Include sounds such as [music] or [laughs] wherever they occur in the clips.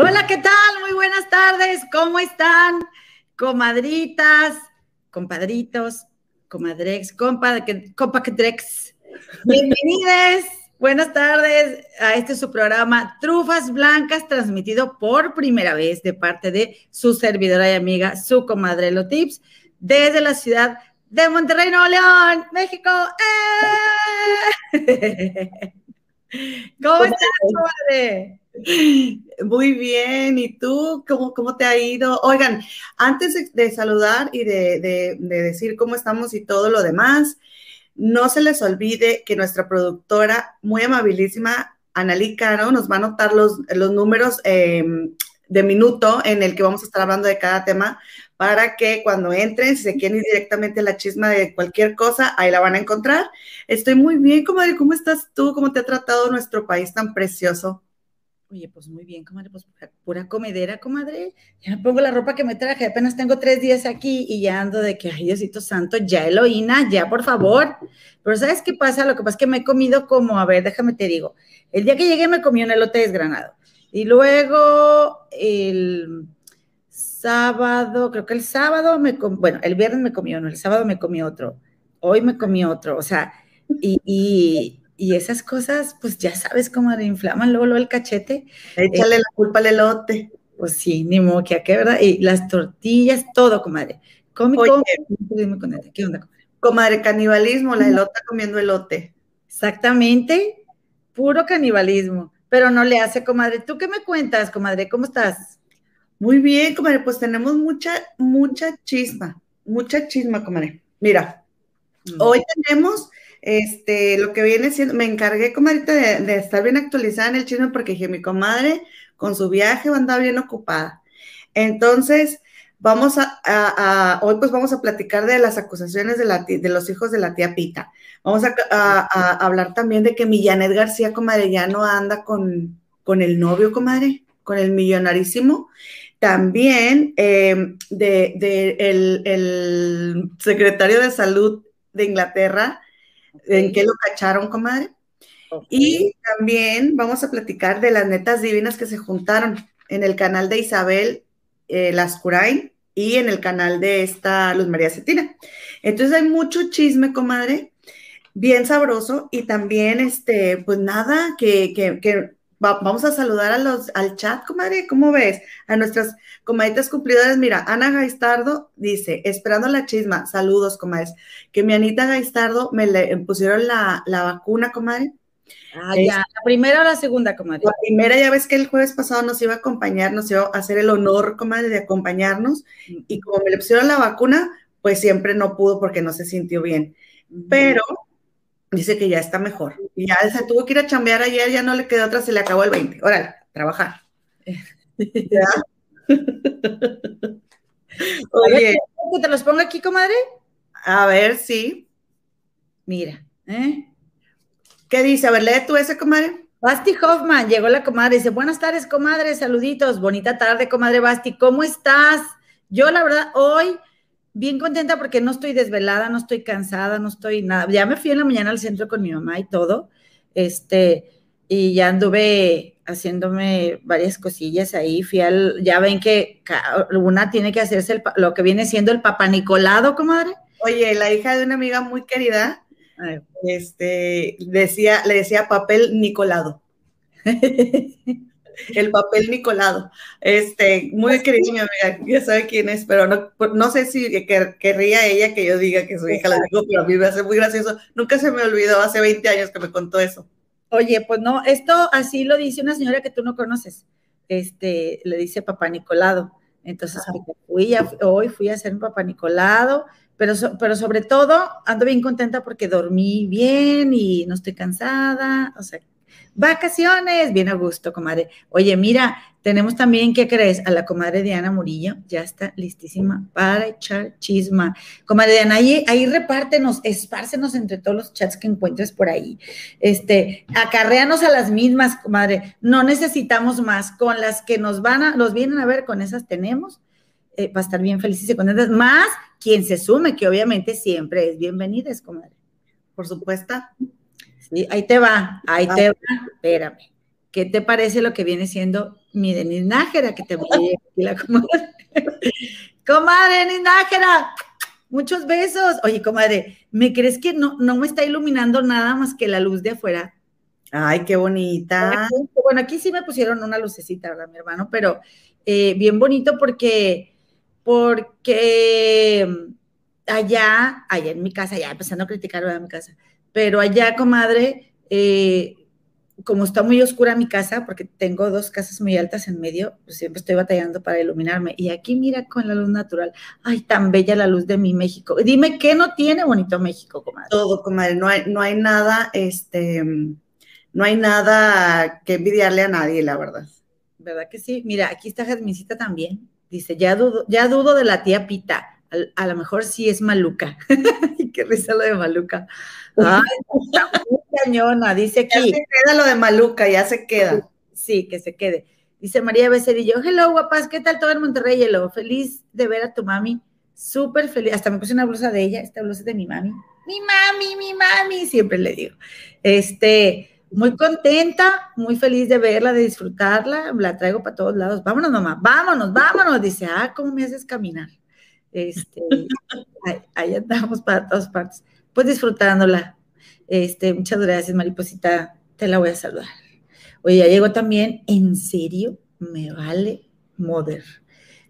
Hola, ¿qué tal? Muy buenas tardes. ¿Cómo están? Comadritas, compadritos, comadrex, compa, compactrex. Bienvenidos. Buenas tardes a este su programa Trufas Blancas, transmitido por primera vez de parte de su servidora y amiga, su comadre Tips, desde la ciudad de Monterrey, Nuevo León, México. ¡Eh! [laughs] ¿Cómo estás, comadre? Muy bien, ¿y tú cómo, cómo te ha ido? Oigan, antes de, saludar y de, decir cómo estamos y todo lo demás, no se les olvide que nuestra productora, muy amabilísima, Analí Caro, nos va a anotar los, los números em, de minuto en el que vamos a estar hablando de cada tema para que cuando entren, si se quieren ir directamente a la chisma de cualquier cosa, ahí la van a encontrar. Estoy muy bien, comadre. ¿Cómo estás tú? ¿Cómo te ha tratado nuestro país tan precioso? Oye, pues muy bien, comadre, pues pura comedera, comadre. Ya me pongo la ropa que me traje, apenas tengo tres días aquí y ya ando de que, ay, Diosito Santo, ya Eloína, ya, por favor. Pero ¿sabes qué pasa? Lo que pasa es que me he comido como, a ver, déjame te digo, el día que llegué me comí un elote desgranado. Y luego el sábado, creo que el sábado me bueno, el viernes me comí uno, el sábado me comí otro, hoy me comí otro, o sea, y y esas cosas, pues ya sabes cómo le inflaman luego, el cachete. Échale la culpa al elote. Pues sí, ni modo que a qué, ¿verdad? Y las tortillas, todo, comadre. Come, come, ¿Qué onda, comadre? Comadre, canibalismo, la elota comiendo elote. Exactamente, puro canibalismo, pero no le hace, comadre. ¿Tú qué me cuentas, comadre? ¿Cómo estás? Muy bien, comadre, pues tenemos mucha, mucha chisma, mucha chisma, comadre. Mira, mm. hoy tenemos este, lo que viene siendo, me encargué, comadrita, de, de, estar bien actualizada en el chisme porque dije, mi comadre con su viaje va a andar bien ocupada. Entonces, vamos a, hoy pues vamos a platicar de las acusaciones de, la, de los hijos de la tía Pita. Vamos a, hablar también de que Millanet García, comadre, ya no anda con, con el novio, comadre, con el millonarísimo. También eh, de, de el, el secretario de salud de Inglaterra, en qué lo cacharon, comadre. Y también vamos a platicar de las netas divinas que se juntaron en el canal de Isabel eh, Lascurain y en el canal de esta Luz María Cetina. Entonces hay mucho chisme, comadre, bien sabroso y también, este, pues nada, que, que, que vamos a saludar a los, al chat, comadre, ¿cómo ves? A nuestras comaditas cumplidoras. Mira, Ana Gaistardo dice, esperando la chisma, saludos, comadres. Que mi Anita Gaistardo me le pusieron la, vacuna, comadre. Ah, ya, la primera o la segunda, comadre. La primera, ya ves que el jueves pasado nos iba a acompañar, nos iba a hacer el honor, comadre, de acompañarnos. Y como me le pusieron la vacuna, pues siempre no pudo porque no se sintió bien. Pero dice que ya está mejor. Ya se tuvo que ir a chambear ayer, ya no le quedó otra, se le acabó el 20. Órale, trabajar. [laughs] Oye. ¿Que te los pongo aquí, comadre? A ver, sí. Mira, ¿eh? ¿Qué dice? A ver, lee tú ese, comadre. Basti Hoffman, llegó la comadre, dice, buenas tardes, comadre, saluditos, bonita tarde, comadre Basti, ¿cómo estás? Yo, la verdad, hoy bien contenta porque no estoy desvelada, no estoy cansada, no estoy nada. Ya me fui en la mañana al centro con mi mamá y todo, este, y ya anduve haciéndome varias cosillas ahí. Fui al, ya ven que una tiene que hacerse lo que viene siendo el papá Nicolado, comadre. Oye, la hija de una amiga muy querida, este, decía, le decía papel Nicolado. [laughs] el papel Nicolado. Este, muy pues querida mi amiga, ya sabe quién es, pero no, no sé si querría ella que yo diga que su hija la dijo, pero a mí me hace muy gracioso. Nunca se me olvidó, hace 20 años que me contó eso. Oye, pues no, esto así lo dice una señora que tú no conoces. Este, le dice papá Nicolado. Entonces, fui hoy fui a hacer un papá Nicolado, pero, pero sobre todo ando bien contenta porque dormí bien y no estoy cansada, o sea, Vacaciones, bien a gusto, comadre. Oye, mira, tenemos también, ¿qué crees? A la comadre Diana Murillo, ya está listísima para echar chisma. Comadre Diana, ahí, ahí repártenos, espárcenos entre todos los chats que encuentres por ahí. Este, acarréanos a las mismas, comadre. No necesitamos más. Con las que nos van a, los vienen a ver, con esas tenemos. Eh, va a estar bien felices y contentas. Más quien se sume, que obviamente siempre es bienvenida, comadre. Por supuesto ahí te va, ahí te va, espérame. ¿qué te parece lo que viene siendo mi Denis Nájera? Que te voy a aquí la comadre. [laughs] comadre Denis Nájera, muchos besos. Oye, comadre, ¿me crees que no, no me está iluminando nada más que la luz de afuera? Ay, qué bonita. Bueno, aquí sí me pusieron una lucecita, ¿verdad, mi hermano? Pero eh, bien bonito porque, porque allá, allá en mi casa, ya empezando a criticar, ¿verdad? Mi casa, pero allá, comadre, eh, como está muy oscura mi casa, porque tengo dos casas muy altas en medio, pues siempre estoy batallando para iluminarme. Y aquí mira con la luz natural. Ay, tan bella la luz de mi México. Dime, ¿qué no tiene bonito México, comadre? Todo, comadre. No hay, no hay nada, este, no hay nada que envidiarle a nadie, la verdad. ¿Verdad que sí? Mira, aquí está Jasmincita también. Dice, ya dudo, ya dudo de la tía Pita. A, lo mejor sí es maluca. [laughs] Qué risa lo de maluca. Ay, está muy cañona, dice aquí. Ya se queda lo de maluca, ya se queda. Sí, que se quede. Dice María Becerillo, hello guapas, ¿qué tal todo en Monterrey? Hello, feliz de ver a tu mami, súper feliz. Hasta me puse una blusa de ella, esta blusa es de mi mami. Mi mami, mi mami, siempre le digo. Este, muy contenta, muy feliz de verla, de disfrutarla, la traigo para todos lados. Vámonos, mamá, vámonos, vámonos. Dice, ah, ¿cómo me haces caminar? Este, ahí, andamos para todas partes. Pues disfrutándola. Este, muchas gracias, mariposita. Te la voy a saludar. Oye, ya llegó también, en serio, me vale mother.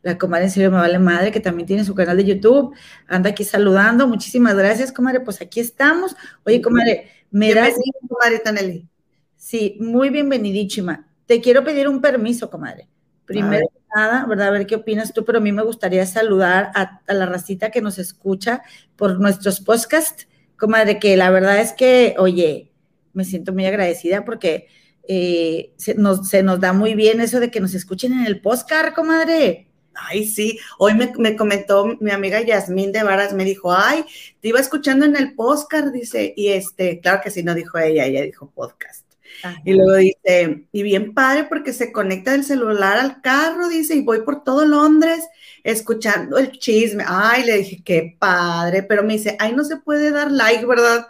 La comadre en serio me vale madre, que también tiene su canal de YouTube. Anda aquí saludando. Muchísimas gracias, comadre. Pues aquí estamos. Oye, comadre, me das. comadre Taneli. Sí, muy bienvenidísima. Te quiero pedir un permiso, comadre. Primero nada, ¿verdad? A ver qué opinas tú, pero a mí me gustaría saludar a, la racita que nos escucha por nuestros podcasts, comadre, que la verdad es que, oye, me siento muy agradecida porque eh, se, nos, da muy bien eso de que nos escuchen en el podcast, comadre. Ay, sí. Hoy me, comentó mi amiga Yasmín de Varas, me dijo, ay, te iba escuchando en el podcast, dice, y este, claro que sí, no dijo ella, ella dijo podcast. Y luego dice, y bien padre porque se conecta el celular al carro, dice, y voy por todo Londres escuchando el chisme. Ay, le dije, qué padre, pero me dice, ay, no se puede dar like, ¿verdad?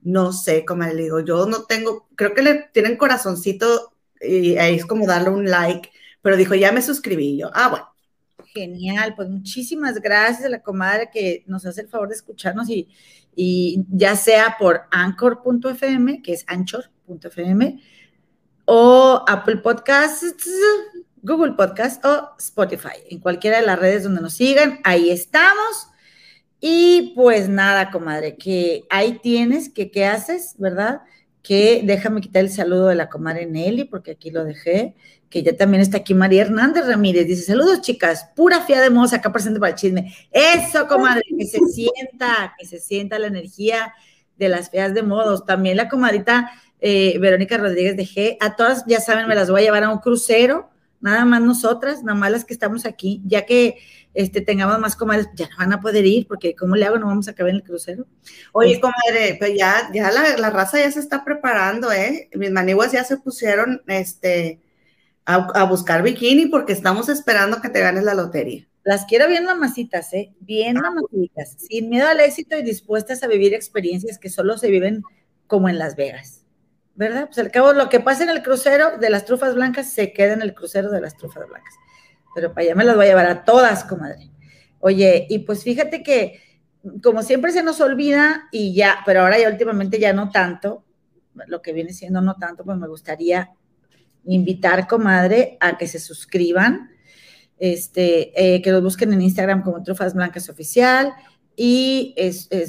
No sé, como le digo, yo no tengo, creo que le tienen corazoncito y ahí es como darle un like, pero dijo, ya me suscribí yo. Ah, bueno. Genial, pues muchísimas gracias a la comadre que nos hace el favor de escucharnos y, y ya sea por anchor.fm, que es anchor.fm, o Apple Podcasts, Google Podcasts o Spotify. En cualquiera de las redes donde nos sigan, ahí estamos. Y pues nada, comadre, que ahí tienes, que qué haces, ¿verdad? Que déjame quitar el saludo de la comadre Nelly, porque aquí lo dejé que ya también está aquí María Hernández Ramírez, dice, saludos chicas, pura fía de moza acá presente para el chisme. Eso, comadre, que se sienta, que se sienta la energía de las feas de modos. También la comadita eh, Verónica Rodríguez de G, a todas, ya saben, me las voy a llevar a un crucero, nada más nosotras, nada más las que estamos aquí, ya que este, tengamos más comadres, ya no van a poder ir, porque ¿cómo le hago? No vamos a caber en el crucero. Oye, comadre, pues ya, ya la, la, raza ya se está preparando, ¿eh? Mis maniguas ya se pusieron, este, a, buscar bikini porque estamos esperando que te ganes la lotería. Las quiero bien mamacitas, ¿eh? Bien ah. mamacitas, sin miedo al éxito y dispuestas a vivir experiencias que solo se viven como en Las Vegas, ¿verdad? Pues al cabo, lo que pasa en el crucero de las trufas blancas se queda en el crucero de las trufas blancas. Pero para allá me las voy a llevar a todas, comadre. Oye, y pues fíjate que como siempre se nos olvida y ya, pero ahora ya últimamente ya no tanto, lo que viene siendo no tanto, pues me gustaría invitar, comadre, a que se suscriban, este, eh, que los busquen en Instagram como Trufas Blancas Oficial y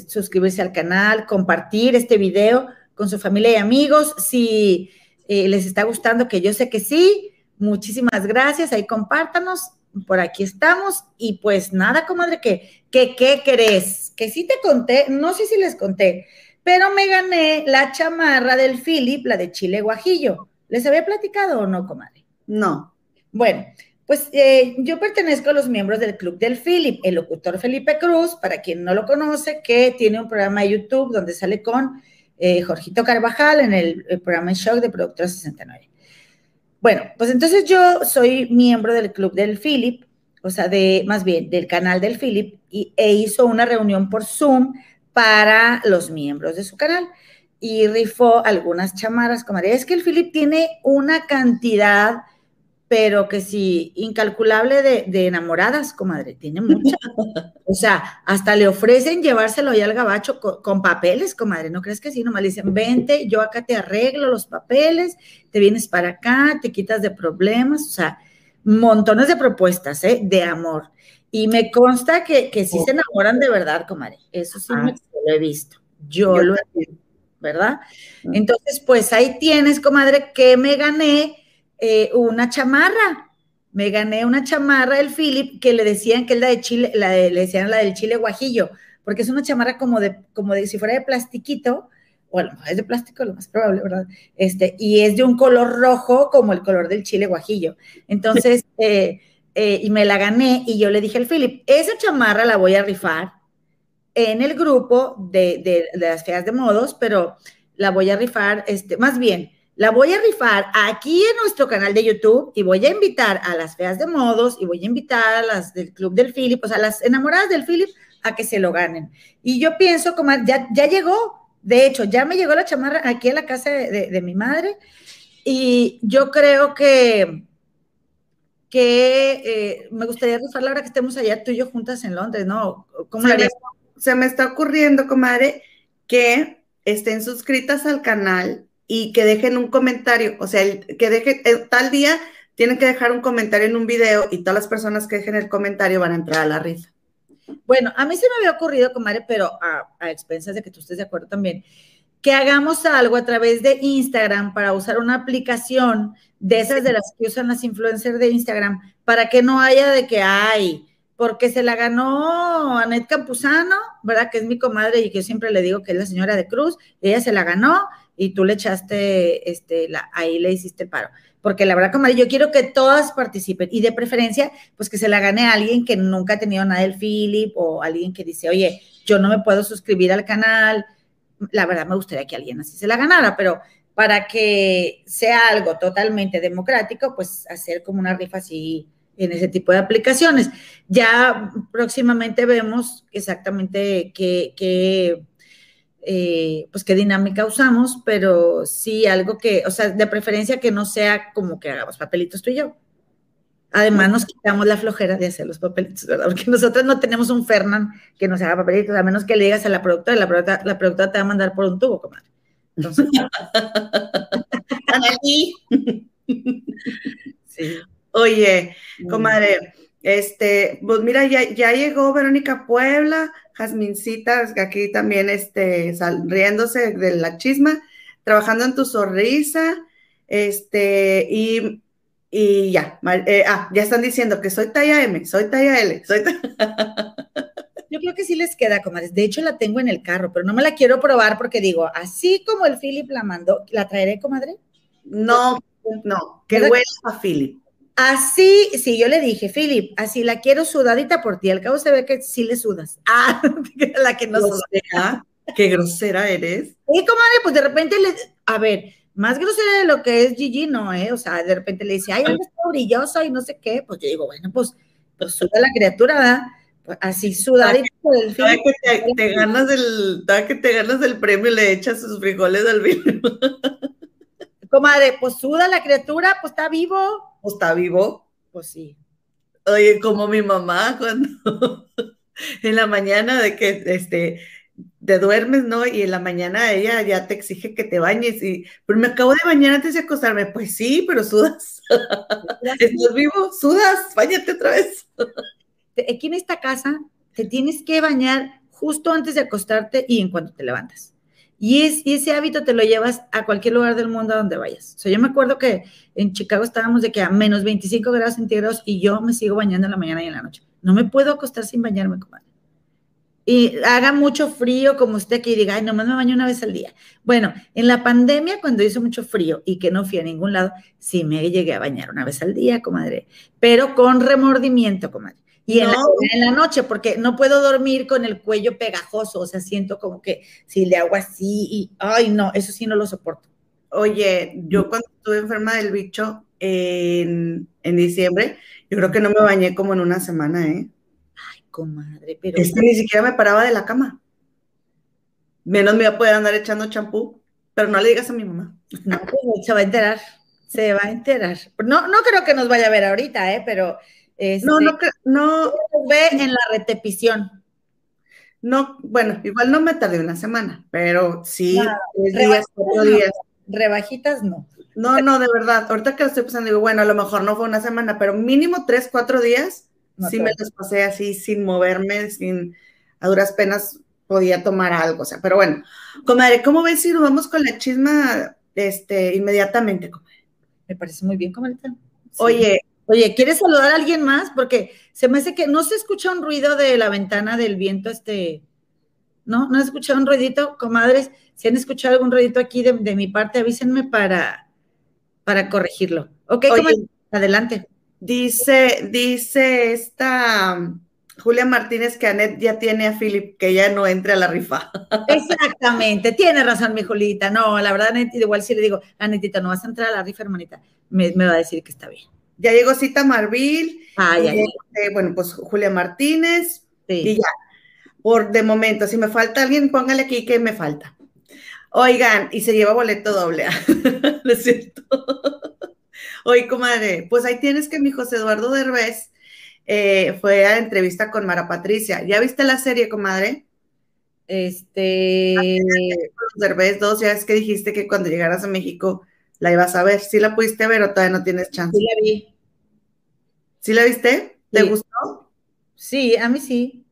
suscribirse al canal, compartir este video con su familia y amigos. Si eh, les está gustando, que yo sé que sí, muchísimas gracias. Ahí compártanos. Por aquí estamos. Y pues nada, comadre, que, que, ¿qué crees? Que sí te conté, no sé si les conté, pero me gané la chamarra del Philip, la de Chile Guajillo. ¿Les había platicado o no, comadre? No. Bueno, pues eh, yo pertenezco a los miembros del Club del Philip, el locutor Felipe Cruz, para quien no lo conoce, que tiene un programa de YouTube donde sale con eh, Jorgito Carvajal en el, programa Shock de Productora 69. Bueno, pues entonces yo soy miembro del Club del Philip, o sea, de más bien del canal del Philip, y, e hizo una reunión por Zoom para los miembros de su canal. y rifó algunas chamarras, comadre. Es que el Philip tiene una cantidad pero que sí, incalculable de, enamoradas, comadre, tiene muchas. [laughs] O sea, hasta le ofrecen llevárselo allá al gabacho con, papeles, comadre, ¿no crees que sí? Nomás le dicen, vente, yo acá te arreglo los papeles, te vienes para acá, te quitas de problemas, o sea, montones de propuestas, ¿eh? De amor. Y me consta que, que sí se enamoran de verdad, comadre, eso sí me, lo he visto, yo, lo he visto, ¿verdad? Entonces, pues ahí tienes, comadre, que me gané eh, una chamarra. Me gané una chamarra del Philip que le decían que es la de Chile, la le decían la del Chile guajillo, porque es una chamarra como de, como de si fuera de plastiquito, bueno, es de plástico lo más probable, ¿verdad? Este, y es de un color rojo como el color del chile guajillo. Entonces, [laughs] eh, eh, y me la gané y yo le dije al Philip, esa chamarra la voy a rifar en el grupo de, de, de, las feas de modos, pero la voy a rifar, este, más bien, la voy a rifar aquí en nuestro canal de YouTube y voy a invitar a las feas de modos y voy a invitar a las del Club del Philip, o sea, las enamoradas del Philip a que se lo ganen. Y yo pienso, como ya, ya llegó, de hecho, ya me llegó la chamarra aquí en la casa de, mi madre y yo creo que, que eh, me gustaría rifar la hora que estemos allá tú y yo juntas en Londres, ¿no? ¿Cómo se, me, se me está ocurriendo, comadre, que estén suscritas al canal y que dejen un comentario, o sea, que dejen, tal día tienen que dejar un comentario en un video y todas las personas que dejen el comentario van a entrar a la risa. Bueno, a mí se me había ocurrido, comadre, pero a, a expensas de que tú estés de acuerdo también, que hagamos algo a través de Instagram para usar una aplicación de esas de las que usan las influencers de Instagram, para que no haya de que hay, porque se la ganó Anet Campuzano, ¿verdad? Que es mi comadre y que yo siempre le digo que es la señora de Cruz, ella se la ganó y tú le echaste, este, ahí le hiciste paro. Porque la verdad, comadre, yo quiero que todas participen y de preferencia, pues que se la gane alguien que nunca ha tenido nada del Philip o alguien que dice, oye, yo no me puedo suscribir al canal. La verdad, me gustaría que alguien así se la ganara, pero para que sea algo totalmente democrático, pues hacer como una rifa así en ese tipo de aplicaciones. Ya próximamente vemos exactamente qué, qué eh, pues qué dinámica usamos, pero sí algo que, o sea, de preferencia que no sea como que hagamos papelitos tú y yo. Además, nos quitamos la flojera de hacer los papelitos, ¿verdad? Porque nosotros no tenemos un Fernán que nos haga papelitos, a menos que le digas a la productora, la productora, la productora te va a mandar por un tubo, comadre. Entonces. [laughs] sí. Oye, comadre, este, pues mira, ya, ya llegó Verónica Puebla, Jasmincita, aquí también este, riéndose de la chisma, trabajando en tu sonrisa, este, y, y ya, eh, ah, ya están diciendo que soy talla M, soy talla L, soy [laughs] Yo creo que sí les queda, comadres. De hecho, la tengo en el carro, pero no me la quiero probar porque digo, así como el Philip la mandó, ¿la traeré, comadre? No, no, que huele a Philip. Así, sí, yo le dije, Philip, así la quiero sudadita por ti. Al cabo se ve que sí le sudas. [laughs] Ah, [laughs] la que no suda. Qué grosera eres. Y comadre, pues de repente le, a ver, más grosera de lo que es Gigi, no, ¿eh? O sea, de repente le dice, ay, anda está brillosa y no sé qué. Pues yo digo, bueno, pues, pues suda la criatura, ¿verdad? Pues así sudadita por el fin. Que te, ganas el, que te ganas el premio y le echas sus frijoles al vino. [laughs] Comadre, pues suda la criatura, pues está vivo está vivo. Pues sí. Oye, como mi mamá cuando [laughs] en la mañana de que este te duermes, ¿no? Y en la mañana ella ya te exige que te bañes y pero me acabo de bañar antes de acostarme. Pues sí, pero sudas. [laughs] ¿Estás vivo? Sudas, bañate otra vez. Aquí en esta casa te tienes que bañar justo antes de acostarte y en cuanto te levantas. Y, es, ese hábito te lo llevas a cualquier lugar del mundo a donde vayas. O sea, yo me acuerdo que en Chicago estábamos de que a menos 25 grados centígrados y yo me sigo bañando en la mañana y en la noche. No me puedo acostar sin bañarme, comadre. Y haga mucho frío como usted que diga, ay, nomás me baño una vez al día. Bueno, en la pandemia, cuando hizo mucho frío y que no fui a ningún lado, sí me llegué a bañar una vez al día, comadre, pero con remordimiento, comadre. Y en, la, noche, porque no puedo dormir con el cuello pegajoso, o sea, siento como que si le hago así y, ay, no, eso sí no lo soporto. Oye, yo cuando estuve enferma del bicho en, diciembre, yo creo que no me bañé como en una semana, ¿eh? Ay, pero... Es que ni siquiera me paraba de la cama. Menos me iba a poder andar echando champú. Pero no le digas a mi mamá. No, pues, se va a enterar, se va a enterar. No, no creo que nos vaya a ver ahorita, ¿eh? Pero... Este, no, no, no. Ve en la repetición. No, bueno, igual no me tardé una semana, pero sí, tres días, cuatro días. Rebajitas no. No, no, de verdad. Ahorita que lo estoy pensando, digo, bueno, a lo mejor no fue una semana, pero mínimo tres, cuatro días, sí me los pasé así, sin moverme, sin, a duras penas podía tomar algo, o sea, pero bueno. Comadre, ¿cómo ves si nos vamos con la chisma este, inmediatamente, comadre? Me parece muy bien, comadre. Oye. Oye, ¿quieres saludar a alguien más? Porque se me hace que no se escucha un ruido de la ventana del viento, este, ¿no? ¿No has escuchado un ruidito, comadres? Si han escuchado algún ruidito aquí de, mi parte, avísenme para, para corregirlo. Ok, adelante. Dice, dice esta um, Julia Martínez que Anet ya tiene a Philip, que ya no entre a la rifa. [laughs] Exactamente, tiene razón mi Julita. No, la verdad, Anet, igual si le digo, Anetita, no vas a entrar a la rifa, hermanita, me, va a decir que está bien. Ya llegó Cita Marvil. Ah, ya, este, bueno, pues Julia Martínez. Y ya. Por de momento, si me falta alguien, póngale aquí que me falta. Oigan, y se lleva boleto doble. [laughs] ¿No es cierto? Oye, comadre, pues ahí tienes que mi José Eduardo Derbez eh, fue a entrevista con Mara Patricia. ¿Ya viste la serie, comadre? Este. Derbez 2, ya es que dijiste que cuando llegaras a México la ibas a ver. ¿Sí la pudiste ver o todavía no tienes chance? Sí la vi. ¿Sí la viste? ¿Te gustó? Sí, a mí sí.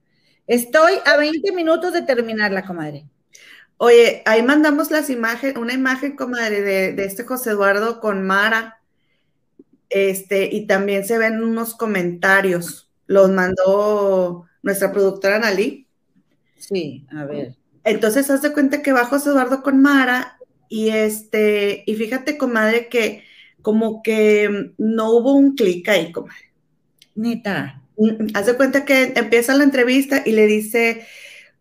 Estoy a 20 minutos de terminarla, comadre. Oye, ahí mandamos las imágenes, una imagen, comadre, de, de este José Eduardo con Mara. Este, y también se ven unos comentarios. Los mandó nuestra productora Nali. Sí, a ver. Entonces, haz de cuenta que va José Eduardo con Mara y este, y fíjate, comadre, que como que no hubo un clic ahí, comadre. Neta. Mm, haz de cuenta que empieza la entrevista y le dice,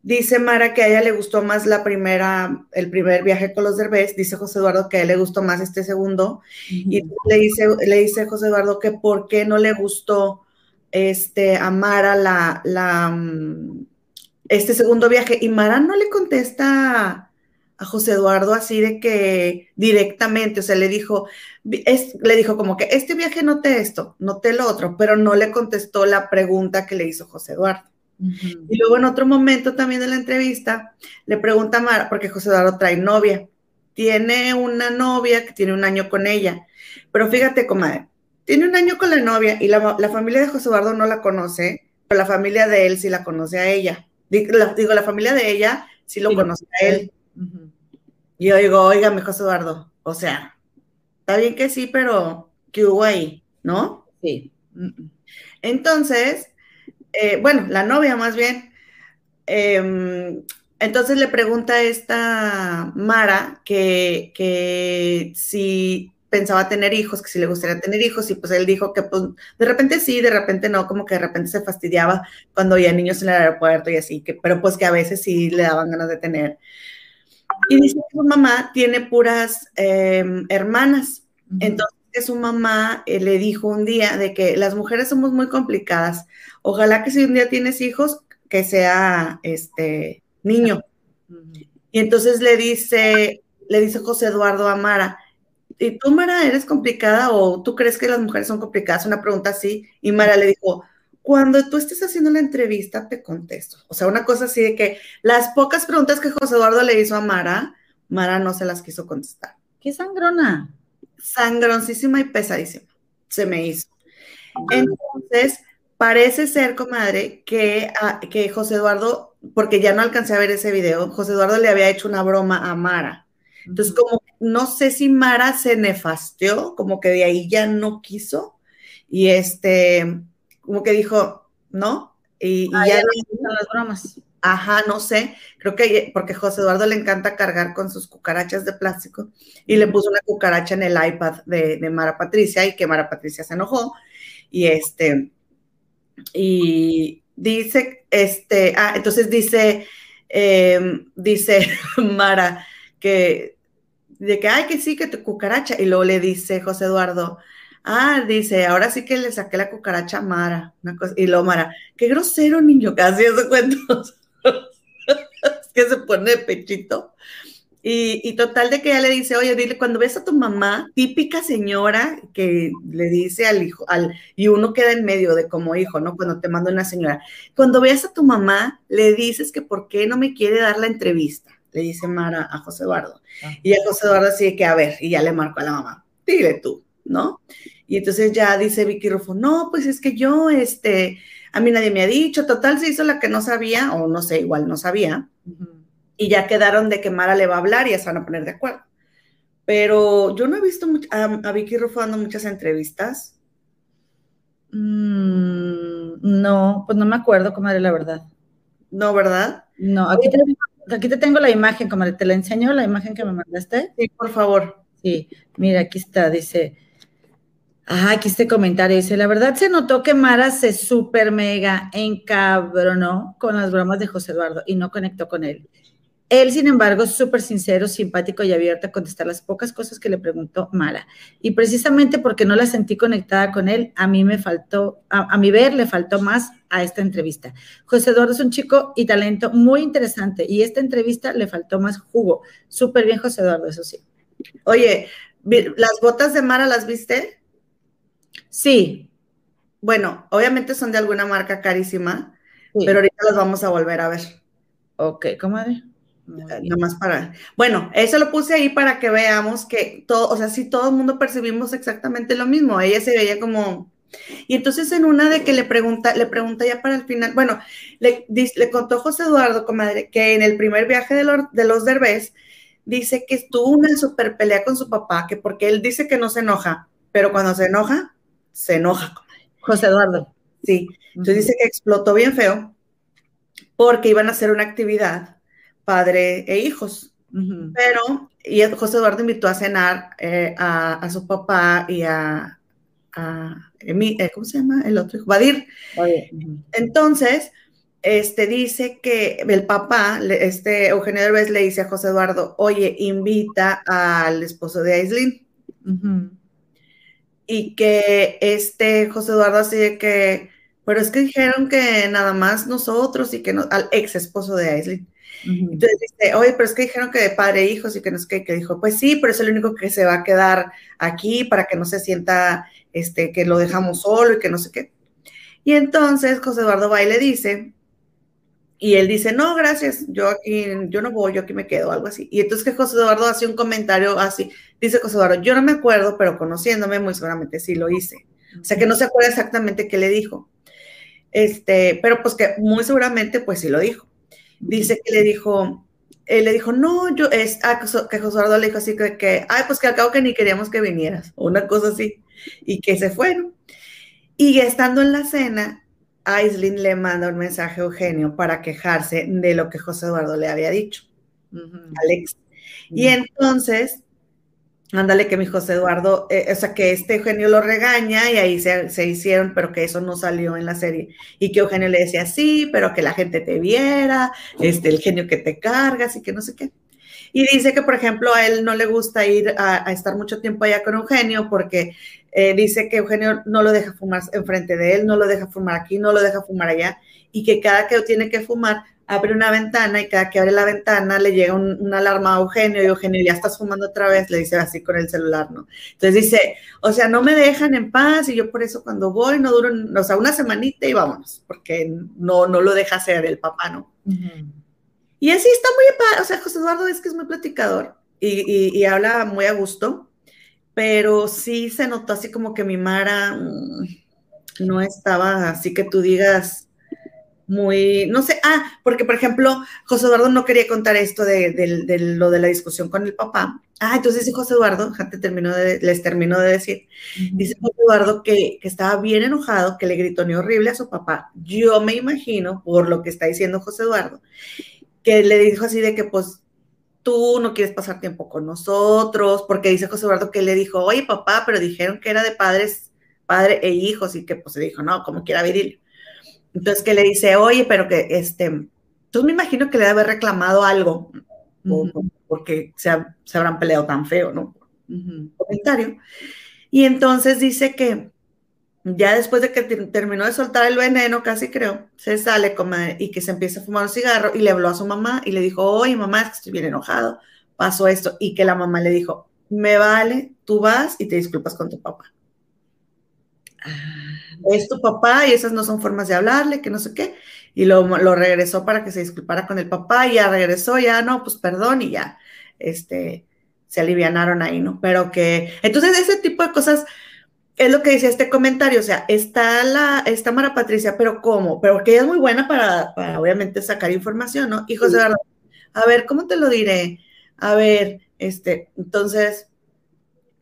dice Mara que a ella le gustó más la primera, el primer viaje con los derbés, dice José Eduardo que a él le gustó más este segundo, y le dice, le dice José Eduardo que por qué no le gustó este, a Mara la, la, mm, este segundo viaje, y Mara no le contesta a José Eduardo así de que directamente, o sea, le dijo, es, le dijo como que este viaje noté esto, noté lo otro, pero no le contestó la pregunta que le hizo José Eduardo. Y luego en otro momento también de la entrevista le pregunta a Mara, porque José Eduardo trae novia, tiene una novia que tiene un año con ella, pero fíjate, comadre, tiene un año con la novia y la, familia de José Eduardo no la conoce, pero la familia de él sí la conoce a ella. Digo, la, familia de ella sí lo conoce a él. Y yo digo, oígame, José Eduardo, o sea, está bien que sí, pero ¿qué hubo ahí? ¿No? Sí. Entonces, eh, bueno, la novia más bien, em, entonces le pregunta a esta Mara que, que si pensaba tener hijos, que si le gustaría tener hijos, y pues él dijo que pues de repente sí, de repente no, como que de repente se fastidiaba cuando había niños en el aeropuerto y así, que, pero pues que a veces sí le daban ganas de tener. Y dice que su mamá tiene puras em, hermanas. Entonces su mamá eh, le dijo un día de que las mujeres somos muy complicadas. Ojalá que si un día tienes hijos, que sea este niño. Y entonces le dice, le dice José Eduardo a Mara, ¿y tú, Mara, eres complicada o tú crees que las mujeres son complicadas? Una pregunta así. Y Mara le dijo, cuando tú estés haciendo la entrevista, te contesto. O sea, una cosa así de que las pocas preguntas que José Eduardo le hizo a Mara, Mara no se las quiso contestar. ¿Qué sangrona? Sangroncísima y pesadísima. Se me hizo. Entonces, parece ser, comadre, que, ah, que José Eduardo, porque ya no alcancé a ver ese video, José Eduardo le había hecho una broma a Mara. Entonces, como no sé si Mara se nefasteó, como que de ahí ya no quiso. Y este, como que dijo, ¿no? Y, ah, ya, no las bromas. Ajá, no sé, creo que porque José Eduardo le encanta cargar con sus cucarachas de plástico y le puso una cucaracha en el iPad de, Mara Patricia y que Mara Patricia se enojó y este, y dice, este, ah, entonces dice, em, dice [laughs] Mara que, de que, ay, que sí, que tu cucaracha, y luego le dice José Eduardo, Ah, dice, ahora sí que le saqué la cucaracha a Mara. Una cosa, y lo Mara, qué grosero niño, [laughs] casi eso cuentos. es que se pone pechito. Y, total de que ella le dice, oye, dile, cuando ves a tu mamá, típica señora que le dice al hijo, al, y uno queda en medio de como hijo, ¿no? Cuando te manda una señora, cuando veas a tu mamá, le dices que por qué no me quiere dar la entrevista, le dice Mara a José Eduardo. Ah. Y a José Eduardo así que, a ver, y ya le marcó a la mamá, dile tú, ¿no? Y entonces ya dice Vicky Rufo, no, pues es que yo, este, a mí nadie me ha dicho, total se hizo la que no sabía, o no sé, igual no sabía y ya quedaron de que Mara le va a hablar y ya se van a poner de acuerdo. Pero yo no he visto a, Vicky Rufo dando muchas entrevistas. Mm, no, pues no me acuerdo, comadre, la verdad. No, ¿verdad? No, aquí te, aquí te tengo la imagen, comadre, te la enseño, la imagen que me mandaste. Sí, por favor. Sí, mira, aquí está, dice, Ah, aquí este comentario dice, la verdad se notó que Mara se super mega encabronó con las bromas de José Eduardo y no conectó con él. Él, sin embargo, es súper sincero, simpático y abierto a contestar las pocas cosas que le preguntó Mara. Y precisamente porque no la sentí conectada con él, a mí me faltó, a, mi ver, le faltó más a esta entrevista. José Eduardo es un chico y talento muy interesante y esta entrevista le faltó más jugo. Súper bien, José Eduardo, eso sí. Oye, ¿las botas de Mara las viste? Sí. Bueno, obviamente son de alguna marca carísima, pero ahorita las vamos a volver a ver. Ok, comadre. Nada más para. Bueno, eso lo puse ahí para que veamos que todo, o sea, si todo el mundo percibimos exactamente lo mismo. Ella se veía como. Y entonces en una de que le pregunta, le pregunta ya para el final, bueno, le, le contó José Eduardo, comadre, que en el primer viaje de, los, de los Derbez, dice que estuvo una super pelea con su papá, que porque él dice que no se enoja, pero cuando se enoja, se enoja. José Eduardo. Sí. Entonces dice que explotó bien feo porque iban a hacer una actividad padre e hijos. Pero, y José Eduardo invitó a cenar eh, a, su papá y a, eh, ¿cómo se llama? El otro hijo, Badir. Entonces, este dice que el papá, este Eugenio Derbez le dice a José Eduardo, oye, invita al esposo de Aislinn. Y que este José Eduardo así de que, pero es que dijeron que nada más nosotros y que no, al ex esposo de Aislinn. Entonces dice, oye, pero es que dijeron que de padre e hijos y que no es que, que dijo, pues sí, pero es el único que se va a quedar aquí para que no se sienta este, que lo dejamos solo y que no sé qué. Y entonces José Eduardo va y le dice, y él dice, no, gracias, yo aquí, yo no voy, yo aquí me quedo, algo así. Y entonces que José Eduardo hace un comentario así, dice José Eduardo, yo no me acuerdo, pero conociéndome muy seguramente sí lo hice. O sea que no se acuerda exactamente qué le dijo. Este, pero pues que muy seguramente pues sí lo dijo dice que le dijo, él le dijo, no, yo, es, ah, que José Eduardo le dijo así que, que, ay, pues que al cabo que ni queríamos que vinieras, o una cosa así, y que se fueron. Y estando en la cena, Aislinn le manda un mensaje a Eugenio para quejarse de lo que José Eduardo le había dicho, Alex. Y entonces Ándale, que mi José Eduardo, eh, o sea, que este Eugenio lo regaña y ahí se, hicieron, pero que eso no salió en la serie. Y que Eugenio le decía, sí, pero que la gente te viera, este, el genio que te cargas y que no sé qué. Y dice que, por ejemplo, a él no le gusta ir a, estar mucho tiempo allá con Eugenio porque eh, dice que Eugenio no lo deja fumar enfrente de él, no lo deja fumar aquí, no lo deja fumar allá, y que cada que tiene que fumar, abre una ventana y cada que abre la ventana le llega una alarma a Eugenio y Eugenio ya estás fumando otra vez, le dice así con el celular, ¿no? Entonces dice, o sea, no me dejan en paz y yo por eso cuando voy no duro, o sea, una semanita y vámonos, porque no, no lo deja hacer el papá, ¿no? Y así está muy, o sea, José Eduardo es que es muy platicador y, y, habla muy a gusto, pero sí se notó así como que mi Mara mm, no estaba así que tú digas, muy, no sé, ah, porque por ejemplo, José Eduardo no quería contar esto de, lo de la discusión con el papá. Ah, entonces sí, José Eduardo, terminó de, les terminó de decir, dice José Eduardo que, estaba bien enojado, que le gritó ni horrible a su papá. Yo me imagino, por lo que está diciendo José Eduardo, que le dijo así de que pues tú no quieres pasar tiempo con nosotros, porque dice José Eduardo que le dijo, oye papá, pero dijeron que era de padres, padre e hijos, y que pues se dijo, no, como quiera Viril. Entonces que le dice, oye, pero que este, entonces me imagino que le debe haber reclamado algo, porque se, habrán peleado tan feo, ¿no? Comentario. Y entonces dice que ya después de que terminó de soltar el veneno, casi creo, se sale como, y que se empieza a fumar un cigarro y le habló a su mamá y le dijo, oye mamá, es que estoy bien enojado, pasó esto, y que la mamá le dijo, me vale, tú vas y te disculpas con tu papá. Ah. Es tu papá y esas no son formas de hablarle, que no sé qué. Y lo, lo regresó para que se disculpara con el papá y ya regresó, ya no, pues perdón y ya, este, se alivianaron ahí, ¿no? Pero que, entonces ese tipo de cosas, es lo que decía este comentario, o sea, está la, está Mara Patricia, pero ¿cómo? Pero que ella es muy buena para, para obviamente sacar información, ¿no? Hijos de verdad, a ver, ¿cómo te lo diré? A ver, este, entonces,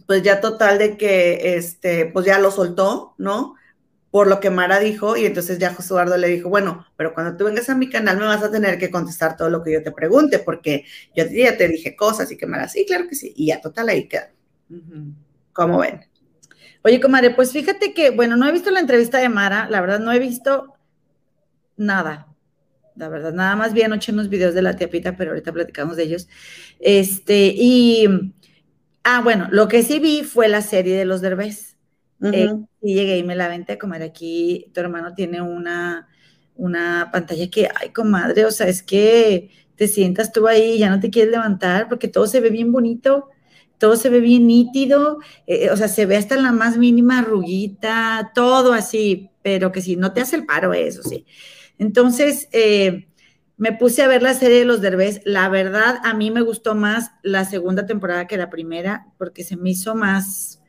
pues ya total de que, este, pues ya lo soltó, ¿no? Por lo que Mara dijo, y entonces ya José Eduardo le dijo, bueno, pero cuando tú vengas a mi canal me vas a tener que contestar todo lo que yo te pregunte, porque yo ya te dije cosas y que Mara, sí, claro que sí, y ya total ahí queda. ¿Cómo ven? Oye, comadre, pues fíjate que, bueno, no he visto la entrevista de Mara, la verdad no he visto nada, la verdad, nada más vi anoche unos videos de la tía Pita, pero ahorita platicamos de ellos. Este, y, ah, bueno, lo que sí vi fue la serie de los Derbez. Eh, y llegué y me la vente a comer aquí, tu hermano tiene una, una pantalla que, ay, comadre, o sea, es que te sientas tú ahí ya no te quieres levantar porque todo se ve bien bonito todo se ve bien nítido, eh, o sea, se ve hasta la más mínima arruguita, todo así, pero que si no te hace el paro, eso sí. Entonces, eh, me puse a ver la serie de los Derbez. La verdad, a mí me gustó más la segunda temporada que la primera, porque se me hizo más,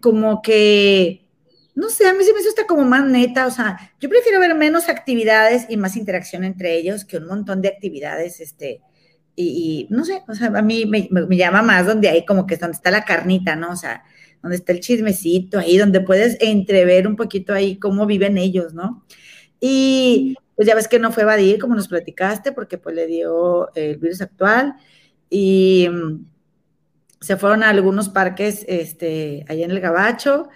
como que, no sé, a mí se me hizo hasta como más neta, o sea, yo prefiero ver menos actividades y más interacción entre ellos que un montón de actividades, este, y, no sé, o sea, a mí me, llama más donde hay como que es donde está la carnita, ¿no? O sea, donde está el chismecito, ahí donde puedes entrever un poquito ahí cómo viven ellos, ¿no? Y pues ya ves que no fue evadir, como nos platicaste, porque pues le dio el virus actual y mm, se fueron a algunos parques este, allá en el Gabacho.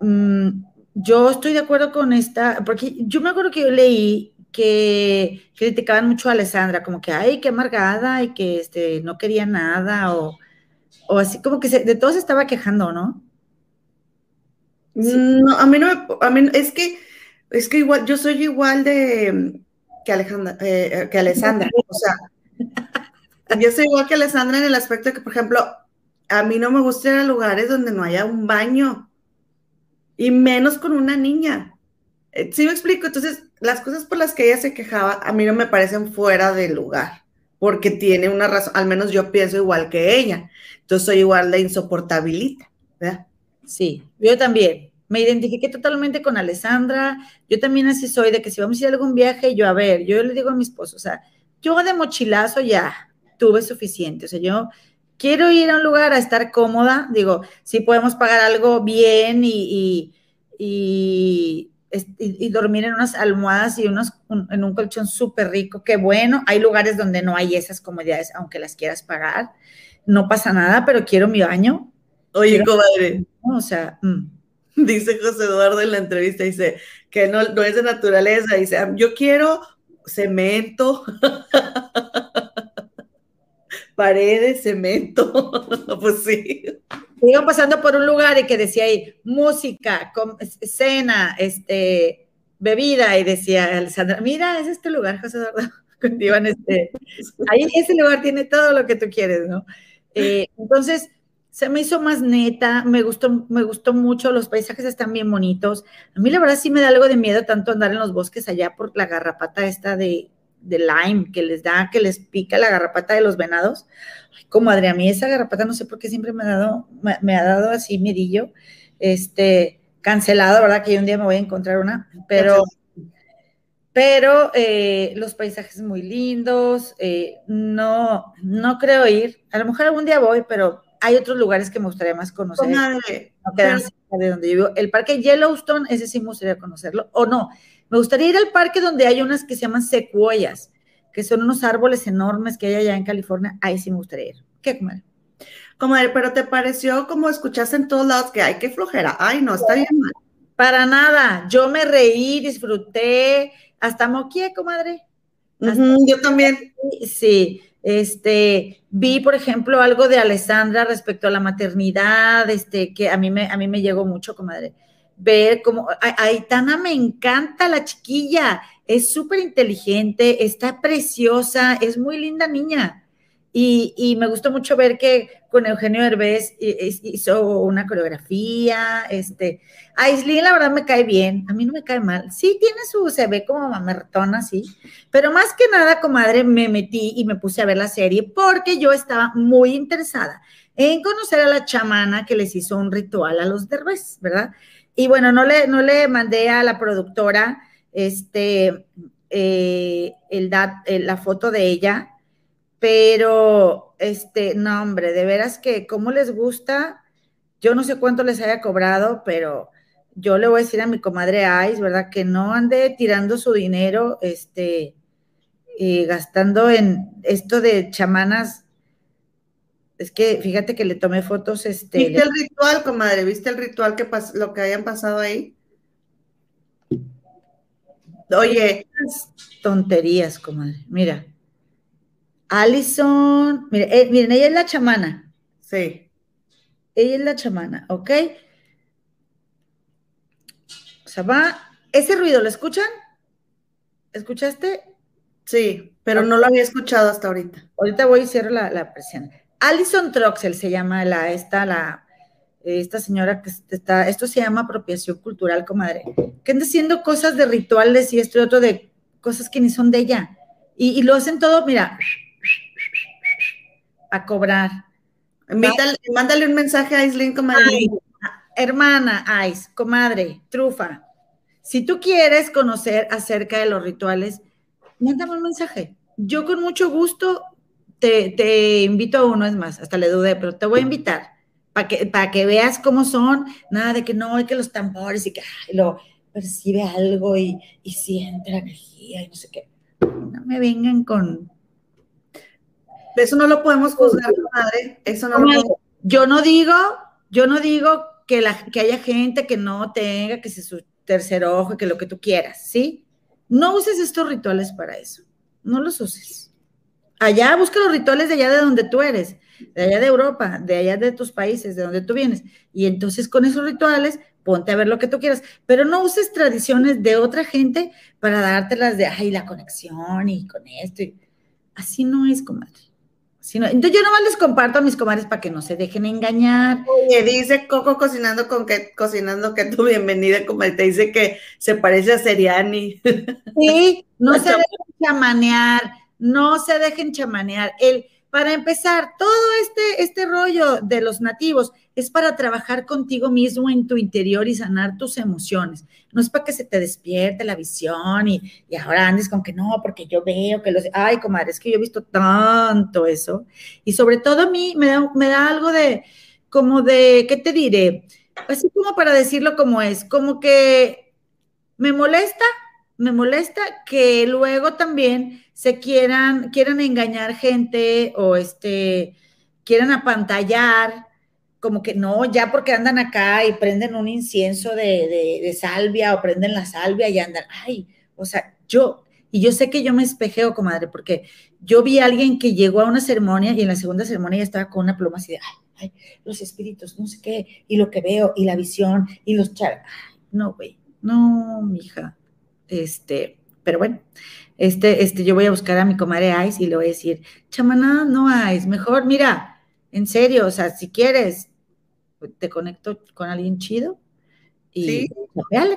Mm, yo estoy de acuerdo con esta, porque yo me acuerdo que yo leí que criticaban mucho a Alessandra, como que, ay, qué amargada y que este, no quería nada, o, así como que de todo se estaba quejando, ¿no? No, a mí no, a mí es que, es que igual, yo soy igual de que Alejandra, eh, que Alessandra, [laughs] o sea, yo soy igual que Alessandra en el aspecto de que, por ejemplo, a mí no me gusta ir a lugares donde no haya un baño, y menos con una niña. Eh, ¿Sí me explico? Entonces, las cosas por las que ella se quejaba a mí no me parecen fuera de lugar, porque tiene una razón, al menos yo pienso igual que ella. Entonces soy igual de insoportabilita, ¿verdad? Sí, yo también. Me identifiqué totalmente con Alessandra. Yo también así soy, de que si vamos a ir a algún viaje, yo, a ver, yo le digo a mi esposo, o sea, yo de mochilazo ya tuve suficiente. O sea, yo quiero ir a un lugar a estar cómoda. Digo, si podemos pagar algo bien y y, dormir en unas almohadas y unos, en un colchón súper rico, qué bueno. Hay lugares donde no hay esas comodidades, aunque las quieras pagar. No pasa nada, pero quiero mi baño. Oye, comadre. O sea, mm. dice José Eduardo en la entrevista, dice que no, no es de naturaleza, dice, yo quiero cemento, [laughs] paredes, cemento, [laughs] pues sí iban pasando por un lugar y que decía ahí música, cena, este, bebida, y decía Alessandra, mira, es este lugar, José Eduardo. [laughs] Iban este, ahí ese lugar tiene todo lo que tú quieres, ¿no? Eh, entonces, se me hizo más neta, me gustó, me gustó mucho, los paisajes están bien bonitos. A mí la verdad sí me da algo de miedo tanto andar en los bosques allá por la garrapata esta de, de lime que les da, que les pica la garrapata de los venados. Como a mí esa garrapata no sé por qué siempre me ha dado, me, ha dado así mirillo, este, cancelado, ¿verdad? Que yo un día me voy a encontrar una, pero, pero eh, los paisajes muy lindos, eh, no, no creo ir, a lo mejor algún día voy, pero hay otros lugares que me gustaría más conocer. No quedan de donde yo vivo. El parque Yellowstone, ese sí me gustaría conocerlo, o no, me gustaría ir al parque donde hay unas que se llaman secuoyas, que son unos árboles enormes que hay allá en California. Ahí sí me gustaría ir. ¿Qué, comadre? Comadre, pero ¿te pareció como escuchaste en todos lados que hay que flojera? Ay, no, está bien mal. Para nada. Yo me reí, disfruté, hasta moqué, comadre. yo también. Sí, este, vi, por ejemplo, algo de Alessandra respecto a la maternidad, este, que a mí me, a mí me llegó mucho, comadre ver cómo Aitana me encanta la chiquilla, es súper inteligente, está preciosa, es muy linda niña. Y, me gustó mucho ver que con Eugenio Herbés hizo una coreografía. Este, Aislinn, la verdad, me cae bien. A mí no me cae mal. Sí, tiene su, se ve como mamertona, sí. Pero más que nada, comadre, me metí y me puse a ver la serie porque yo estaba muy interesada en conocer a la chamana que les hizo un ritual a los derbés, ¿verdad? Y bueno, no le, no le mandé a la productora este, eh, eh, la foto de ella pero, este, no, hombre, de veras que, ¿cómo les gusta? Yo no sé cuánto les haya cobrado, pero yo le voy a decir a mi comadre Ice, ¿verdad? Que no ande tirando su dinero, este, y gastando en esto de chamanas. Es que fíjate que le tomé fotos, este. ¿Viste el ritual, comadre? ¿Viste el ritual que lo que hayan pasado ahí? Oye. Tonterías, comadre. Mira. Allison, eh, miren, ella es la chamana. Sí. Ella es la chamana, ¿ok? O sea, va, ese ruido, ¿lo escuchan? ¿Escuchaste? Sí, pero no lo había escuchado hasta ahorita. Ahorita voy y cierro la, la presión. Alison Troxel se llama la, esta, la, esta señora que está, esto se llama apropiación cultural, comadre, que anda haciendo cosas de rituales y esto y otro de cosas que ni son de ella. Y, y lo hacen todo, mira, a cobrar. mándale un mensaje a Aislinn, comadre. hermana Ais, comadre, trufa. Si tú quieres conocer acerca de los rituales, mándame un mensaje. Yo con mucho gusto te, invito a uno, es más, hasta le dudé, pero te voy a invitar para que, para que veas cómo son. Nada de que no, hay que los tambores y que lo percibe algo y, y siente la energía y no sé qué. No me vengan con, eso no lo podemos juzgar, madre. Eso no lo Yo no digo, yo no digo que, la, que haya gente que no tenga, que se su tercer ojo, que lo que tú quieras, ¿sí? No uses estos rituales para eso. No los uses. Allá busca los rituales de allá de donde tú eres, de allá de Europa, de allá de tus países, de donde tú vienes. Y entonces con esos rituales ponte a ver lo que tú quieras, pero no uses tradiciones de otra gente para dártelas de, ay, la conexión y con esto. Así no es, comadre entonces yo nomás les comparto a mis comadres para que no se dejen engañar. Oye, dice Coco cocinando con que cocinando que tu bienvenida, como te dice que se parece a Seriani. Sí, no [laughs] se dejen chamanear, no se dejen chamanear. El, para empezar, todo este, este rollo de los nativos es para trabajar contigo mismo en tu interior y sanar tus emociones. No es para que se te despierte la visión y, ahora andes con que no, porque yo veo que los... Ay, comadre, es que yo he visto tanto eso. Y sobre todo a mí me da, me da algo de, como de, ¿qué te diré? Así como para decirlo como es, como que me molesta, me molesta que luego también se quieran, quieran engañar gente o este, quieran apantallar como que no, ya porque andan acá y prenden un incienso de, salvia o prenden la salvia y andan, ay, o sea, yo, y yo sé que yo me espejeo, comadre, porque yo vi a alguien que llegó a una ceremonia y en la segunda ceremonia ya estaba con una pluma así de, ay, ay, los espíritus, no sé qué, y lo que veo, y la visión, y los char, no, güey, no, mija, este, pero bueno, este, este, yo voy a buscar a mi comadre Ice y le voy a decir, chamana, no Ice, mejor, mira, en serio, o sea, si quieres, te conecto con alguien chido y ¿Sí?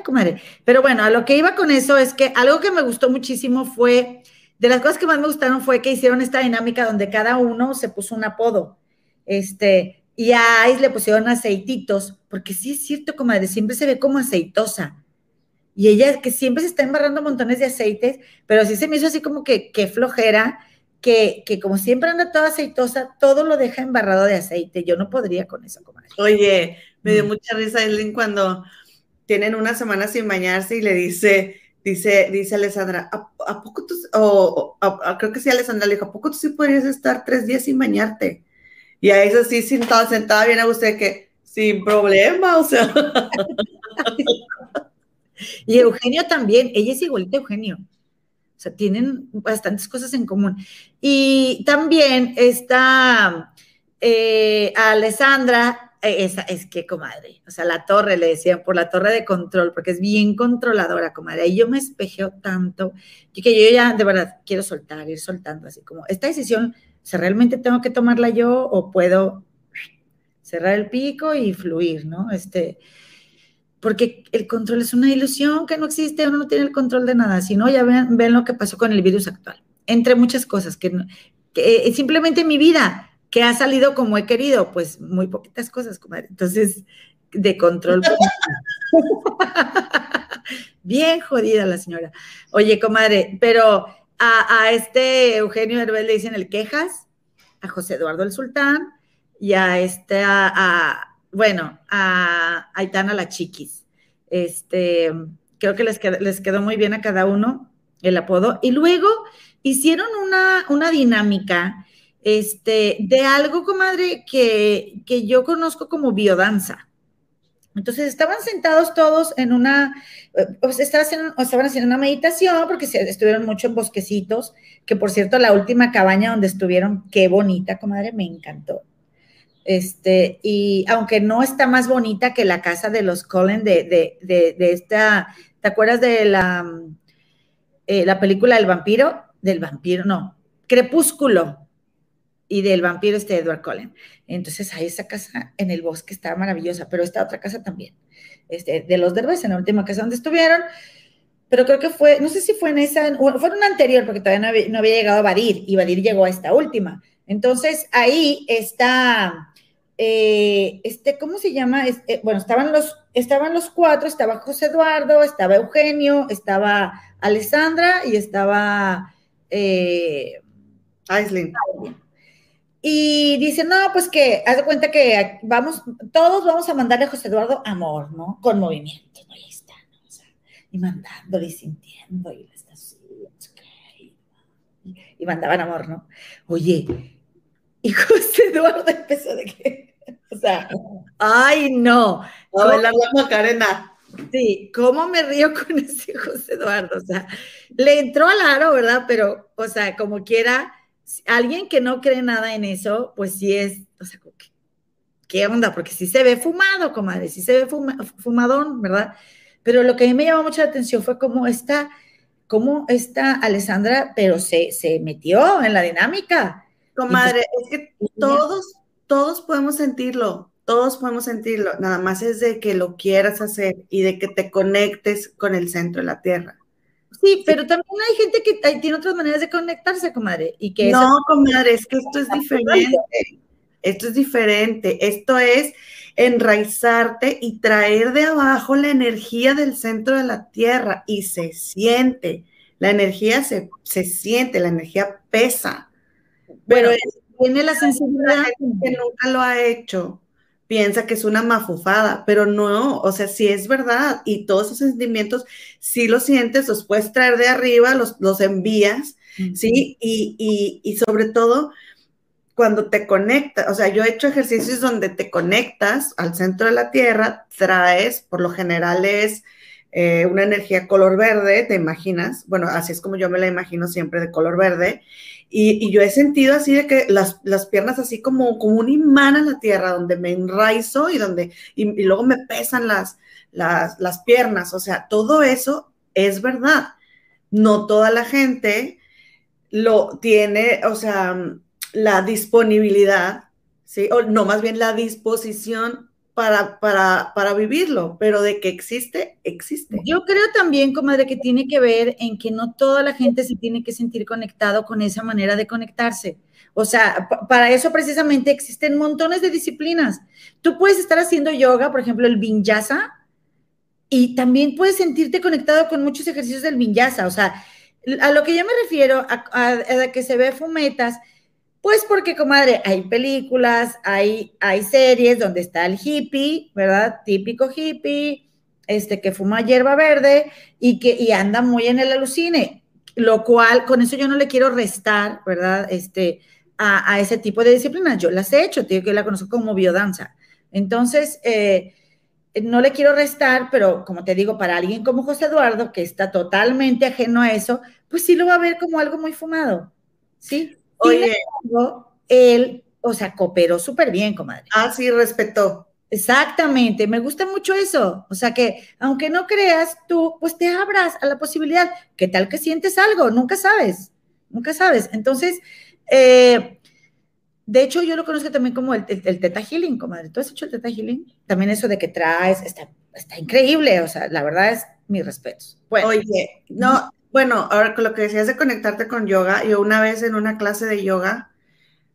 comadre. Pero bueno, a lo que iba con eso es que algo que me gustó muchísimo fue, de las cosas que más me gustaron fue que hicieron esta dinámica donde cada uno se puso un apodo. Este, y a Ais le pusieron aceititos, porque sí es cierto, comadre, siempre se ve como aceitosa. Y ella que siempre se está embarrando montones de aceites, pero sí se me hizo así como que, que flojera que, como siempre anda toda aceitosa, todo lo deja embarrado de aceite. Yo no podría con eso, comadre. Oye, me dio mm. mucha risa, Eileen, cuando tienen una semana sin bañarse y le dice, dice, dice Alessandra, ¿a, poco tú, o creo que sí, Alessandra le dijo, ¿a poco tú sí podrías estar tres días sin bañarte? Y a eso sí, sentada, sentada bien a usted, que sin problema, o sea. [laughs] y Eugenio también, ella es igualita a Eugenio. O sea, tienen bastantes cosas en común. Y también está eh, Alessandra, eh, esa, es que comadre, o sea, la torre, le decían, por la torre de control, porque es bien controladora, comadre. Y yo me espejeo tanto, que yo ya de verdad quiero soltar, ir soltando, así como esta decisión O ¿realmente tengo que tomarla yo o puedo cerrar el pico y fluir, ¿no? Este, porque el control es una ilusión que no existe, uno no tiene el control de nada, si no, ya ven, ven lo que pasó con el virus actual, entre muchas cosas, que, que eh, simplemente mi vida, que ha salido como he querido, pues muy poquitas cosas, comadre. Entonces, de control. [laughs] Bien jodida la señora. Oye, comadre, pero a, este Eugenio Herbel le dicen el quejas, a José Eduardo el Sultán y a este, a, bueno, a Aitana la Chiquis. Este, creo que les quedó, les quedó muy bien a cada uno el apodo. Y luego hicieron una, una dinámica este, de algo, comadre, que, que yo conozco como biodanza. Entonces estaban sentados todos en una, eh, pues estaban haciendo, estaban haciendo una meditación porque estuvieron mucho en bosquecitos, que por cierto la última cabaña donde estuvieron, qué bonita, comadre, me encantó. Este, y aunque no está más bonita que la casa de los Cullen de, de, de, esta, ¿te acuerdas de la, eh, la película del vampiro? Del vampiro, no, Crepúsculo y del vampiro este Edward Cullen. Entonces, ahí esa casa en el bosque estaba maravillosa, pero esta otra casa también, este, de los Derbez, en la última casa donde estuvieron, pero creo que fue, no sé si fue en esa, fue en una anterior, porque todavía no había, llegado a Badir, y Badir llegó a esta última. Entonces, ahí está, eh, este, ¿cómo se llama? Eh, bueno, estaban los, estaban los cuatro, estaba José Eduardo, estaba Eugenio, estaba Alessandra y estaba... Eh, Aislinn. Y dice, no, pues que, haz de cuenta que vamos, todos vamos a mandarle a José Eduardo amor, ¿no? Con movimiento, ¿no? Ahí está, ¿no? O sea, y mandándole y sintiendo, y está así, y mandaban amor, ¿no? Oye, [laughs] y José Eduardo empezó de que, o sea, ay, no. la Macarena. Sí, ¿cómo me río con [laughs] ese José Eduardo? O sea, le entró al aro, ¿verdad? Pero, o sea, como quiera alguien que no cree nada en eso, pues sí es, o sea, ¿qué, onda? Porque sí se ve fumado, comadre, sí se ve fumadón, ¿verdad? Pero lo que a mí me llamó mucho la atención fue cómo esta, cómo esta Alessandra, pero se, se metió en la dinámica. Comadre, es que todos, todos podemos sentirlo, todos podemos sentirlo, nada más es de que lo quieras hacer y de que te conectes con el centro de la tierra. Sí, pero también hay gente que tiene otras maneras de conectarse, comadre. Y que no, comadre, es que esto es diferente. Esto es diferente. Esto es enraizarte y traer de abajo la energía del centro de la tierra y se siente. La energía se, se siente, la energía pesa. Pero tiene la sensibilidad que nunca lo ha hecho piensa que es una mafufada, pero no, o sea, sí es verdad y todos esos sentimientos, si los sientes, los puedes traer de arriba, los, los envías, ¿sí? Y, y, sobre todo cuando te conectas, o sea, yo he hecho ejercicios donde te conectas al centro de la Tierra, traes, por lo general es eh, una energía color verde, ¿te imaginas? Bueno, así es como yo me la imagino siempre de color verde, y, yo he sentido así de que las, piernas así como, como un imán a la tierra, donde me enraizo y donde, y, luego me pesan las, las, las, piernas. O sea, todo eso es verdad. No toda la gente lo tiene, o sea, la disponibilidad, ¿sí? O no, más bien la disposición para, para, para, vivirlo, pero de que existe, existe. Yo creo también, comadre, que tiene que ver en que no toda la gente se tiene que sentir conectado con esa manera de conectarse. O sea, para eso precisamente existen montones de disciplinas. Tú puedes estar haciendo yoga, por ejemplo, el vinyasa, y también puedes sentirte conectado con muchos ejercicios del vinyasa. O sea, a lo que yo me refiero, a, a que se ve fumetas, pues porque, comadre, hay películas, hay, hay series donde está el hippie, ¿verdad? Típico hippie, este que fuma hierba verde y que y anda muy en el alucine, lo cual, con eso yo no le quiero restar, ¿verdad? Este, a, ese tipo de disciplinas. Yo las he hecho, digo que la conozco como biodanza. Entonces, eh, no le quiero restar, pero como te digo, para alguien como José Eduardo, que está totalmente ajeno a eso, pues sí lo va a ver como algo muy fumado, ¿sí? Oye, él, o sea, cooperó súper bien, comadre. Ah, sí, respetó. Exactamente, me gusta mucho eso. O sea que, aunque no creas tú, pues te abras a la posibilidad. ¿Qué tal que sientes algo? Nunca sabes, nunca sabes. Entonces, eh, De hecho, yo lo conozco también como el, el, Teta Healing, comadre. ¿Tú has hecho el Teta Healing? También eso de que traes, está, está increíble, o sea, la verdad es mis respetos. Bueno. Oye, no, bueno, ahora con lo que decías de conectarte con yoga, yo una vez en una clase de yoga,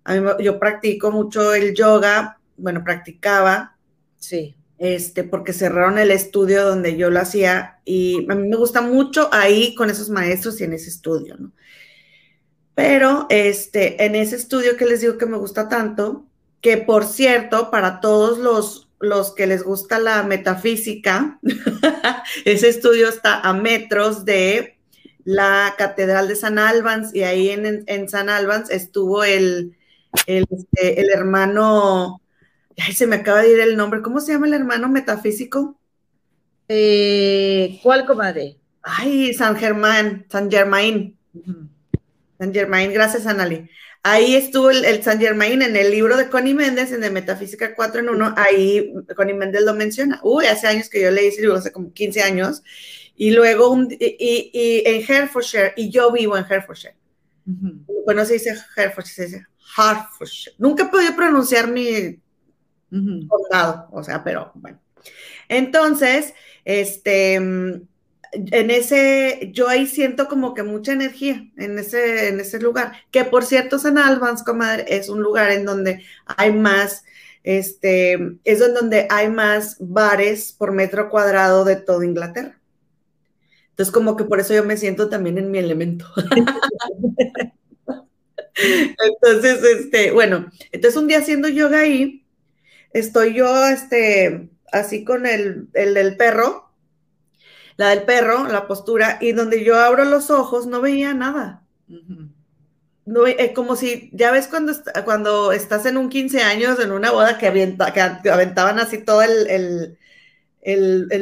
a mí, yo practico mucho el yoga, bueno, practicaba. Sí. Este, porque cerraron el estudio donde yo lo hacía y a mí me gusta mucho ahí con esos maestros y en ese estudio, ¿no? Pero este, en ese estudio que les digo que me gusta tanto, que por cierto, para todos los, los que les gusta la metafísica, [laughs] ese estudio está a metros de la Catedral de San Albans y ahí en, San Albans estuvo el, el, este, el, hermano, ay, se me acaba de ir el nombre, ¿cómo se llama el hermano metafísico? Eh, ¿Cuál comadre? Ay, San Germán, San Germain. San Germain, gracias, Anali. Ahí estuvo el, San Germain en el libro de Connie Méndez, en de Metafísica 4 en 1, ahí Connie Méndez lo menciona. Uy, hace años que yo leí ese libro, hace como 15 años. Y luego, y, y, en Herefordshire, y yo vivo en Herefordshire. Bueno, se dice Herefordshire, se dice Hertfordshire. Nunca he podido pronunciar mi condado, o sea, pero bueno. Entonces, este en ese, yo ahí siento como que mucha energía en ese, en ese lugar, que por cierto San Albans, comadre, es un lugar en donde hay más, este, es en donde hay más bares por metro cuadrado de toda Inglaterra. Entonces como que por eso yo me siento también en mi elemento. [laughs] entonces, este, bueno, entonces un día haciendo yoga ahí, estoy yo, este, así con el, el del perro, la del perro, la postura, y donde yo abro los ojos no veía nada. no, es como si, ya ves cuando, cuando estás en un 15 años, en una boda que, que aventaban así todo el,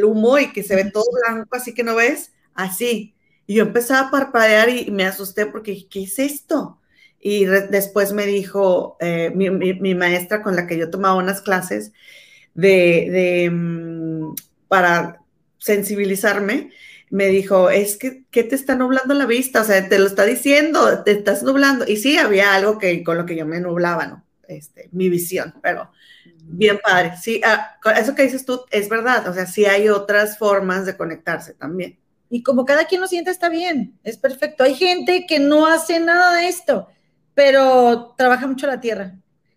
humo y que se ve todo blanco, así que no ves, así. Y yo empezaba a parpadear y, me asusté porque, ¿qué es esto? Y después me dijo eh, mi, maestra con la que yo tomaba unas clases de, de mm, para sensibilizarme, me dijo, es que, ¿qué te está nublando la vista? O sea, te lo está diciendo, te estás nublando. Y sí, había algo que con lo que yo me nublaba, ¿no? Este, mi visión, pero bien padre. Sí, ah, eso que dices tú es verdad. O sea, sí hay otras formas de conectarse también. Y como cada quien lo siente, está bien, es perfecto. Hay gente que no hace nada de esto, pero trabaja mucho la tierra.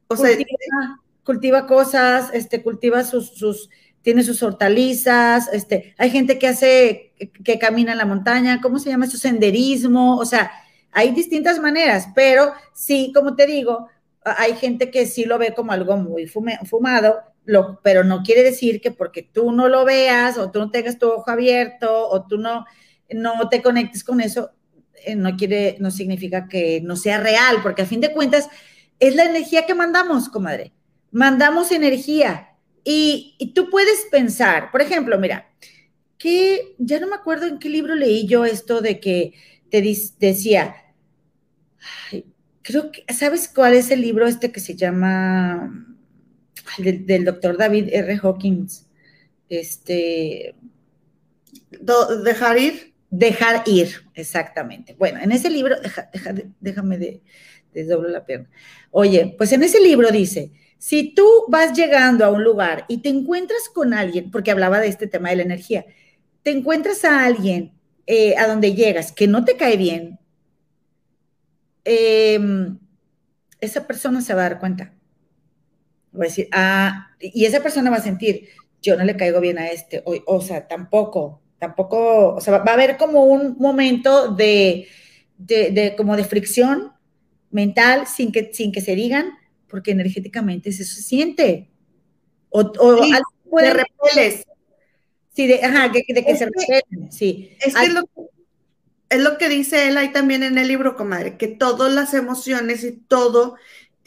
O sea, cultiva, cultiva cosas, este, cultiva sus, sus tiene sus hortalizas, este, hay gente que hace, que, camina en la montaña, ¿cómo se llama eso? Senderismo, o sea, hay distintas maneras, pero sí, como te digo, hay gente que sí lo ve como algo muy fumado, lo, pero no quiere decir que porque tú no lo veas o tú no tengas tu ojo abierto o tú no, no te conectes con eso, eh, no quiere, no significa que no sea real, porque a fin de cuentas es la energía que mandamos, comadre. Mandamos energía, y, tú puedes pensar, por ejemplo, mira, que ya no me acuerdo en qué libro leí yo esto de que te decía, creo que, ¿sabes cuál es el libro este que se llama del, doctor David R. Hawkins? Este. ¿Dejar ir? Dejar ir, exactamente. Bueno, en ese libro, déjame de, desdoblar la pierna. Oye, pues en ese libro dice si tú vas llegando a un lugar y te encuentras con alguien, porque hablaba de este tema de la energía, te encuentras a alguien eh, a donde llegas que no te cae bien, em, esa persona se va a dar cuenta. Va a decir, ah, y esa persona va a sentir, yo no le caigo bien a este, o, sea, tampoco, tampoco, o sea, va, a haber como un momento de, de, como de fricción mental sin que, sin que se digan, porque energéticamente eso se siente. O, o sí, puede, repeles. Sí, de, ajá, de, que se repelen, sí. Es que lo, es lo que dice él ahí también en el libro, comadre, que todas las emociones y todo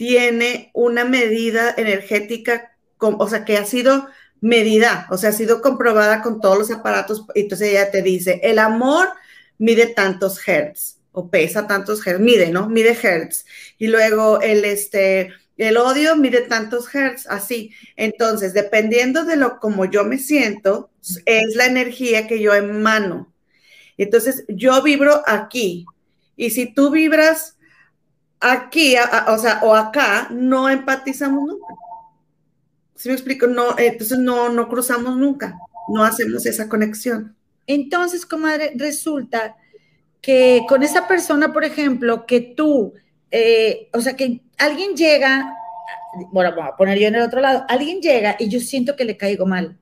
tiene una medida energética, o sea, que ha sido medida, o sea, ha sido comprobada con todos los aparatos, y entonces ella te dice, el amor mide tantos hertz, o pesa tantos hertz, mide, ¿no? Mide hertz. Y luego el, este, el odio mide tantos hertz, así. Entonces, dependiendo de lo como yo me siento, es la energía que yo emano. Entonces, yo vibro aquí. Y si tú vibras aquí, o sea, o acá, no empatizamos nunca. ¿Sí me explico? No, entonces no, no cruzamos nunca, no hacemos esa conexión. Entonces, comadre, resulta que con esa persona, por ejemplo, que tú, eh, o sea, que alguien llega, bueno, vamos a poner yo en el otro lado, alguien llega y yo siento que le caigo mal,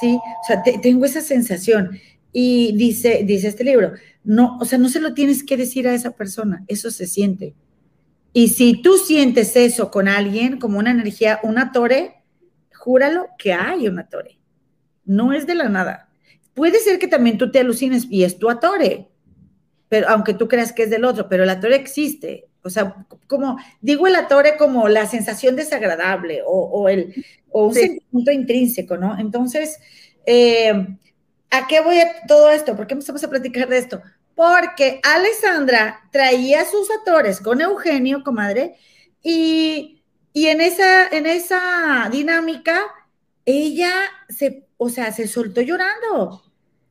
¿sí? O sea, tengo esa sensación. Y dice, dice este libro, no, o sea, no se lo tienes que decir a esa persona, eso se siente. Y si tú sientes eso con alguien, como una energía, una torre, júralo que hay una torre. No es de la nada. Puede ser que también tú te alucines y es tu atore, pero aunque tú creas que es del otro, pero la torre existe. O sea, como digo el atore como la sensación desagradable o, el, o un sentimiento intrínseco, ¿no? Entonces, eh, ¿a qué voy a todo esto? ¿Por qué empezamos a platicar de esto? Porque Alessandra traía sus atores con Eugenio, comadre, y, y en, esa, en esa dinámica, ella se, o sea, se soltó llorando.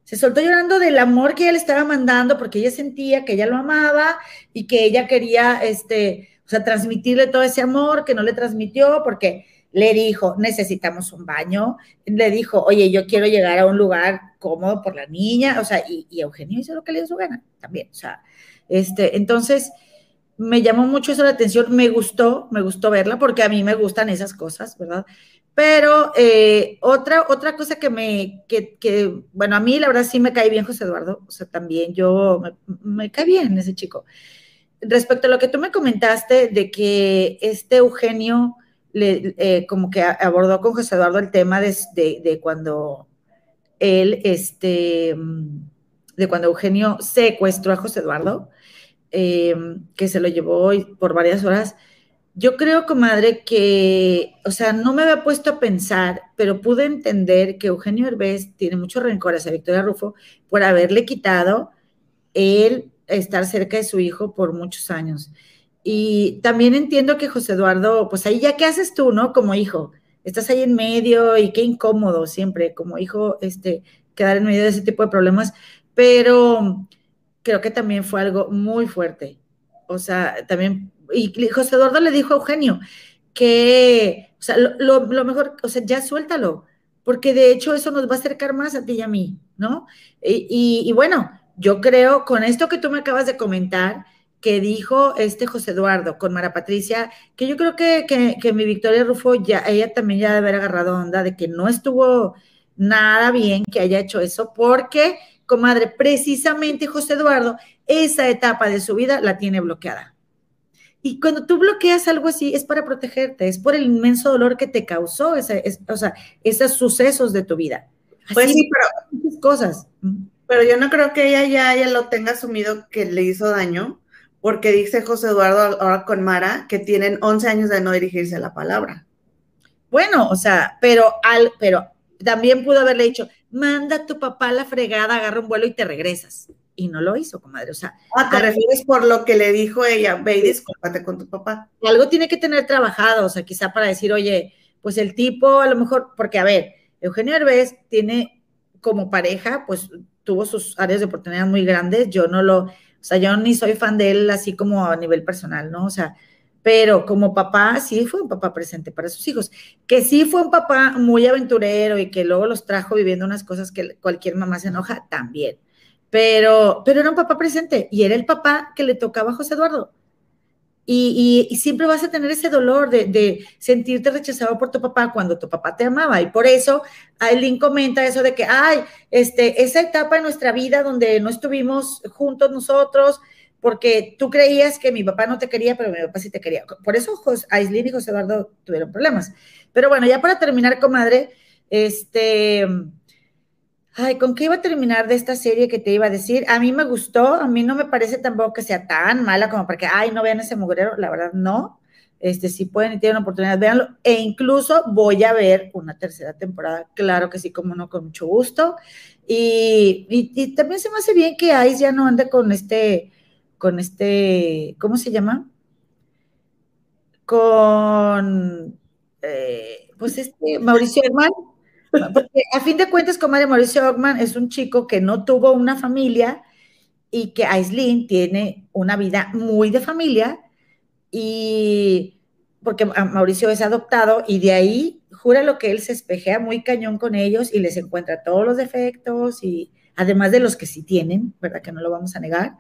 Se soltó llorando del amor que ella le estaba mandando porque ella sentía que ella lo amaba y que ella quería, este, o sea, transmitirle todo ese amor que no le transmitió porque le dijo, necesitamos un baño, le dijo, oye, yo quiero llegar a un lugar cómodo por la niña, o sea, y, Eugenio hizo lo que le dio su gana también, o sea, este, entonces me llamó mucho eso la atención, me gustó, me gustó verla porque a mí me gustan esas cosas, ¿verdad? Pero eh, otra, otra cosa que me, que, que, bueno, a mí la verdad sí me cae bien José Eduardo, o sea, también yo, me, me cae bien ese chico. Respecto a lo que tú me comentaste de que este Eugenio, le, eh, como que abordó con José Eduardo el tema de, cuando él, este, de cuando Eugenio secuestró a José Eduardo, eh, que se lo llevó por varias horas, yo creo, comadre, que, o sea, no me había puesto a pensar, pero pude entender que Eugenio Herbés tiene mucho rencor hacia Victoria Rufo por haberle quitado el estar cerca de su hijo por muchos años. Y también entiendo que José Eduardo, pues ahí ya qué haces tú, ¿no? Como hijo, estás ahí en medio y qué incómodo siempre, como hijo, este, quedar en medio de ese tipo de problemas, pero creo que también fue algo muy fuerte. O sea, también y José Eduardo le dijo a Eugenio que, o sea, lo, mejor, o sea, ya suéltalo, porque de hecho eso nos va a acercar más a ti y a mí, ¿no? Y, bueno, yo creo, con esto que tú me acabas de comentar, que dijo este José Eduardo con Mara Patricia, que yo creo que, que, mi Victoria Rufo, ya, ella también ya debe haber agarrado onda de que no estuvo nada bien que haya hecho eso, porque, comadre, precisamente José Eduardo, esa etapa de su vida la tiene bloqueada. Y cuando tú bloqueas algo así, es para protegerte, es por el inmenso dolor que te causó ese, o sea, esos sucesos de tu vida. pues sí, pero cosas. Pero yo no creo que ella ya, ya lo tenga asumido que le hizo daño, porque dice José Eduardo ahora con Mara que tienen 11 años de no dirigirse a la palabra. Bueno, o sea, pero al, pero también pudo haberle dicho, manda a tu papá a la fregada, agarra un vuelo y te regresas y no lo hizo, comadre. O sea, ah, te refieres por lo que le dijo ella, ve y discúlpate con tu papá. Algo tiene que tener trabajado, o sea, quizá para decir, oye, pues el tipo a lo mejor, porque a ver, Eugenio Herbés tiene como pareja, pues tuvo sus áreas de oportunidad muy grandes, yo no lo, o sea, yo ni soy fan de él así como a nivel personal, ¿no? O sea, pero como papá, sí fue un papá presente para sus hijos, que sí fue un papá muy aventurero y que luego los trajo viviendo unas cosas que cualquier mamá se enoja, también pero, pero era un papá presente y era el papá que le tocaba a José Eduardo. Y, siempre vas a tener ese dolor de, sentirte rechazado por tu papá cuando tu papá te amaba. Y por eso Aileen comenta eso de que, ay, este, esa etapa en nuestra vida donde no estuvimos juntos nosotros, porque tú creías que mi papá no te quería, pero mi papá sí te quería. Por eso Aileen y José Eduardo tuvieron problemas. Pero bueno, ya para terminar, comadre, este Ay, ¿con qué iba a terminar de esta serie que te iba a decir? A mí me gustó, a mí no me parece tampoco que sea tan mala como para que, ay, no vean ese mugrero, la verdad no. Este, si pueden y tienen oportunidad, véanlo. E incluso voy a ver una tercera temporada, claro que sí, como no, con mucho gusto. Y, y, también se me hace bien que Ice ya no ande con este, con este, ¿cómo se llama? Con, eh, pues este, Mauricio Hermano porque a fin de cuentas, comadre Mauricio Ockman es un chico que no tuvo una familia y que Aislinn tiene una vida muy de familia y porque Mauricio es adoptado y de ahí jura lo que él se espejea muy cañón con ellos y les encuentra todos los defectos y además de los que sí tienen, ¿verdad? Que no lo vamos a negar,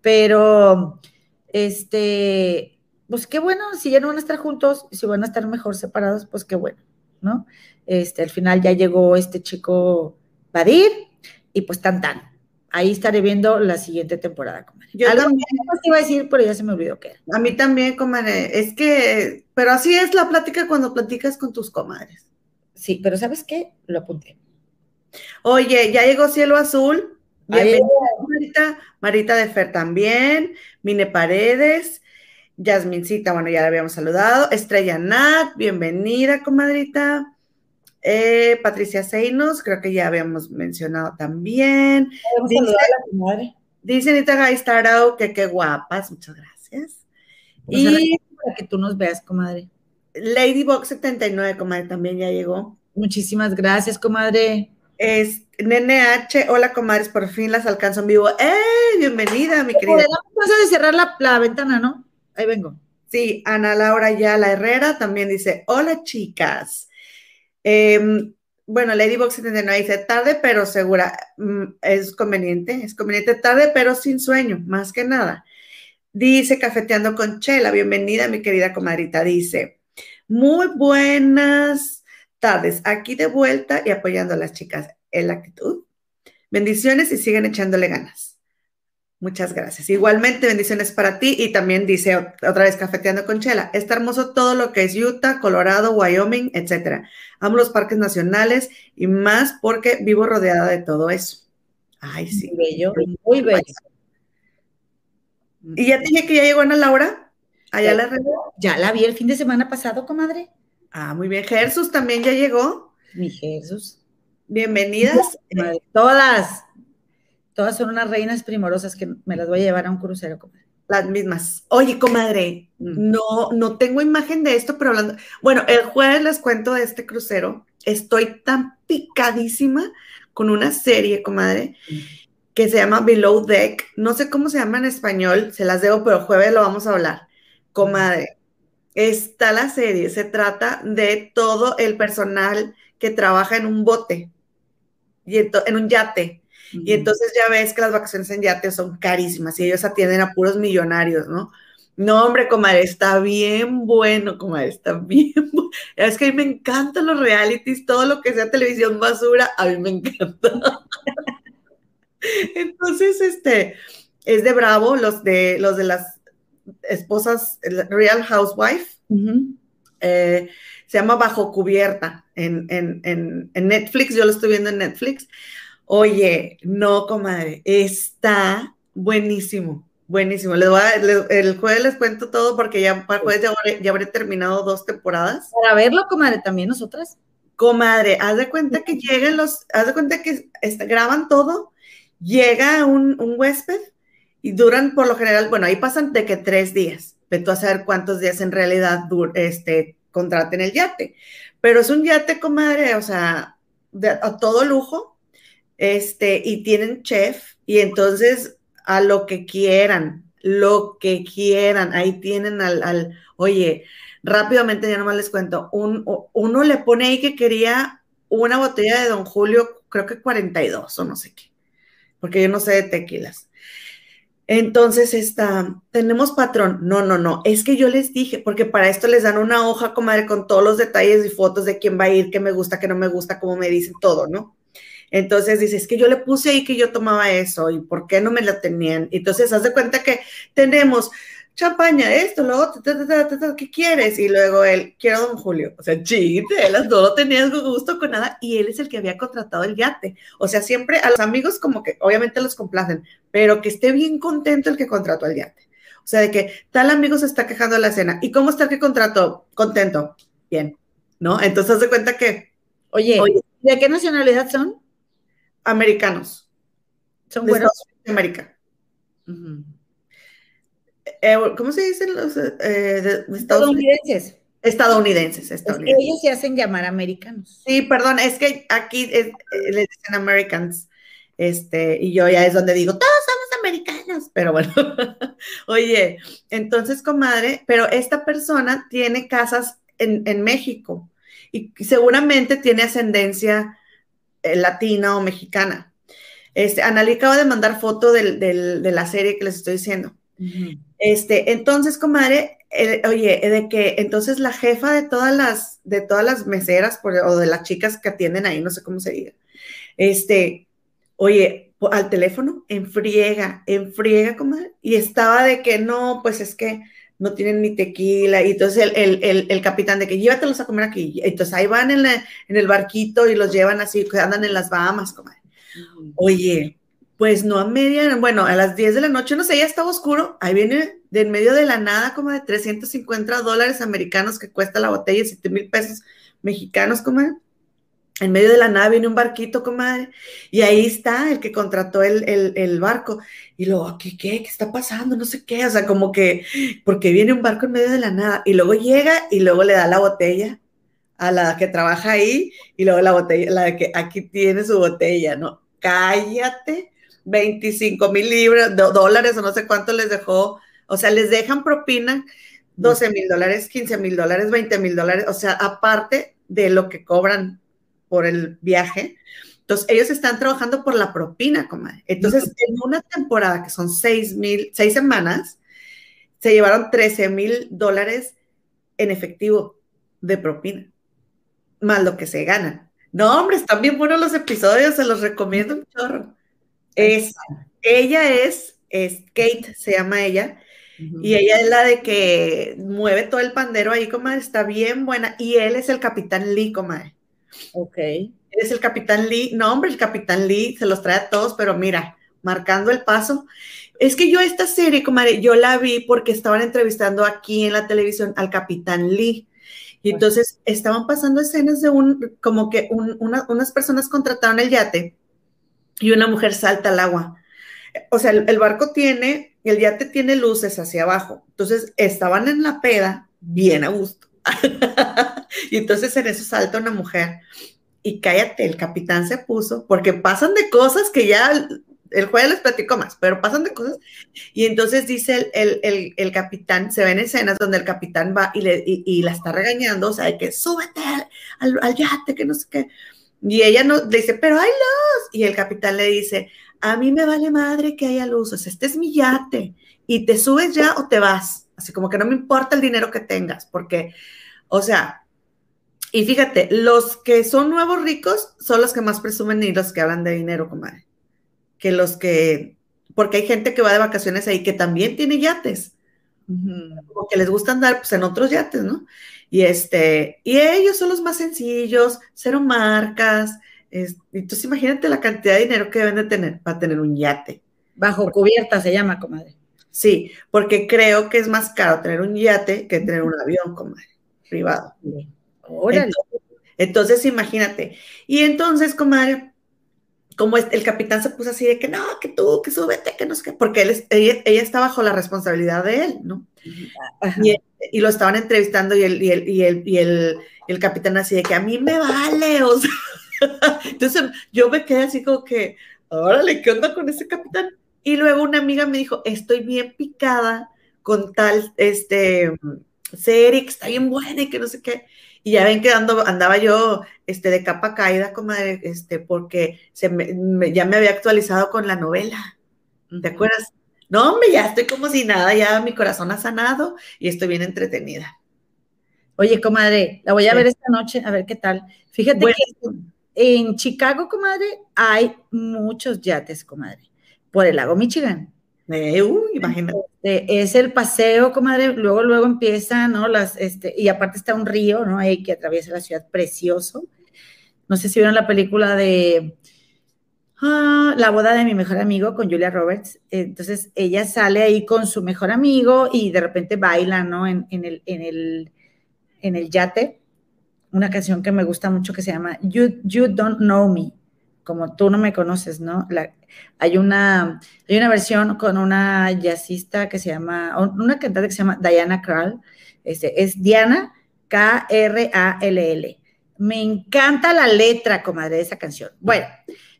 pero este, pues qué bueno, si ya no van a estar juntos, si van a estar mejor separados, pues qué bueno, ¿no? Este, al final ya llegó este chico Badir y pues tan tan. Ahí estaré viendo la siguiente temporada, comadre. Yo Algo también iba a decir, pero ya se me olvidó qué era. A mí también, comadre. Es que, pero así es la plática cuando platicas con tus comadres. Sí, pero ¿sabes qué? Lo apunté. Oye, ya llegó Cielo Azul. Bienvenida, Marita. Marita de Fer también. Mine Paredes. Yasmincita, bueno, ya la habíamos saludado. Estrella Nat, bienvenida, comadrita. Eh, Patricia Seinos, creo que ya habíamos mencionado también. Dice, a dice Anita Gaistarao que qué guapas, muchas gracias. Pues y para que tú nos veas, comadre. Ladybox 79, comadre, también ya llegó. Muchísimas gracias, comadre. Es Nene H, hola comadres, por fin las alcanzo en vivo. ¡Eh! Bienvenida, mi querida. Vamos a cerrar la, la ventana, ¿no? Ahí vengo. Sí, Ana Laura Yala Herrera también dice, hola chicas. Eh, bueno, Ladybox 79 dice tarde pero segura. Mm, es conveniente, es conveniente tarde pero sin sueño, más que nada. Dice Cafeteando con Chela, bienvenida mi querida comadrita. Dice, muy buenas tardes, aquí de vuelta y apoyando a las chicas en la actitud. Bendiciones y siguen echándole ganas. Muchas gracias. Igualmente, bendiciones para ti. Y también dice otra vez cafeteando con Chela. Está hermoso todo lo que es Utah, Colorado, Wyoming, etcétera. Amo los parques nacionales y más porque vivo rodeada de todo eso. Ay, sí. Bello, muy bello. ¿Y ya te dije que ya llegó Ana Laura? ¿Allá la Ya la vi el fin de semana pasado, comadre. Ah, muy bien. Jesús también ya llegó. Mi Jesús. Bienvenidas. Todas. Todas son unas reinas primorosas que me las voy a llevar a un crucero, comadre. Las mismas. Oye, comadre, mm. no, no tengo imagen de esto, pero hablando. Bueno, el jueves les cuento de este crucero. Estoy tan picadísima con una serie, comadre, mm. que se llama Below Deck. No sé cómo se llama en español, se las debo, pero jueves lo vamos a hablar. Comadre, está la serie. Se trata de todo el personal que trabaja en un bote y en un yate y entonces ya ves que las vacaciones en yate son carísimas y ellos atienden a puros millonarios, ¿no? No, hombre, comadre, está bien bueno, comadre, está [laughs] bien bueno. Es que a mí me encantan los realities, todo lo que sea televisión basura, a mí me encanta. [laughs] Entonces, este, es de Bravo, los de, los de las esposas, Real Housewife. Eh, se llama Bajo Cubierta en, en, Netflix, yo lo estoy viendo en Netflix. Oye, no, comadre, está buenísimo, buenísimo. Les voy a, el jueves les cuento todo porque ya para jueves ya habré, terminado dos temporadas. Para verlo, comadre, también nosotras. Comadre, haz de cuenta que llegan los, haz de cuenta que graban todo, llega un, huésped y duran por lo general, bueno, ahí pasan de que tres días, pero tú a saber cuántos días en realidad este, contraten el yate. Pero es un yate, comadre, o sea, a todo lujo, este, y tienen chef, y entonces a lo que quieran, lo que quieran, ahí tienen al, oye, rápidamente ya nomás les cuento, un, uno le pone ahí que quería una botella de Don Julio, creo que 42 o no sé qué, porque yo no sé de tequilas. Entonces, está, tenemos patrón. No, no, no. Es que yo les dije, porque para esto les dan una hoja, comadre, con todos los detalles y fotos de quién va a ir, qué me gusta, qué no me gusta, cómo me dicen todo, ¿no? Entonces dices, que yo le puse ahí que yo tomaba eso y por qué no me la tenían. Entonces, haz de cuenta que tenemos champaña, esto, lo otro, ¿qué quieres? Y luego él, quiero don Julio. O sea, chiste, las no tenías gusto con nada y él es el que había contratado el yate. O sea, siempre a los amigos como que obviamente los complacen, pero que esté bien contento el que contrató el yate. O sea, de que tal amigo se está quejando de la cena. ¿Y cómo está el que contrató? Contento. Bien, ¿no? Entonces, haz de cuenta que... Oye, Oye ¿de qué nacionalidad son? Americanos. Son buenos. de América. Eh, ¿Cómo se dicen los eh, estadounidenses? Estadounidenses, estadounidenses. ellos se hacen llamar americanos. Sí, perdón, es que aquí eh, les dicen Americans. Este, y yo ya es donde digo, todos somos americanos, pero bueno, [laughs] oye, entonces, comadre, pero esta persona tiene casas en, en México y seguramente tiene ascendencia eh, latina o mexicana. Este, Analí acaba de mandar foto del, de la serie que les estoy diciendo. Este, entonces, comadre, oye, de que entonces la jefa de todas las, de todas las meseras o de las chicas que atienden ahí, no sé cómo se diga, este, oye, al teléfono, en friega, en friega, comadre, y estaba de que no, pues es que no tienen ni tequila, y entonces el, capitán de que llévatelos a comer aquí, entonces ahí van en, el barquito y los llevan así, andan en las Bahamas, comadre. Oye, pues no a media, bueno, a las 10 de la noche, no sé, ya estaba oscuro, ahí viene de en medio de la nada como de 350 dólares americanos que cuesta la botella, 7 mil pesos mexicanos, comadre. En medio de la nada viene un barquito, comadre, y ahí está el que contrató el, barco. Y luego, ¿qué, ¿qué, qué, está pasando? No sé qué, o sea, como que, porque viene un barco en medio de la nada, y luego llega y luego le da la botella a la que trabaja ahí, y luego la botella, la de que aquí tiene su botella, ¿no? Cállate, 25 mil libras, dólares o no sé cuánto les dejó, o sea, les dejan propina 12 mil dólares, 15 mil dólares, 20 mil dólares, o sea, aparte de lo que cobran por el viaje. Entonces, ellos están trabajando por la propina, comadre. Entonces, en una temporada que son seis mil, seis semanas, se llevaron 13 mil dólares en efectivo de propina, más lo que se ganan. No, hombre, están bien buenos los episodios, se los recomiendo un chorro. Es, ella es, es Kate, se llama ella, y ella es la de que mueve todo el pandero ahí, comadre, está bien buena, y él es el capitán Lee, comadre. Ok. Es el capitán Lee. No, hombre, el capitán Lee se los trae a todos, pero mira, marcando el paso. Es que yo esta serie, comadre, yo la vi porque estaban entrevistando aquí en la televisión al capitán Lee. Y entonces estaban pasando escenas de un, como que unas personas contrataron el yate y una mujer salta al agua. O sea, el, el, barco tiene, el yate tiene luces hacia abajo. Entonces estaban en la peda, bien a gusto. [laughs] y entonces en eso salta una mujer. Y cállate, el capitán se puso, porque pasan de cosas que ya el juez les platico más, pero pasan de cosas. Y entonces dice el, capitán, se ven escenas donde el capitán va y, le, y, la está regañando, o sea, de que súbete al, al, yate, que no sé qué. Y ella no, le dice, pero hay luz. Y el capitán le dice, a mí me vale madre que haya luz, este es mi yate. Y te subes ya o te vas. Así como que no me importa el dinero que tengas, porque, o sea, y fíjate, los que son nuevos ricos son los que más presumen y los que hablan de dinero, comadre. Que los que, porque hay gente que va de vacaciones ahí que también tiene yates, como que les gusta andar pues, en otros yates, ¿no? Y este, y ellos son los más sencillos, cero marcas. entonces imagínate la cantidad de dinero que deben de tener para tener un yate. Bajo cubierta se llama, comadre. Sí, porque creo que es más caro tener un yate que tener un avión, comadre, privado. Entonces, imagínate. Y entonces, comadre, como el capitán se puso así de que no, que tú, que súbete, que no sé qué, porque él, ella, está bajo la responsabilidad de él, ¿no? Y, lo estaban entrevistando y, el, y, el, y, el, y el, capitán así de que a mí me vale, [laughs] o sea, entonces yo me quedé así como que, órale, ¿qué onda con ese capitán? Y luego una amiga me dijo, estoy bien picada con tal, este, serie que está bien buena y que no sé qué. Y ya ven que andaba yo este, de capa caída, como este, porque se me, ya me había actualizado con la novela. ¿Te acuerdas? No, hombre, ya estoy como si nada, ya mi corazón ha sanado y estoy bien entretenida. Oye, comadre, la voy a ver esta noche, a ver qué tal. Fíjate que en Chicago, comadre, hay muchos yates, comadre por el lago Michigan. Eh, imagínate. Este, es el paseo, comadre, luego, luego empieza, ¿no? Las, este, y aparte está un río, ¿no? Ahí que atraviesa la ciudad, precioso. No sé si vieron la película de ah, La boda de mi mejor amigo con Julia Roberts. Entonces ella sale ahí con su mejor amigo y de repente baila, ¿no? En, el, en, el, en el yate. Una canción que me gusta mucho que se llama You, you Don't Know Me como tú no me conoces, ¿no? hay, una, hay una versión con una jazzista que se llama, una cantante que se llama Diana Krall, este, es Diana K-R-A-L-L. Me encanta la letra, comadre, de esa canción. Bueno,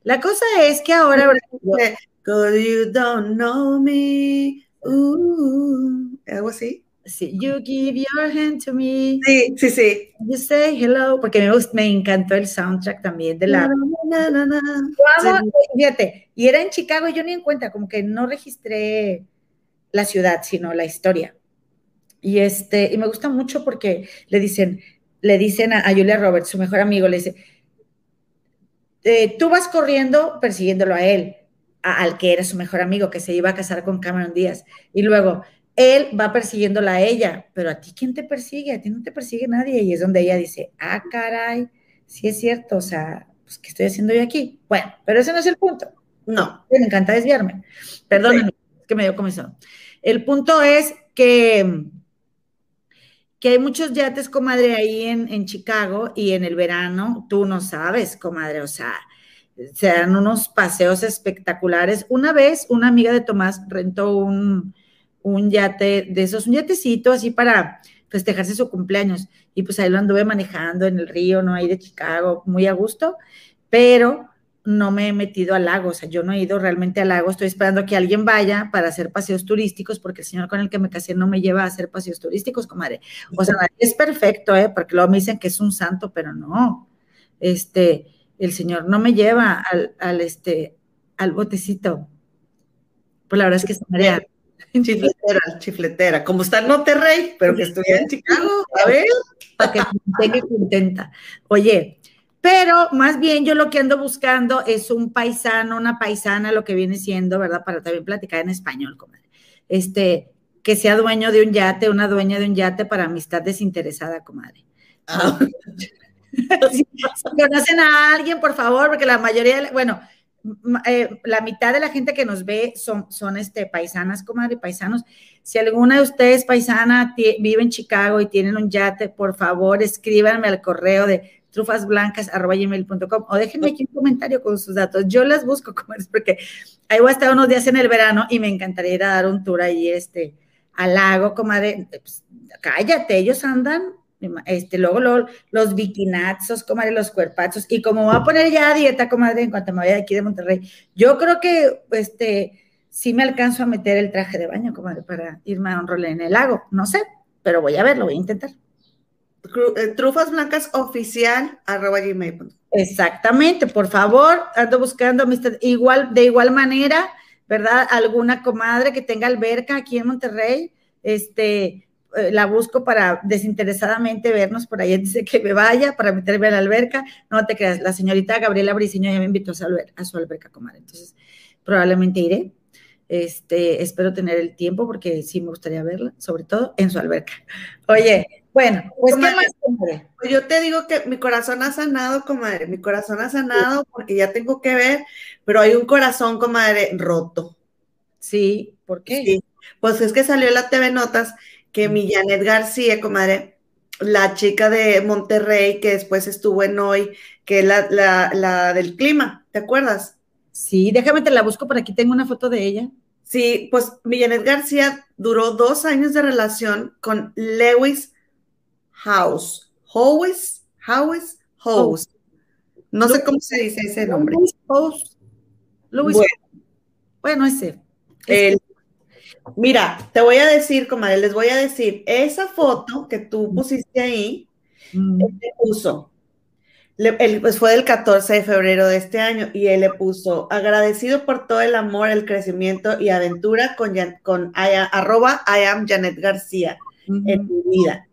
la cosa es que ahora... [laughs] You don't know me. Uh, algo así. Sí, you give your hand to me. Sí, sí, sí. You say hello, porque me, me encantó el soundtrack también de la... Na, na, na, Amo, fíjate, y era en Chicago, yo ni en cuenta, como que no registré la ciudad, sino la historia. Y este, y me gusta mucho porque le dicen, le dicen a, a Julia Roberts, su mejor amigo, le dice, eh, tú vas corriendo persiguiéndolo a él, a- al que era su mejor amigo, que se iba a casar con Cameron Díaz. Y luego, él va persiguiéndola a ella, pero a ti, ¿quién te persigue? A ti no te persigue nadie. Y es donde ella dice, ah, caray, sí es cierto, o sea, pues, ¿qué estoy haciendo yo aquí? Bueno, pero ese no es el punto. No. Me encanta desviarme. Perdónenme, es que me dio comezón. El punto es que, que hay muchos yates, comadre, ahí en, en Chicago y en el verano, tú no sabes, comadre, o sea, se dan unos paseos espectaculares. Una vez, una amiga de Tomás rentó un, un yate de esos, un yatecito así para festejarse su cumpleaños. Y pues ahí lo anduve manejando en el río, ¿no? Ahí de Chicago, muy a gusto, pero no me he metido al lago, o sea, yo no he ido realmente al lago, estoy esperando que alguien vaya para hacer paseos turísticos, porque el señor con el que me casé no me lleva a hacer paseos turísticos, comadre. O sea, es perfecto, ¿eh? Porque luego me dicen que es un santo, pero no. Este, el señor no me lleva al, al este, al botecito. Pues la verdad es que se marea. [laughs] Chifletera, chifletera. Como está en Monterrey, pero que estudia en Chicago. A ver. para que tenga contenta. Oye, pero más bien yo lo que ando buscando es un paisano, una paisana, lo que viene siendo, ¿verdad? Para también platicar en español, comadre. Este, que sea dueño de un yate, una dueña de un yate para amistad desinteresada, comadre. Ah, [laughs] Si, conocen a alguien, por favor, porque la mayoría, de- bueno, eh, la mitad de la gente que nos ve son, son este, paisanas, comadre, paisanos. Si alguna de ustedes, paisana, vive en Chicago y tienen un yate, por favor, escríbanme al correo de trufasblancas.gmail.com o déjenme aquí un comentario con sus datos. Yo las busco, [laughs] comadres, porque ahí voy a estar unos días en el verano y me encantaría ir a dar un tour ahí, este, al lago, comadre. Pues, cállate, ellos andan este, luego, luego los bikinazos, comadre, los cuerpazos, y como voy a poner ya a dieta, comadre, en cuanto me vaya de aquí de Monterrey, yo creo que, este, sí me alcanzo a meter el traje de baño, comadre, para irme a un rol en el lago, no sé, pero voy a verlo, voy a intentar. Eh, Trufas blancas oficial arroba gmail.com. Exactamente, por favor, ando buscando amistad, igual, de igual manera, ¿verdad? Alguna comadre que tenga alberca aquí en Monterrey, este, la busco para desinteresadamente vernos por ahí [laughs] antes de que me vaya, para meterme a la alberca. No te creas, la señorita Gabriela Briceño ya me invitó a su, alber- a su alberca, comadre. Entonces, probablemente iré. Este, espero tener el tiempo porque sí me gustaría verla, sobre todo en su alberca. Oye, bueno, pues ¿qué más? Pues yo te digo que mi corazón ha sanado, comadre. Mi corazón ha sanado porque ya tengo que ver, pero hay un corazón, comadre, roto. Sí, ¿por qué? Sí. Pues es que salió la TV Notas que mi Janet García, comadre, la chica de Monterrey que después estuvo en hoy, que es la, la, la del clima, ¿te acuerdas? Sí, déjame te la busco, por aquí tengo una foto de ella. Sí, pues mi Janet García duró dos años de relación con Lewis House. House, House, House. No sé cómo se dice ese nombre. Post. Louis Bueno. Bueno, ese. El- mira, te voy a decir, comadre, les voy a decir, esa foto que tú pusiste ahí, Mm, él le puso, le- él, pues fue del 14 de febrero de este año y él le puso, agradecido por todo el amor, el crecimiento y aventura con, con I arroba I am Janet García en mi vida.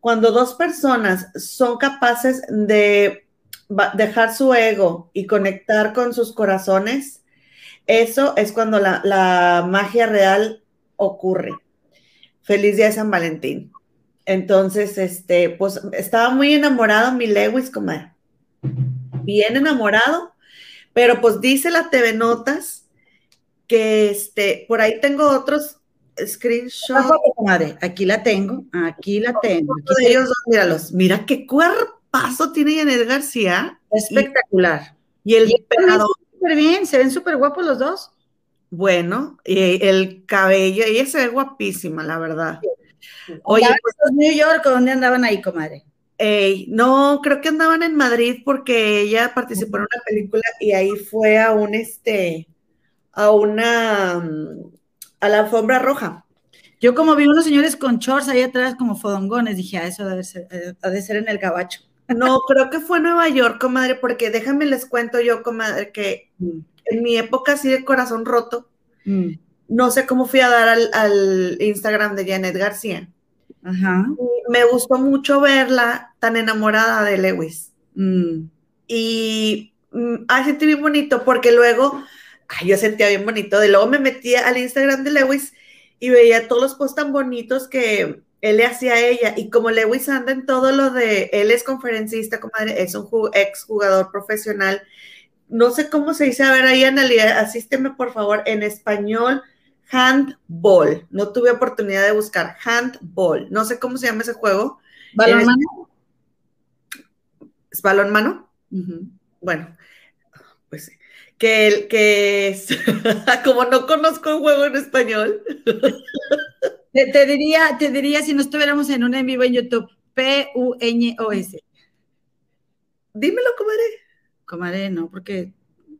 Cuando dos personas son capaces de dejar su ego y conectar con sus corazones, eso es cuando la, la magia real ocurre. Feliz día de San Valentín. Entonces, este, pues estaba muy enamorado mi Lewis, comadre. Bien enamorado, pero pues dice la TV Notas que este, por ahí tengo otros screenshots comadre. Aquí la tengo, aquí la tengo. Aquí de ellos dos, míralos. Mira qué cuerpazo tiene Janet García espectacular. y el Y súper bien, se ven súper guapos los dos. Bueno, y el cabello, ella se ve guapísima, la verdad. Oye, pues, New York, ¿o ¿dónde andaban ahí, comadre? ey, no, creo que andaban en Madrid porque ella participó en una película y ahí fue a un, este, a una, mm, a la alfombra roja. Yo como vi unos señores con shorts ahí atrás como fodongones, dije, ah, eso debe ser, eh, ha de ser en el gabacho. No, creo que fue Nueva York, comadre, porque déjame les cuento yo, comadre, que Mm, en mi época así de corazón roto, mm, no sé cómo fui a dar al, al Instagram de Janet García. Ajá. Me gustó mucho verla tan enamorada de Lewis. mm. Y mm, ay, sentí bien bonito porque luego, ay, yo sentía bien bonito. De luego me metía al Instagram de Lewis y veía todos los posts tan bonitos que él le hacía a ella. Y como Lewis anda en todo lo de, él es conferencista, comadre, es un ex jugador profesional. No sé cómo se dice, a ver, ahí Analia, asísteme por favor, en español, handball. No tuve oportunidad de buscar handball. No sé cómo se llama ese juego. ¿Balonmano? ¿Es balón mano? Bueno, pues sí. Que, el- que es, [laughs] como no conozco el juego en español, Te, te diría, te diría si no estuviéramos en un en vivo en YouTube, P-U-N-O-S. dímelo, comadre. Comadre, no, porque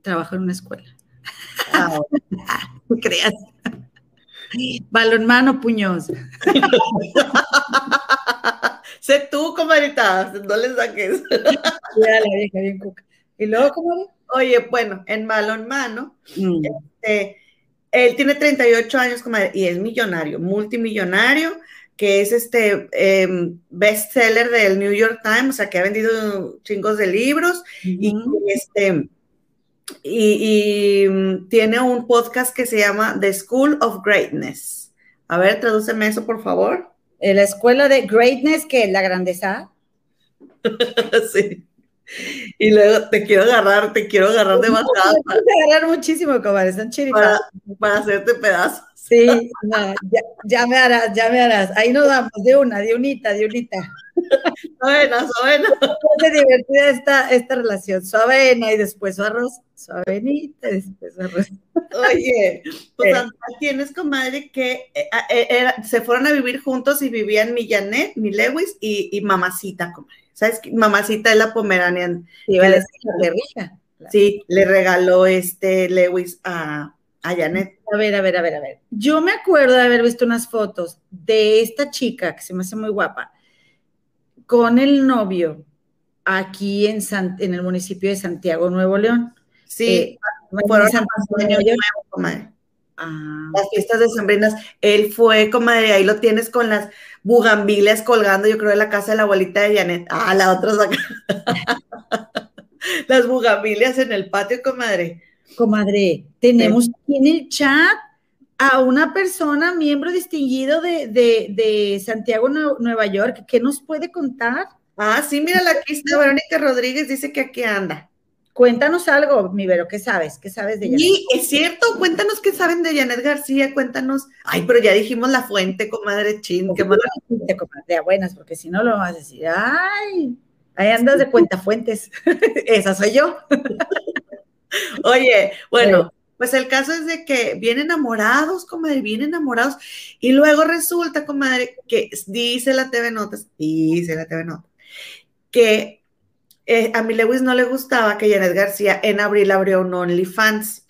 trabajo en una escuela. Ah, [laughs] No creas. Balonmano, puños. [laughs] sé tú, comadrita, no le saques. [laughs] Ya la vieja bien cuca. ¿Y luego, comadre? Oye, bueno, en balonmano, Mm. eh, él tiene 38 años, comadre, y es millonario, multimillonario, que es este em, bestseller del New York Times, o sea, que ha vendido chingos de libros. y, este, y, y, mm, tiene un podcast que se llama The School of Greatness. A ver, tradúceme eso, por favor. En la escuela de greatness, que es la grandeza. [laughs] sí. Y luego te quiero agarrar, te quiero agarrar de bajada Me gusta agarrar muchísimo, comadre, están para, para hacerte pedazos. Sí, no, ya, ya me harás, ya me harás. Ahí nos damos de una, de unita, de unita. Buena, buena. Qué divertida esta, esta relación. Su avena y después su arroz. Su avenita y después arroz. Oye, pues Eh. Tienes comadre que eh, eh, era- se fueron a vivir juntos y vivían mi Janet, mi Lewis y, y mamacita, comadre. ¿Sabes? qué? Mamacita es la Pomeranian. Sí, le-. Sí, le regaló este Lewis a, a Janet. A ver, a ver, a ver, a ver. Yo me acuerdo de haber visto unas fotos de esta chica que se me hace muy guapa con el novio aquí en, San- en el municipio de Santiago, Nuevo León. Sí, Eh, fueron San- Nuevo comadre. Ah, Las fiestas decembrinas, él fue, comadre, ahí lo tienes con las bugambilias colgando, yo creo, de la casa de la abuelita de Janet. Ah, la otra saca. [laughs] Las bugambilias en el patio, comadre. Comadre, tenemos aquí en el chat a una persona, miembro distinguido de, de- de Santiago, Nue- Nueva York. ¿Qué nos puede contar? Ah, sí, mírala, aquí está Verónica Rodríguez, dice que aquí anda. Cuéntanos algo, mi Vero, ¿qué sabes? ¿Qué sabes de ella? Y es cierto, cuéntanos qué saben de Janet García, cuéntanos. Ay, pero ya dijimos la fuente, comadre chin, qué mala. Te comadre, buenas, porque si no lo vas a decir, ay, ahí andas de cuentafuentes. [laughs] Esa soy yo. [laughs] [laughs] Oye, bueno, pues el caso es de que vienen enamorados, comadre, bien enamorados, y luego resulta, comadre, que dice la TV Notas, dice la TV Notas, que eh, a mi Lewis no le gustaba que Janet García en abril abrió un OnlyFans.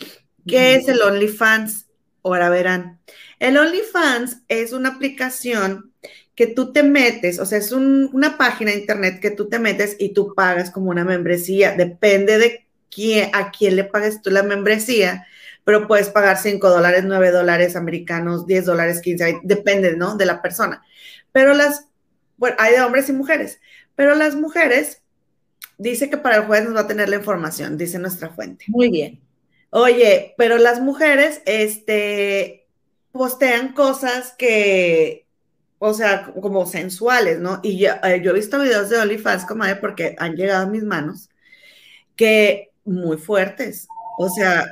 ¿Qué es el OnlyFans? Ahora verán. El OnlyFans es una aplicación que tú te metes, o sea, es un- una página de internet que tú te metes y tú pagas como una membresía. Depende de quién, a quién le pagues tú la membresía, pero puedes pagar 5 dólares, 9 dólares americanos, 10 dólares, 15, 20, depende, ¿no? De la persona. Pero las, bueno, hay de hombres y mujeres, pero las mujeres, dice que para el jueves nos va a tener la información, dice nuestra fuente. Muy bien. Oye, pero las mujeres, este, postean cosas que, o sea, como sensuales, ¿no? Y yo, eh, yo he visto videos de OnlyFans, comadre, porque han llegado a mis manos, que muy fuertes, o sea,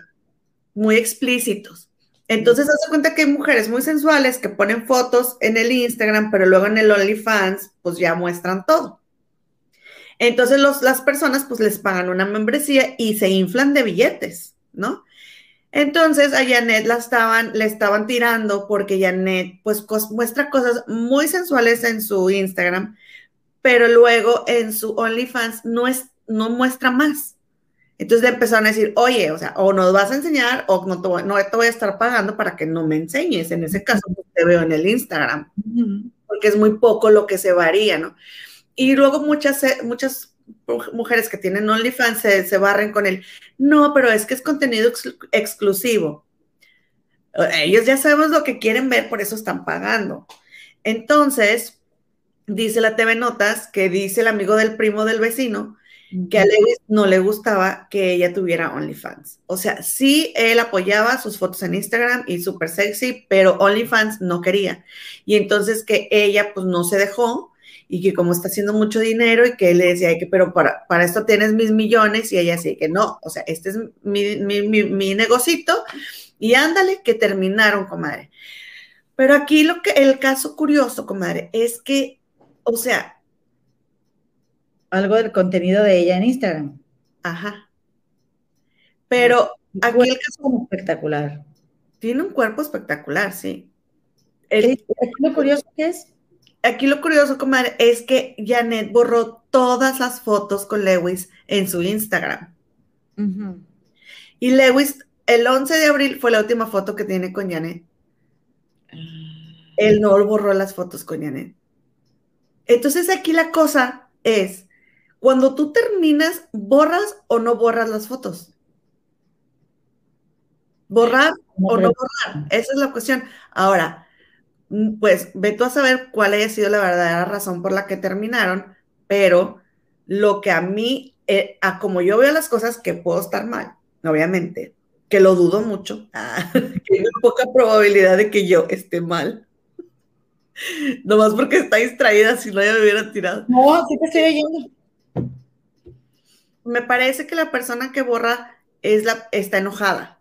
muy explícitos. Entonces, haz de cuenta que hay mujeres muy sensuales que ponen fotos en el Instagram, pero luego en el OnlyFans, pues ya muestran todo. Entonces, los, las personas, pues les pagan una membresía y se inflan de billetes, ¿no? Entonces a Janet la estaban, le estaban tirando porque Janet pues muestra cosas muy sensuales en su Instagram, pero luego en su OnlyFans no, es, no muestra más. Entonces le empezaron a decir, oye, o sea, o nos vas a enseñar o no te voy, no te voy a estar pagando para que no me enseñes. En ese caso, pues, te veo en el Instagram, porque es muy poco lo que se varía, ¿no? Y luego muchas, eh, muchas mujeres que tienen OnlyFans se, se barren con él. No, pero es que es contenido exclusivo. Ellos ya sabemos lo que quieren ver, por eso están pagando. Entonces, dice la TV Notas que dice el amigo del primo del vecino que a Lewis no le gustaba que ella tuviera OnlyFans. O sea, sí, él apoyaba sus fotos en Instagram y súper sexy, pero OnlyFans no quería. Y entonces que ella pues no se dejó y que como está haciendo mucho dinero y que él le decía que, pero para, para esto tienes mis millones y ella sí que no, o sea, este es mi, mi, mi, mi negocito y ándale, que terminaron, comadre. Pero aquí lo que, el caso curioso, comadre, es que, o sea. Algo del contenido de ella en Instagram. Ajá. Pero aquí el caso. espectacular. Tiene un cuerpo espectacular, sí. aquí lo curioso que es. Aquí lo curioso, comadre, es que Janet borró todas las fotos con Lewis en su Instagram. Y Lewis el 11 de abril fue la última foto que tiene con Janet. Ah. Él no borró las fotos con Janet. Entonces aquí la cosa es, cuando tú terminas, ¿borras o no borras las fotos? ¿Borrar o no borrar? Esa es la cuestión. Ahora, mm, pues ve tú a saber cuál haya sido la verdadera razón por la que terminaron, pero lo que a mí, eh, a como yo veo las cosas, que puedo estar mal, obviamente, que lo dudo mucho, ah, [laughs] que hay poca probabilidad de que yo esté mal. [laughs] Nomás porque está distraída, si no ya me hubiera tirado. No, sí te estoy oyendo. Me parece que la persona que borra es la, está enojada.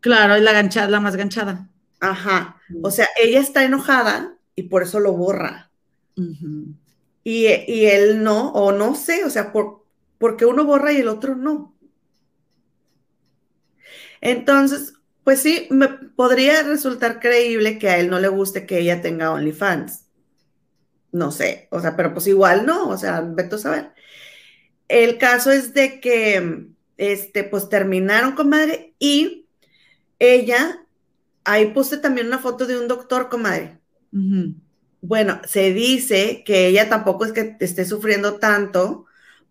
Claro, es la ganchada, la más ganchada. Ajá. O sea, ella está enojada y por eso lo borra. y, y, él no, o no sé, o sea, por, porque uno borra y el otro no. Entonces, pues sí, me podría resultar creíble que a él no le guste que ella tenga OnlyFans. No sé, o sea, pero pues igual no, o sea, vete a saber. El caso es de que, este, pues terminaron, comadre, y ella, ahí puse también una foto de un doctor, comadre. Bueno, se dice que ella tampoco es que esté sufriendo tanto,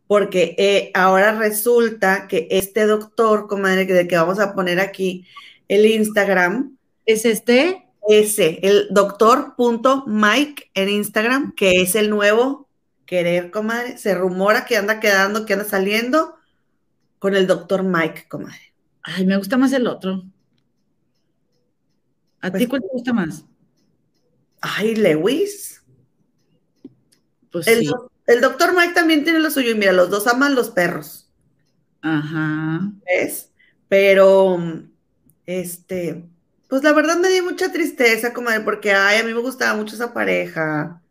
porque eh, ahora resulta que este doctor, comadre, que, que vamos a poner aquí el Instagram. ¿Es este? Ese, el doctor.mike en Instagram, que es el nuevo querer, comadre. Se rumora que anda quedando, que anda saliendo con el doctor Mike, comadre. Ay, me gusta más el otro. ¿A ti pues cuál te gusta más? Ay, Lewis. Pues sí. El doctor Mike también tiene lo suyo y mira, los dos aman los perros. Ajá. ¿Ves? Pero, este, pues la verdad me dio mucha tristeza, comadre, porque, ay, a mí me gustaba mucho esa pareja.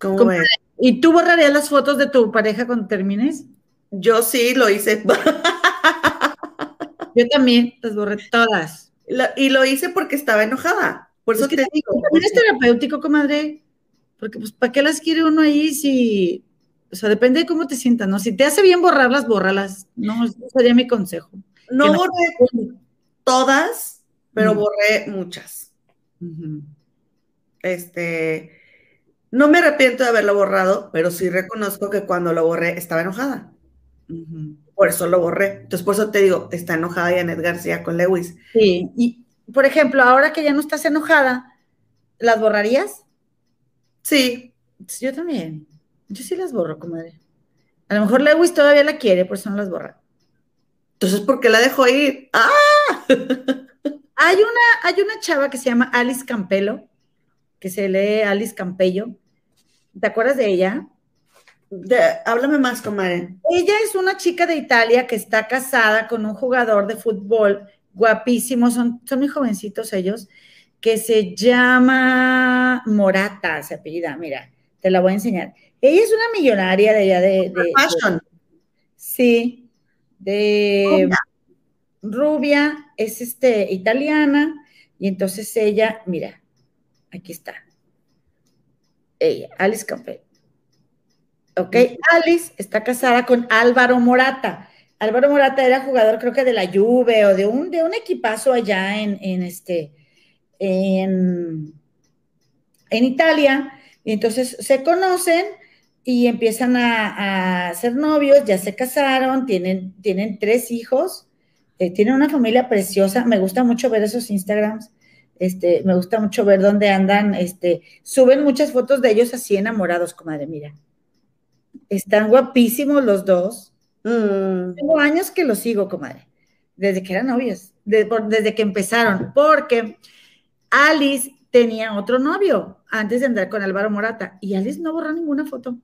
¿Cómo ves? ¿Y tú borrarías las fotos de tu pareja cuando termines? Yo sí, lo hice. [laughs] Yo también, las borré todas. y lo hice porque estaba enojada. Por eso te digo. También es terapéutico, comadre. Porque, pues, ¿para qué las quiere uno ahí si, o sea, depende de cómo te sientas, ¿no? Si te hace bien borrarlas, bórralas. No, ese sería mi consejo. No borré todas, pero borré muchas. Este, no me arrepiento de haberlo borrado, pero sí reconozco que cuando lo borré estaba enojada. Por eso lo borré. Entonces, por eso te digo, está enojada Janet García con Lewis. Sí, y por ejemplo, ahora que ya no estás enojada, ¿las borrarías? Sí. Yo también. Yo sí las borro, comadre. A lo mejor Lewis todavía la quiere, por eso no las borra. Entonces, ¿por qué la dejó ir? ¡Ah! [laughs] hay, una, hay una chava que se llama Alice Campelo, que se lee Alice Campello. ¿Te acuerdas de ella? háblame más, comadre. Ella es una chica de Italia que está casada con un jugador de fútbol guapísimo, son, son muy jovencitos ellos, que se llama Morata, se apellida, mira, te la voy a enseñar. Ella es una millonaria de allá de... de, sí, de rubia. es este, italiana, y entonces ella, mira, aquí está. Ella, Alice Campbell. ¿ok? Alice está casada con Álvaro Morata. Álvaro Morata era jugador, creo que de la Juve o de un, de un equipazo allá en, en este, en, en Italia. Y entonces se conocen y empiezan a, ser novios, ya se casaron, tienen, tienen tres hijos, eh, tienen una familia preciosa. Me gusta mucho ver esos Instagrams. Este, me gusta mucho ver dónde andan, este, suben muchas fotos de ellos así enamorados, comadre, mira. Están guapísimos los dos. Mm. Tengo años que los sigo, comadre, desde que eran novios, desde que empezaron, porque Alice tenía otro novio antes de andar con Álvaro Morata y Alice no borró ninguna foto.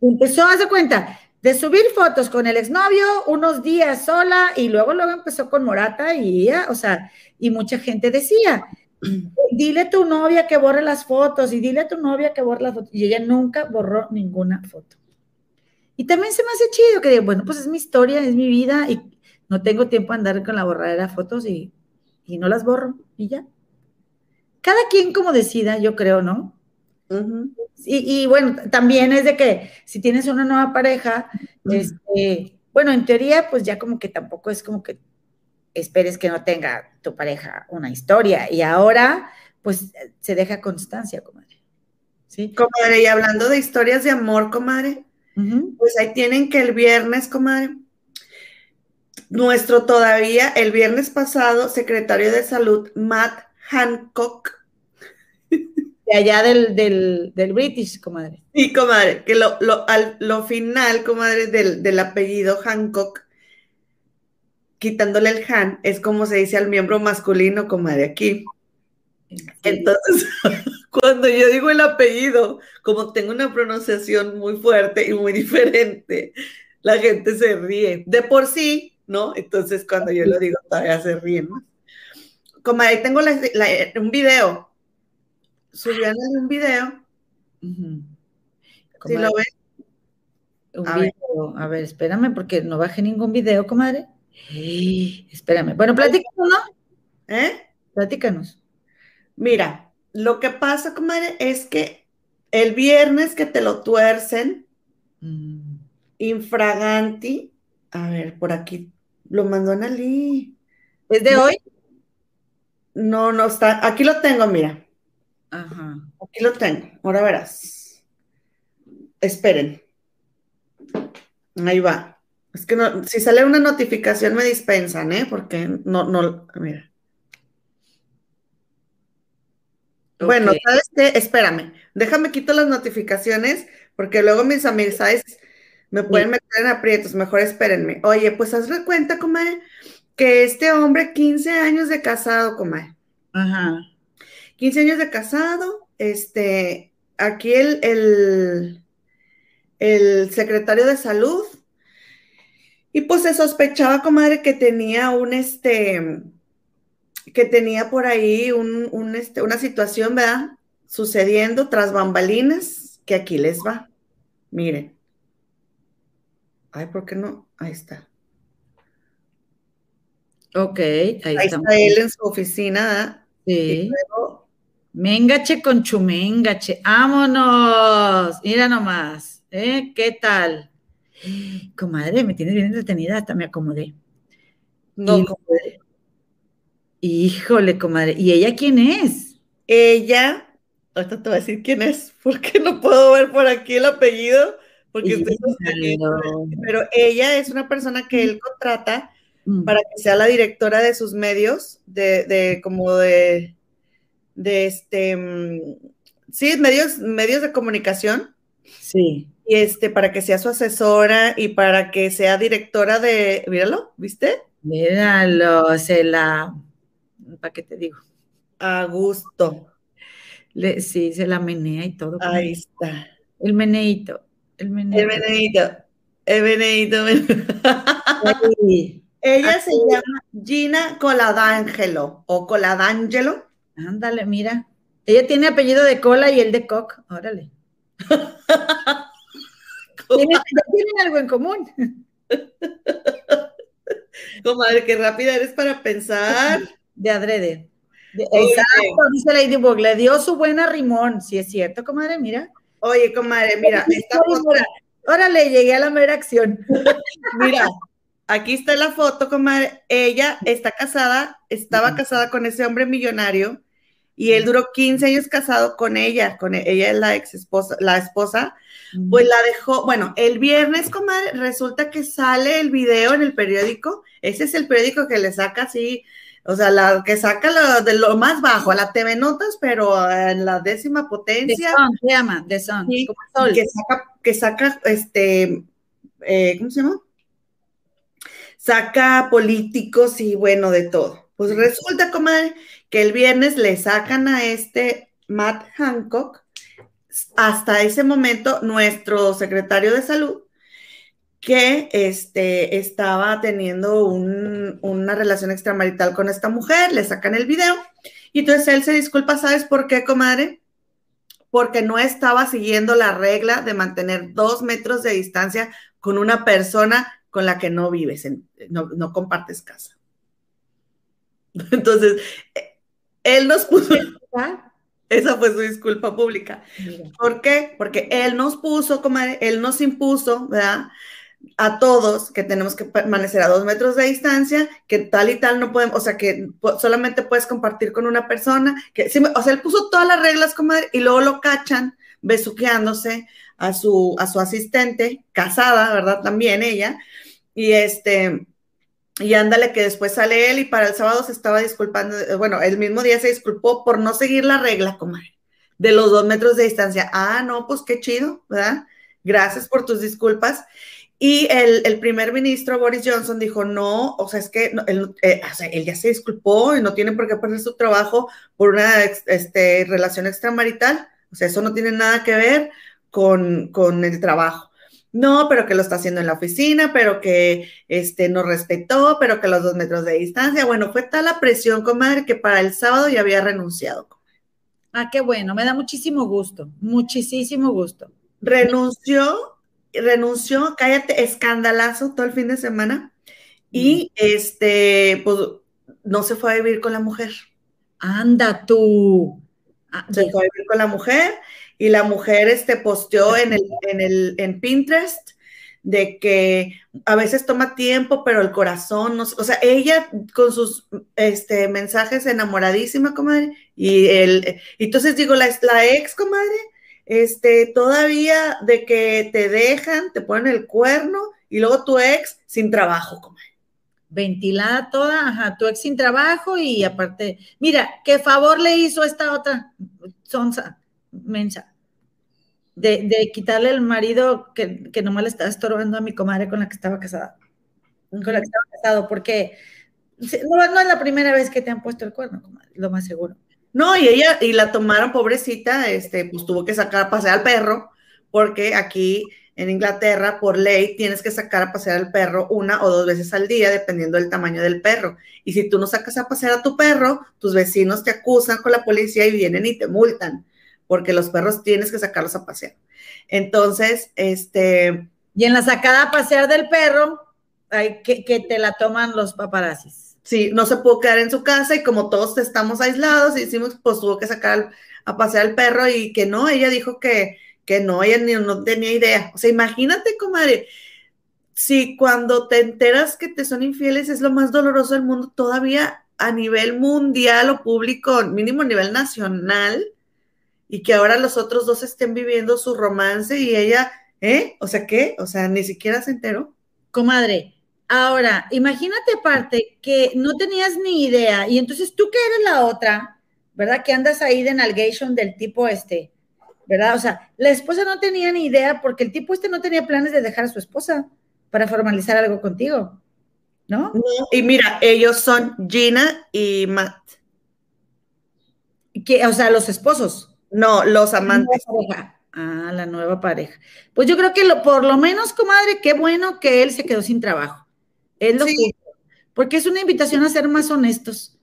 Empezó, a hacer cuenta, de subir fotos con el exnovio unos días sola y luego luego empezó con Morata y ella, o sea, y mucha gente decía, [clears throat] dile a tu novia que borre las fotos y dile a tu novia que borre las fotos y ella nunca borró ninguna foto. Y también se me hace chido que bueno, pues es mi historia, es mi vida y no tengo tiempo a andar con la borradera de fotos y, no las borro y ya. Cada quien como decida, yo creo, ¿no? Y, bueno, también es de que si tienes una nueva pareja, este, bueno, en teoría, pues ya como que tampoco es como que esperes que no tenga tu pareja una historia. Y ahora, pues se deja constancia, comadre. ¿Sí? Comadre, y hablando de historias de amor, comadre, pues ahí tienen que el viernes, comadre, nuestro todavía, el viernes pasado, secretario de salud, Matt Hancock. De allá del, British, comadre. Sí, comadre, que lo, al, lo final, comadre, del, del apellido Hancock, quitándole el Han, es como se dice al miembro masculino, comadre, aquí. Entonces, [laughs] cuando yo digo el apellido, como tengo una pronunciación muy fuerte y muy [laughs] diferente, la gente se ríe. De por sí, ¿no? Entonces, cuando yo lo digo, todavía se ríen Como ahí tengo un video. Subían un video. Si lo ves. a, Ver. a ver, espérame, porque no bajé ningún video, comadre. espérame. Bueno, platícanos, ¿no? ¿Eh? Platícanos. Mira, lo que pasa, comadre, es que el viernes que te lo tuercen, mm. infraganti, a ver, por aquí lo mandó Analí. ¿Es de hoy? No, no está. Aquí lo tengo, mira. Ajá. Aquí lo tengo. Ahora verás. Esperen. Ahí va. Es que no, si sale una notificación me dispensan, ¿eh? Porque no, no, mira. Bueno, ¿sabes qué? Espérame, déjame quito las notificaciones porque luego mis amistades me pueden meter en aprietos, mejor espérenme. Oye, pues haz de cuenta, comadre, que este hombre, 15 años de casado, comadre. Ajá. 15 años de casado, este, aquí el, el, el secretario de salud, y pues se sospechaba, comadre, que tenía un, este, que tenía por ahí este, una situación, ¿verdad? Sucediendo tras bambalinas, que aquí les va. Miren. Ay, ¿por qué no? Ahí está. Ok, ahí, ahí está. él en su oficina. ¿verdad? Sí. Mengache con chumengache. ¡Vámonos! Mira nomás. ¿eh? ¿Qué tal? Comadre, me tienes bien entretenida, hasta me acomodé. No, comadre. Híjole, comadre. ¿Y ella quién es? Ella, ahorita te voy a decir quién es, porque no puedo ver por aquí el apellido, porque estoy pero ella es una persona que él contrata mm. para que sea la directora de sus medios, de, de como de, de este, mm, sí, medios, medios de comunicación. Sí. Y este, para que sea su asesora y para que sea directora de, míralo, ¿viste? Míralo, se la ¿para qué te digo? A gusto. Le, sí, se la menea y todo. Ahí está. El meneito. El meneito. El meneito. El meneito. [laughs] Ella se llama Gina Coladangelo o Coladangelo. Ándale, mira. Ella tiene apellido de cola y el de cock. Órale. [laughs] ¿Tienen, tienen algo en común. [laughs] Comadre, qué rápida eres para pensar de adrede. Exacto, dice Ladybug, le dio su buena rimón. Si es cierto, comadre, mira. Oye, comadre, mira, esta Órale, llegué a la mera acción. [laughs] Mira, aquí está la foto, comadre. Ella está casada, estaba casada con ese hombre millonario y él duró 15 años casado con ella, con e, ella es la ex esposa, la esposa, pues la dejó, bueno, el viernes, comadre, resulta que sale el video en el periódico, ese es el periódico que le saca así, o sea, la que saca lo, de lo más bajo, a la TV Notas, pero en la décima potencia. De se llama, de Son, Que saca, que saca, este, eh, ¿cómo se llama? Saca políticos y bueno, de todo. Pues resulta, comadre, el viernes le sacan a este Matt Hancock, hasta ese momento nuestro secretario de salud, que este, estaba teniendo una relación extramarital con esta mujer, le sacan el video y entonces él se disculpa, ¿sabes por qué, comadre? Porque no estaba siguiendo la regla de mantener dos metros de distancia con una persona con la que no vives, no compartes casa. [laughs] Entonces, él nos puso, [laughs] esa fue su disculpa pública. ¿Por qué? Porque él nos puso, comadre, él nos impuso, ¿verdad? A todos que tenemos que permanecer a dos metros de distancia, que tal y tal no podemos, o sea, que solamente puedes compartir con una persona, que, o sea, él puso todas las reglas, comadre, y luego lo cachan besuqueándose a su, a su asistente, casada, ¿verdad? También ella, y este, y ándale que después sale él y para el sábado se estaba disculpando, eh, bueno, el mismo día se disculpó por no seguir la regla, comadre, de los dos metros de distancia. Ah, no, pues qué chido, ¿verdad? Gracias por tus disculpas. Y el, primer ministro Boris Johnson dijo, no, o sea, es que él, eh, él, ya se disculpó y no tiene por qué perder su trabajo por una este, relación extramarital. O sea, eso no tiene nada que ver con, con el trabajo. No, pero que lo está haciendo en la oficina, pero que este, no respetó, pero que los dos metros de distancia. Bueno, fue tal la presión, comadre, que para el sábado ya había renunciado. Ah, qué bueno, me da muchísimo gusto, muchísimo gusto. Renunció, renunció, cállate, escandalazo todo el fin de semana. Y este, pues no se fue a vivir con la mujer. Anda tú. Ah, se fue a vivir con la mujer y la mujer este, posteó en, el, en, el, en Pinterest de que a veces toma tiempo, pero el corazón, no, o sea, ella con sus este, mensajes enamoradísima, comadre, y el, entonces digo, la, la ex, comadre, este, todavía de que te dejan, te ponen el cuerno, y luego tu ex sin trabajo, comadre. Ventilada toda, ajá, tu ex sin trabajo, y aparte, mira, qué favor le hizo esta otra sonsa mensa. De, quitarle el marido que, que nomás le estaba estorbando a mi comadre con la que estaba casada. Con la que estaba casado, porque no, es la primera vez que te han puesto el cuerno, lo más seguro. No, y ella, y la tomaron, pobrecita, este, pues tuvo que sacar a pasear al perro, porque aquí en Inglaterra, por ley, tienes que sacar a pasear al perro una o dos veces al día, dependiendo del tamaño del perro. Y si tú no sacas a pasear a tu perro, tus vecinos te acusan con la policía y vienen y te multan porque los perros tienes que sacarlos a pasear. Entonces, este... Y en la sacada a pasear del perro, hay que, que te la toman los paparazzis. Sí, no se pudo quedar en su casa y como todos estamos aislados, hicimos, pues tuvo que sacar a pasear al perro y que no, ella dijo que, que no, ella ni, no tenía idea. O sea, imagínate, comadre, si cuando te enteras que te son infieles es lo más doloroso del mundo, todavía a nivel mundial o público, mínimo a nivel nacional, y que ahora los otros dos estén viviendo su romance y ella, ¿eh? O sea, ¿qué? O sea, ni siquiera se enteró. Comadre, ahora, imagínate aparte que no tenías ni idea y entonces tú que eres la otra, ¿verdad? Que andas ahí de nalgation del tipo este, ¿verdad? O sea, la esposa no tenía ni idea porque el tipo este no tenía planes de dejar a su esposa para formalizar algo contigo, ¿no? no y mira, ellos son Gina y Matt. Que, o sea, los esposos. No, los amantes. Ah, la nueva pareja. Pues yo creo que lo, por lo menos, comadre, qué bueno que él se quedó sin trabajo. Es lo sí. porque es una invitación a ser más honestos.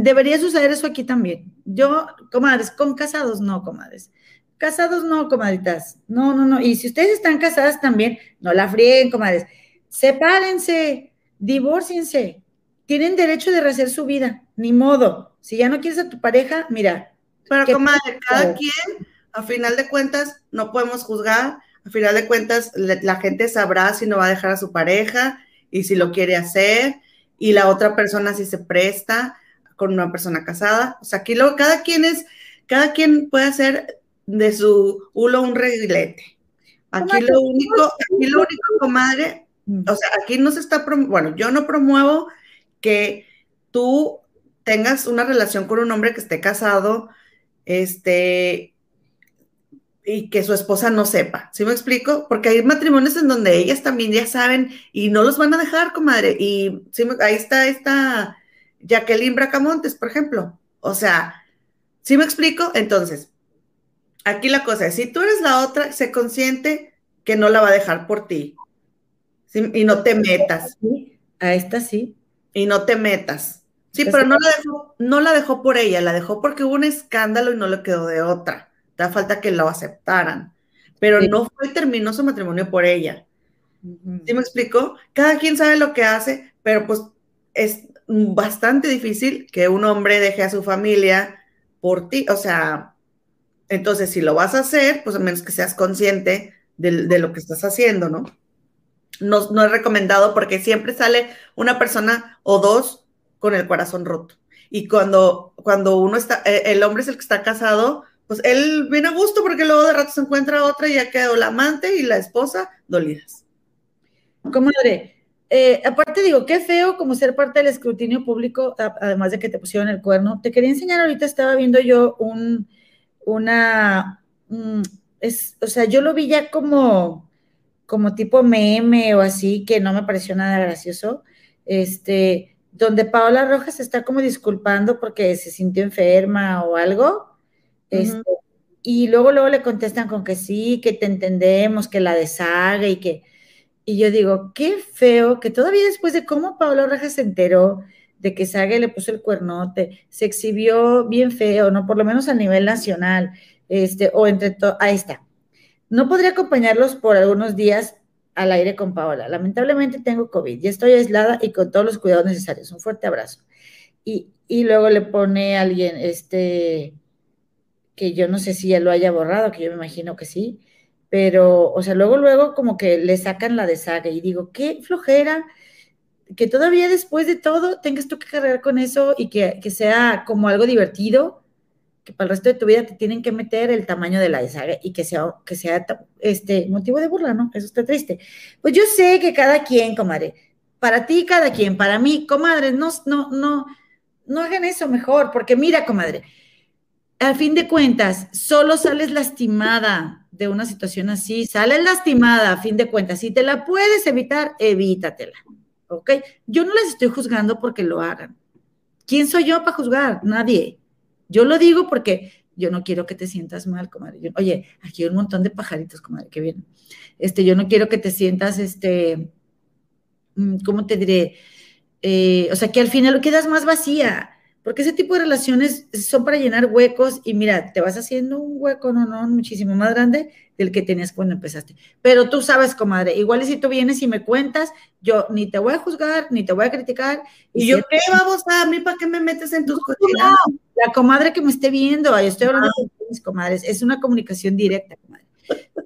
Debería suceder eso aquí también. Yo, comadres, con casados no, comadres. Casados no, comadritas. No, no, no. Y si ustedes están casadas también, no la frieguen, comadres. Sepárense, divórciense. Tienen derecho de rehacer su vida. Ni modo. Si ya no quieres a tu pareja, mira, pero comadre, cada quien, a final de cuentas, no podemos juzgar a final de cuentas la gente sabrá si no va a dejar a su pareja y si lo quiere hacer, y la otra persona si se presta con una persona casada. O sea, aquí lo, cada quien es, cada quien puede hacer de su hulo un reglete. Aquí lo único, aquí lo único, comadre, mm. o sea, aquí no se está, bueno, yo no promuevo que tú tengas una relación con un hombre que esté casado, este, y que su esposa no sepa. ¿Sí me explico? Porque hay matrimonios en donde ellas también ya saben y no los van a dejar, comadre. Y ahí está esta Jacqueline Bracamontes, por ejemplo. O sea, ¿sí me explico? Entonces, aquí la cosa es, si tú eres la otra, se consciente que no la va a dejar por ti. Y no te metas. A esta sí. Y no te metas. Sí, pero no la, dejó, no la dejó por ella, la dejó porque hubo un escándalo y no le quedó de otra da falta que lo aceptaran. Pero no fue terminó su matrimonio por ella. ¿Sí me explico? Cada quien sabe lo que hace, pero pues es bastante difícil que un hombre deje a su familia por ti. O sea, entonces si lo vas a hacer, pues a menos que seas consciente de, lo que estás haciendo, ¿no? ¿no? No es recomendado porque siempre sale una persona o dos con el corazón roto. Y cuando, cuando uno está, eh, el hombre es el que está casado, pues él viene a gusto porque luego de rato se encuentra otra y ya quedó la amante y la esposa dolidas. Comadre, eh, aparte digo, qué feo como ser parte del escrutinio público, además de que te pusieron el cuerno. Te quería enseñar ahorita, estaba viendo yo un, una, es, o sea, yo lo vi ya como, como tipo meme o así, que no me pareció nada gracioso, este, donde Paola Rojas está como disculpando porque se sintió enferma o algo, este, y luego, luego le contestan con que sí, que te entendemos, que la deshaga y que... Y yo digo, qué feo que todavía después de cómo Pablo Rajas se enteró de que Sague le puso el cuernote, se exhibió bien feo, ¿no? Por lo menos a nivel nacional, este, o entre todos, ahí está. No podría acompañarlos por algunos días al aire con Paola. Lamentablemente tengo COVID, ya estoy aislada y con todos los cuidados necesarios. Un fuerte abrazo. Y, y luego le pone alguien, este, que yo no sé si ya lo haya borrado, que yo me imagino que sí, pero, o sea, luego, luego como que le sacan la deshaga y digo, qué flojera, que todavía después de todo tengas tú que cargar con eso y que, sea como algo divertido, que para el resto de tu vida te tienen que meter el tamaño de la deshaga y que sea, que sea este motivo de burla, ¿no? Eso está triste. Pues yo sé que cada quien, comadre, para ti cada quien, para mí, comadre, no, no, no, no hagan eso mejor, porque mira, comadre, al fin de cuentas, solo sales lastimada de una situación así, sales lastimada a fin de cuentas. Si te la puedes evitar, evítatela. ¿Ok? Yo no les estoy juzgando porque lo hagan. ¿Quién soy yo para juzgar? Nadie. Yo lo digo porque yo no quiero que te sientas mal, comadre. oye, aquí hay un montón de pajaritos, comadre, que vienen. Este, yo no quiero que te sientas, este, mm, ¿cómo te diré? Eh, o sea, que al final quedas más vacía porque ese tipo de relaciones son para llenar huecos y mira, te vas haciendo un hueco, no, no, muchísimo más grande del que tenías cuando empezaste. Pero tú sabes, comadre, igual si tú vienes y me cuentas, yo ni te voy a juzgar, ni te voy a criticar. ¿Y, yo qué, vamos a mí, para qué me metes en tus no, la comadre que me esté viendo, yo estoy hablando ah. con mis comadres, es una comunicación directa, comadre.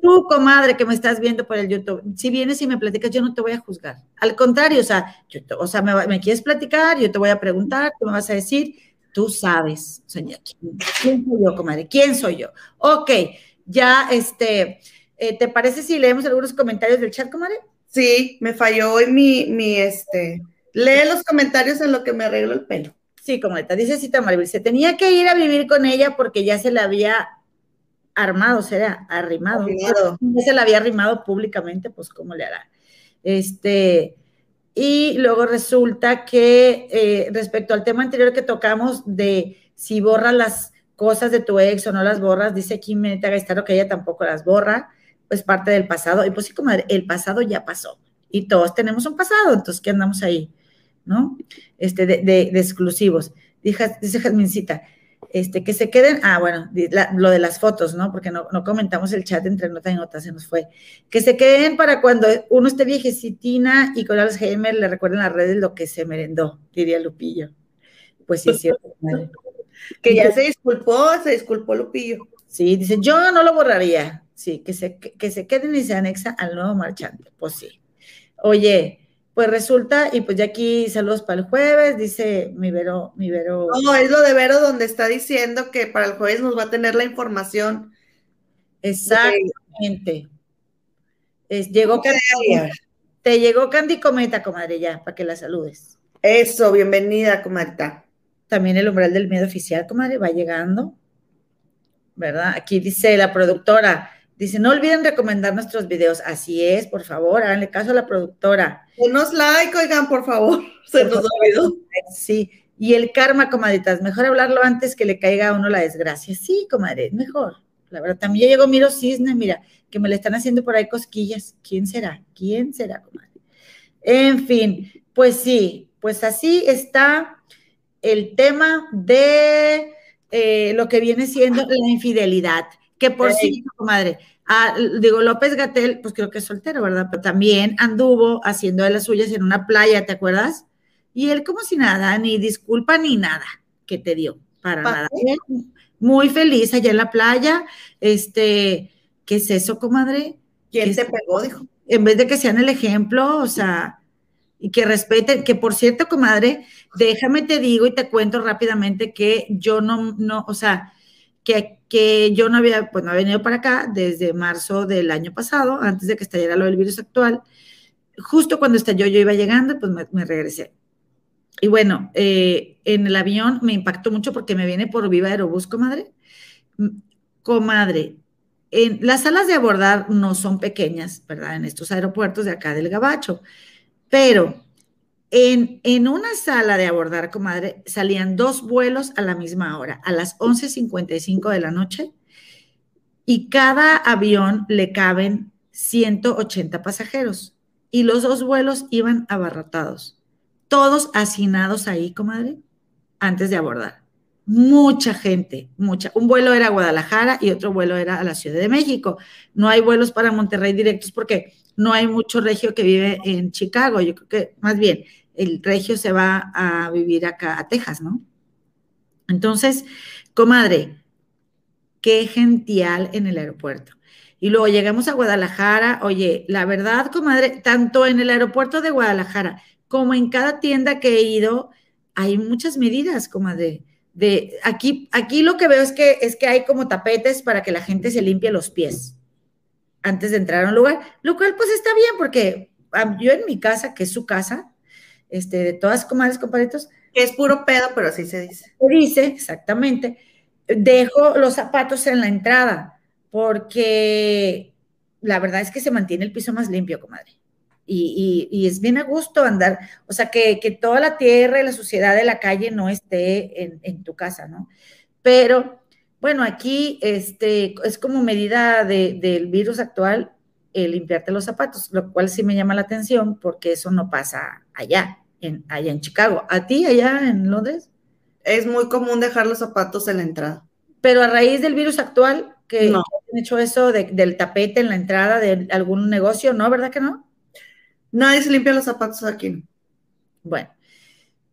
Tú, comadre, que me estás viendo por el YouTube, si vienes y me platicas, yo no te voy a juzgar. Al contrario, o sea, yo o sea me, quieres platicar, yo te voy a preguntar, tú me vas a decir, tú sabes, señor, ¿quién soy yo, comadre? ¿Quién soy yo? Ok, ya, este, eh, ¿te parece si leemos algunos comentarios del chat, comadre? Sí, me falló hoy mi, mi, este, lee los comentarios en lo que me arreglo el pelo. Sí, comadre, dice Cita Maribel, se tenía que ir a vivir con ella porque ya se la había armado, será arrimado. No se la había arrimado públicamente, pues cómo le hará. Este, y luego resulta que eh, respecto al tema anterior que tocamos de si borras las cosas de tu ex o no las borras, dice aquí Menita Gaistaro que ella tampoco las borra, pues parte del pasado. Y pues sí, como el pasado ya pasó. Y todos tenemos un pasado, entonces, ¿qué andamos ahí? ¿No? Este, de, de, de exclusivos. Dice, dice Jasmincita, este, que se queden, ah, bueno, lo de las fotos, ¿no? Porque no, comentamos el chat entre nota y nota, se nos fue. Que se queden para cuando uno esté viejecitina y con Alzheimer le recuerden las redes lo que se merendó, diría Lupillo. Pues sí, es cierto. que ya se disculpó, se disculpó Lupillo. Sí, dice, yo no lo borraría. sí, que se, que se queden y se anexa al nuevo marchante. Pues sí. Oye, pues resulta, y pues ya aquí saludos para el jueves, dice mi Vero, mi Vero. No, es lo de Vero donde está diciendo que para el jueves nos va a tener la información. Exactamente. llegó Candy, te llegó Candy Cometa, comadre, ya, para que la saludes. Eso, bienvenida, comadre. También el umbral del miedo oficial, comadre, va llegando. ¿Verdad? Aquí dice la productora, Dice, no olviden recomendar nuestros videos. Así es, por favor, háganle caso a la productora. Denos like, oigan, por favor. [laughs] Se nos olvidó. Sí. Y el karma, comadritas, mejor hablarlo antes que le caiga a uno la desgracia. Sí, comadre, mejor. La verdad, también ya llegó Miro Cisne, mira, que me le están haciendo por ahí cosquillas. ¿Quién será? ¿Quién será, comadre? En fin, pues sí, pues así está el tema de eh, lo que viene siendo la infidelidad. Que por cierto, comadre, Ah, digo, López Gatel, pues creo que es soltero, ¿verdad? Pero también anduvo haciendo de las suyas en una playa, ¿te acuerdas? Y él como si nada, ni disculpa ni nada que te dio, para nada. Muy feliz allá en la playa. Este, ¿qué es eso, comadre? ¿Quién se pegó? Dijo. En vez de que sean el ejemplo, o sea, y que respeten, que por cierto, comadre, déjame te digo y te cuento rápidamente que yo no, no, o sea, que, que, yo no había, pues no había venido para acá desde marzo del año pasado, antes de que estallara lo del virus actual. Justo cuando estalló yo iba llegando, pues me, regresé. Y bueno, eh, en el avión me impactó mucho porque me viene por Viva Aerobús, comadre. Comadre, en, las salas de abordar no son pequeñas, ¿verdad? En estos aeropuertos de acá del Gabacho, pero en, una sala de abordar, comadre, salían dos vuelos a la misma hora, a las 11.55 de la noche, y cada avión le caben 180 pasajeros, y los dos vuelos iban abarrotados, todos hacinados ahí, comadre, antes de abordar. Mucha gente, mucha. Un vuelo era a Guadalajara y otro vuelo era a la Ciudad de México. No hay vuelos para Monterrey directos porque no hay mucho regio que vive en Chicago. Yo creo que más bien el regio se va a vivir acá a Texas, ¿no? Entonces, comadre, qué gential en el aeropuerto. Y luego llegamos a Guadalajara, oye, la verdad, comadre, tanto en el aeropuerto de Guadalajara como en cada tienda que he ido, hay muchas medidas, comadre. De aquí, aquí lo que veo es que es que hay como tapetes para que la gente se limpie los pies antes de entrar a un lugar, lo cual pues está bien porque yo en mi casa, que es su casa, este, de todas comadres, compadritos. Es puro pedo, pero así se dice. Se dice, exactamente. Dejo los zapatos en la entrada, porque la verdad es que se mantiene el piso más limpio, comadre. Y, es bien a gusto andar, o sea, que, toda la tierra y la suciedad de la calle no esté en, tu casa, ¿no? Pero, bueno, aquí este, es como medida del virus actual el limpiarte los zapatos, lo cual sí me llama la atención porque eso no pasa allá allá en Chicago. ¿A ti allá en Londres? Es muy común dejar los zapatos en la entrada. Pero a raíz del virus actual, que han hecho eso del tapete en la entrada de algún negocio, ¿no? ¿Verdad que no? Nadie se limpia los zapatos aquí. Bueno.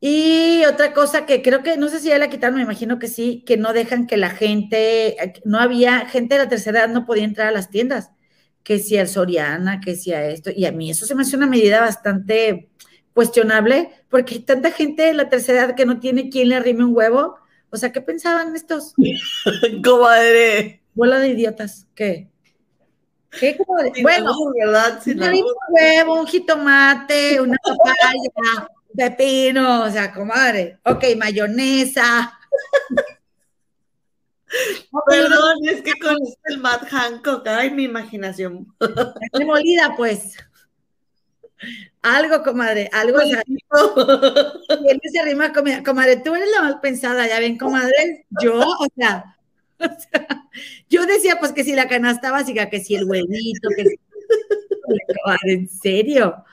Y otra cosa que creo que, no sé si ya la quitaron, me imagino que sí, que no dejan que la gente, no había, gente de la tercera edad no podía entrar a las tiendas, que si al Soriana, que si a esto, y a mí eso se me hace una medida bastante, cuestionable, porque hay tanta gente de la tercera edad que no tiene quien le arrime un huevo. O sea, ¿qué pensaban estos? [laughs] Comadre. Bola de idiotas. ¿Qué? ¿Qué bueno, ¿verdad? un huevo, un jitomate, una papaya, pepino, o sea, comadre. Ok, mayonesa. [laughs] Perdón, es que con el Matt Hancock, ay, mi imaginación. molida, pues. Algo, comadre, algo. y él se arrima, comadre, tú eres la mal pensada, ya ven, comadre, yo, [laughs] o sea, yo decía, pues que si la canasta básica, que si el huevito, que si... [laughs] Comadre, en serio,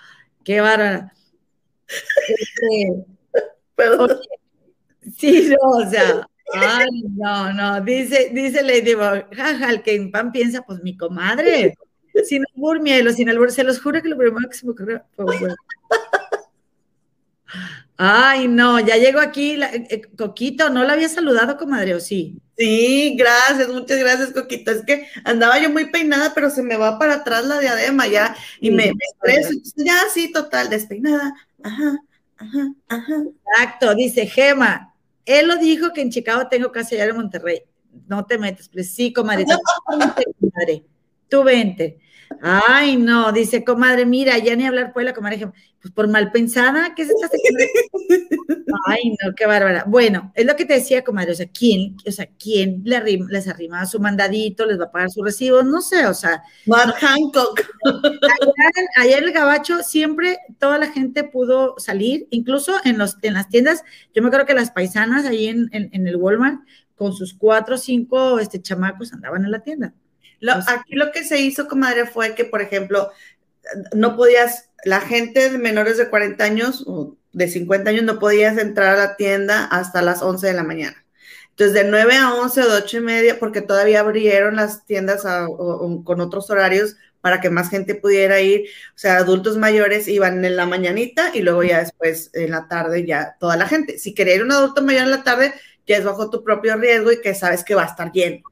qué bárbara. Este, sí, no, o sea, ay, no, no, dice, dice Lady jaja, el que en pan piensa, pues mi comadre sin albur, mielo, sin albur. Se los juro que lo primero que se me ocurrió fue bueno. Ay, no, ya llegó aquí eh, eh, Coquito, ¿no la había saludado, comadre, o sí? Sí, gracias, muchas gracias, Coquito. Es que andaba yo muy peinada, pero se me va para atrás la diadema ya y me, estreso. Ya, sí, total, despeinada. Ajá, ajá, ajá. Exacto, dice Gema. Él lo dijo que en Chicago tengo casa allá en Monterrey. No te metes, pues sí, comadre. Tú vente. Ay, no, dice, comadre, mira, ya ni hablar la comadre, pues por mal pensada, ¿qué es esta [laughs] Ay, no, qué bárbara. Bueno, es lo que te decía, comadre, o sea, ¿quién, o sea, quién le les arrima su mandadito, les va a pagar su recibo? No sé, o sea. Matt Hancock. Allá, en el Gabacho siempre toda la gente pudo salir, incluso en, los, en las tiendas, yo me acuerdo que las paisanas ahí en, en, el Walmart, con sus cuatro o cinco este, chamacos andaban en la tienda. Aquí lo que se hizo, comadre, fue que, por ejemplo, no podías, la gente de menores de 40 años o de 50 años no podías entrar a la tienda hasta las 11 de la mañana. Entonces, de 9 a 11 o de 8 y media, porque todavía abrieron las tiendas con otros horarios para que más gente pudiera ir. O sea, adultos mayores iban en la mañanita y luego ya después en la tarde ya toda la gente. Si quería ir un adulto mayor en la tarde, ya es bajo tu propio riesgo y que sabes que va a estar lleno.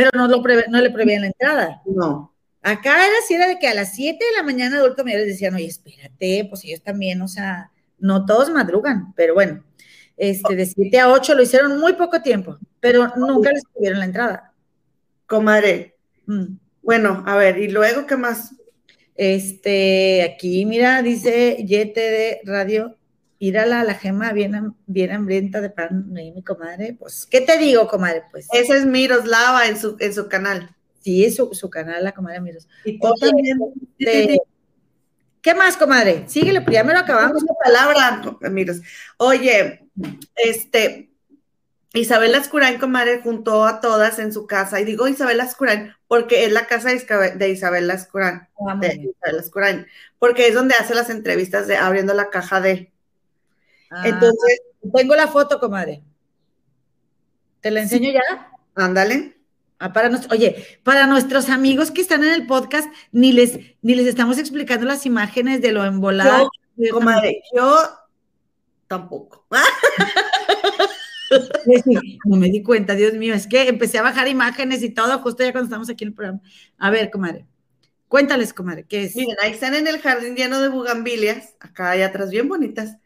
Pero no, lo no le prevían la entrada. No. Acá era así, era de que a las 7 de la mañana adultos mayores decían, oye, espérate, pues ellos también, o sea, no todos madrugan, pero bueno, este, de 7 a 8 lo hicieron muy poco tiempo, pero nunca les tuvieron la entrada. Comadre. Mm. Bueno, a ver, ¿y luego qué más? Este, aquí, mira, dice Yete de Radio, ir a la, gema bien, bien hambrienta de pan, mi comadre. Pues, ¿qué te digo, comadre? Pues. Ese es Miroslava en su, en su canal. Sí, es su, canal, la comadre Miros. Y también. Este, ¿Qué más, comadre? Síguele, pues ya me lo acabamos. Una palabra, Miros. Oye, este, Isabel Ascurain, comadre, juntó a todas en su casa. Y digo Isabel Ascurain porque es la casa de Isabel Ascurain. Ah, de Isabel porque es donde hace las entrevistas de abriendo la caja de. Ah, Entonces. Tengo la foto, comadre. ¿Te la enseño ya? Ándale. Ah, para oye, para nuestros amigos que están en el podcast, ni les, ni les estamos explicando las imágenes de lo embolado. Yo, comadre, yo tampoco. [laughs] no me di cuenta, Dios mío, es que empecé a bajar imágenes y todo justo ya cuando estamos aquí en el programa. A ver, comadre, cuéntales, comadre, ¿qué es? Miren, ahí están en el jardín lleno de bugambilias, acá hay atrás bien bonitas.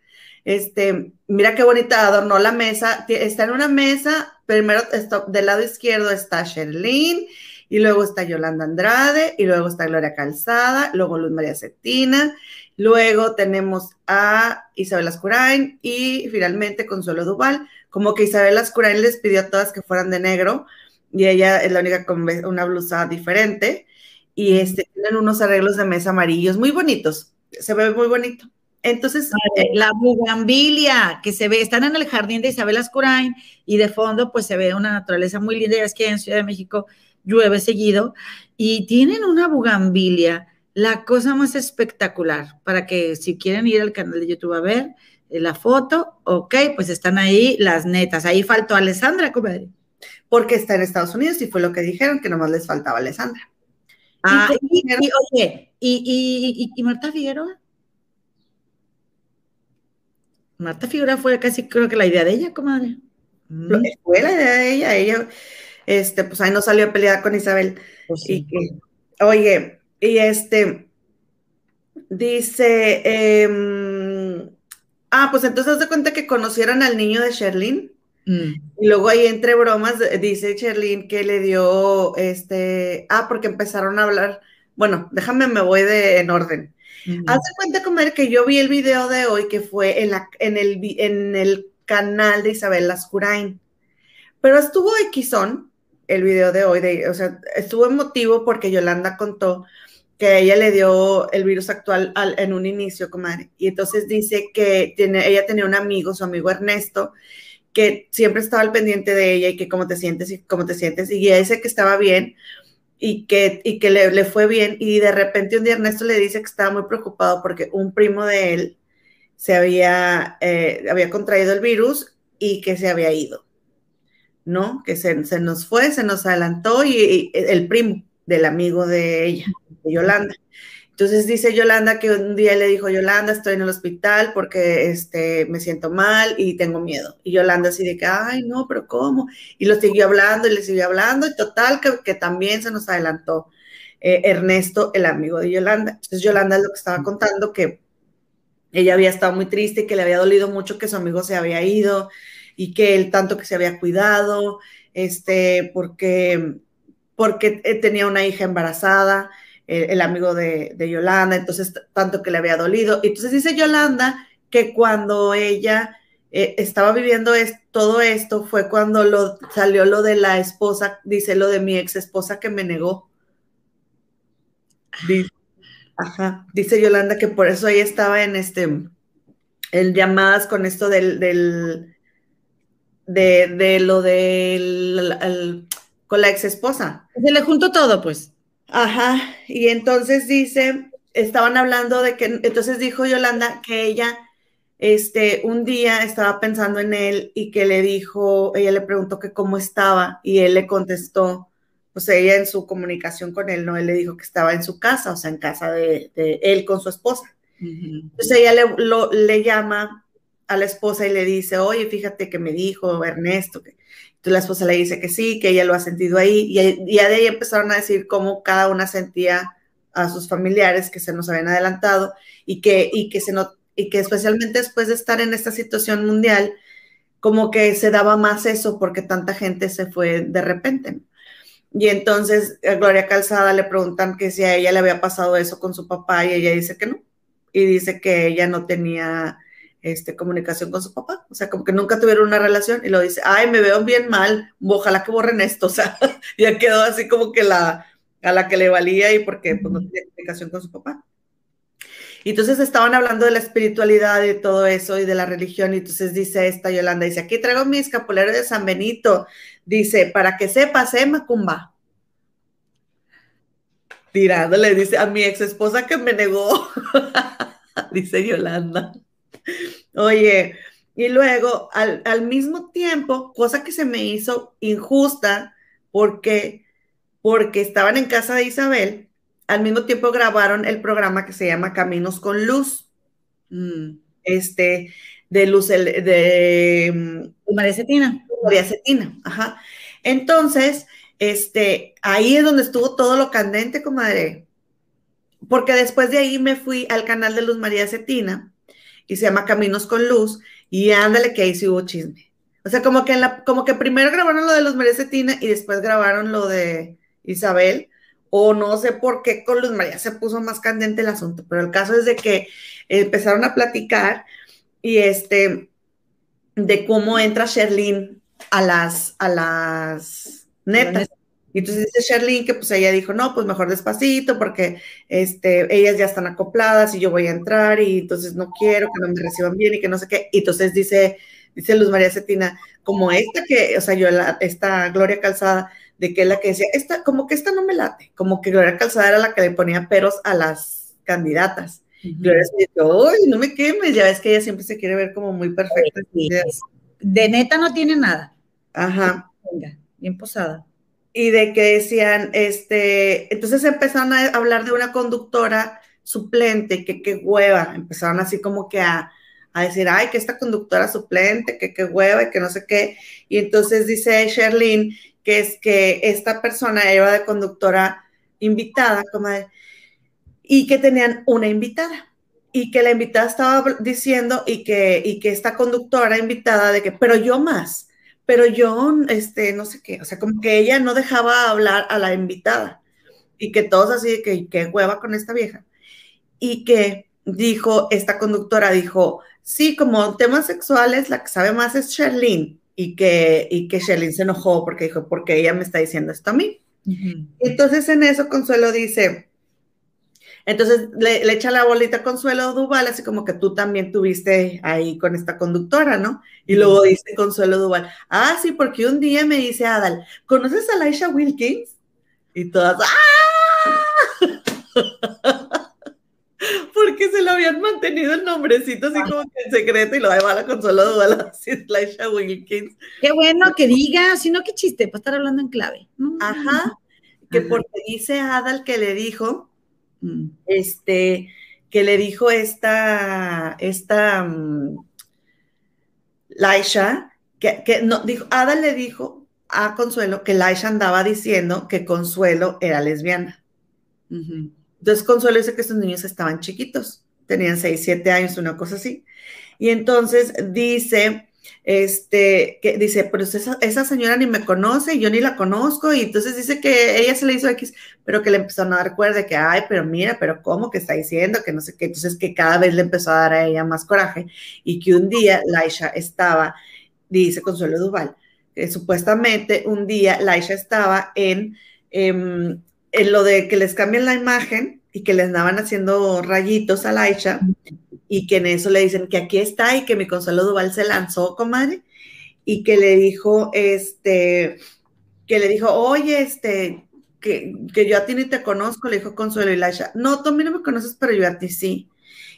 Este, mira qué bonita adornó la mesa. Está en una mesa, primero del lado izquierdo está Sherlyn, y luego está Yolanda Andrade, y luego está Gloria Calzada, luego Luz María Cetina, luego tenemos a Isabel Ascurain y finalmente Consuelo Duval. Como que Isabel Ascurain les pidió a todas que fueran de negro, y ella es la única con una blusa diferente, y este, tienen unos arreglos de mesa amarillos muy bonitos. Se ve muy bonito. Entonces, eh, la bugambilia que se ve, están en el jardín de Isabel Ascurain y de fondo pues se ve una naturaleza muy linda, ya es que en Ciudad de México llueve seguido y tienen una bugambilia, la cosa más espectacular, para que si quieren ir al canal de YouTube a ver eh, la foto, ok, pues están ahí las netas, ahí faltó Alessandra, comadre. Porque está en Estados Unidos y fue lo que dijeron, que nomás les faltaba Alessandra. Ah, y, oye, y, y Marta Figueroa. Marta Figura fue casi creo que la idea de ella, comadre. Mm. Fue la idea de ella, ella, este, pues ahí no salió a pelear con Isabel. Pues y oye, y este, dice, em, ah, pues entonces de cuenta que conocieron al niño de Sherlyn. Mm. Y luego ahí entre bromas dice Sherlyn que le dio, este, ah, porque empezaron a hablar, bueno, déjame, me voy de, en orden. Haz de cuenta, comer, que yo vi el video de hoy que fue en, el, canal de Isabel Lascurain. Pero estuvo Xon el video de hoy, o sea, estuvo emotivo porque Yolanda contó que ella le dio el virus actual en un inicio, comadre. Y entonces dice que tiene, ella tenía un amigo, su amigo Ernesto, que siempre estaba al pendiente de ella y que cómo te sientes y cómo te sientes. Y ella dice que estaba bien, y que, y que le, fue bien. Y de repente un día Ernesto le dice que estaba muy preocupado porque un primo de él se había, eh, había contraído el virus y que se había ido, ¿no? Que se, nos fue, se nos adelantó y, el primo del amigo de ella, de Yolanda. Entonces dice Yolanda que un día le dijo, Yolanda, estoy en el hospital porque este, me siento mal y tengo miedo. Y Yolanda así de que, ay, no, pero ¿cómo? Y lo siguió hablando y le siguió hablando y total que, que también se nos adelantó eh, Ernesto, el amigo de Yolanda. Entonces Yolanda es lo que estaba contando que ella había estado muy triste y que le había dolido mucho que su amigo se había ido y que él tanto que se había cuidado, este, porque, porque eh, tenía una hija embarazada el, amigo de, Yolanda, entonces tanto que le había dolido. Entonces dice Yolanda que cuando ella eh, estaba viviendo todo esto fue cuando lo, salió lo de la esposa, dice lo de mi ex esposa que me negó. Dice, ajá, dice Yolanda que por eso ella estaba en este, en llamadas con esto del, del de, lo del, con la ex esposa. Se le juntó todo, pues. Ajá, y entonces dice, estaban hablando de que, entonces dijo Yolanda que ella, este, un día estaba pensando en él y que le dijo, ella le preguntó que cómo estaba y él le contestó, pues ella en su comunicación con él, ¿no? Él le dijo que estaba en su casa, o sea, en casa de, él con su esposa. Entonces ella le, le llama a la esposa y le dice, oye, fíjate que me dijo Ernesto que la esposa le dice que sí, que ella lo ha sentido ahí, y ya de ahí empezaron a decir cómo cada una sentía a sus familiares que se nos habían adelantado y que, y que, se y que especialmente después de estar en esta situación mundial, como que se daba más eso porque tanta gente se fue de repente. Y entonces a Gloria Calzada le preguntan que si a ella le había pasado eso con su papá y ella dice que no. Y dice que ella no tenía este, comunicación con su papá. O sea, como que nunca tuvieron una relación y lo dice, ay, me veo bien mal, ojalá que borren esto. [laughs] O sea, ya quedó así como que la, a la que le valía y porque pues, no tenía comunicación con su papá. Y entonces estaban hablando de la espiritualidad y todo eso y de la religión. Y entonces dice esta Yolanda, dice, aquí traigo mi escapulario de San Benito. Dice, para que sepas, ¿eh, Macumba? Tirándole, dice, a mi ex esposa que me negó. [laughs] dice Yolanda. [laughs] Oye, y luego, al, mismo tiempo, cosa que se me hizo injusta, porque, porque estaban en casa de Isabel, al mismo tiempo grabaron el programa que se llama Caminos con Luz. Mm. Este, de Luz, de, mm, María Cetina. María Cetina, ajá. Entonces, este, ahí es donde estuvo todo lo candente, comadre. Porque después de ahí me fui al canal de Luz María Cetina y se llama Caminos con Luz, y ándale que ahí sí hubo chisme. O sea, como que, en la, como que primero grabaron lo de Luz María Cetina y después grabaron lo de Isabel, o no sé por qué con Luz María se puso más candente el asunto, pero el caso es de que empezaron a platicar y este, de cómo entra Sherlyn a las, a las netas. Y entonces dice Sherlyn que pues ella dijo, no, pues mejor despacito porque este, ellas ya están acopladas y yo voy a entrar y entonces no quiero que no me reciban bien y que no sé qué. Y entonces dice, dice Luz María Cetina, como esta que, o sea, yo, la, esta Gloria Calzada, de que es la que decía, esta, como que esta no me late, como que Gloria Calzada era la que le ponía peros a las candidatas. Gloria dice, ¡ay, no me quemes! Ya ves que ella siempre se quiere ver como muy perfecta. de neta no tiene nada. Ajá. Venga, bien posada y de que decían, este, entonces empezaron a hablar de una conductora suplente, que qué hueva, empezaron así como que a, decir, ay, que esta conductora suplente, que qué hueva y que no sé qué. Y entonces dice Sherlyn que es que esta persona iba de conductora invitada, como y que tenían una invitada y que la invitada estaba diciendo y que, y que esta conductora invitada de que, pero yo más, pero yo, este, no sé qué, o sea, como que ella no dejaba hablar a la invitada y que todos así, que, que hueva con esta vieja. Y que dijo, esta conductora dijo, sí, como temas sexuales, la que sabe más es Sherlyn. Y que, y que Sherlyn se enojó porque dijo, porque ella me está diciendo esto a mí. Entonces en eso Consuelo dice, entonces le, echa la bolita a Consuelo Duval, así como que tú también tuviste ahí con esta conductora, ¿no? Y luego dice Consuelo Duval, ah, sí, porque un día me dice Adal, ¿conoces a Laisha Wilkins? Y todas, ¡ah! [laughs] porque se lo habían mantenido el nombrecito así como que en secreto y lo va a Consuelo Duval, así es Laisha Wilkins. Qué bueno que diga, si no, qué chiste, para estar hablando en clave. Ajá, que porque dice Adal que le dijo mm. este, que le dijo esta, esta um, Laisha, que, que, no, dijo, Ada le dijo a Consuelo que Laisha andaba diciendo que Consuelo era lesbiana. Entonces Consuelo dice que estos niños estaban chiquitos, tenían 6, 7 años, una cosa así. Y entonces dice este, que dice, pero esa, esa, señora ni me conoce, yo ni la conozco, y entonces dice que ella se le hizo X, pero que le empezó a dar cuerda, que, ay, pero mira, pero ¿cómo que está diciendo? Que no sé qué, entonces que cada vez le empezó a dar a ella más coraje, y que un día Laisha estaba, dice Consuelo Duval, que supuestamente un día Laisha estaba en, em, en lo de que les cambien la imagen y que les andaban haciendo rayitos a Laisha, y que en eso le dicen que aquí está y que mi Consuelo Duval se lanzó, comadre, y que le dijo, este, que le dijo, oye, este, que, que yo a ti ni te conozco, le dijo Consuelo y Laisha, no, tú a mí no me conoces, pero yo a ti sí.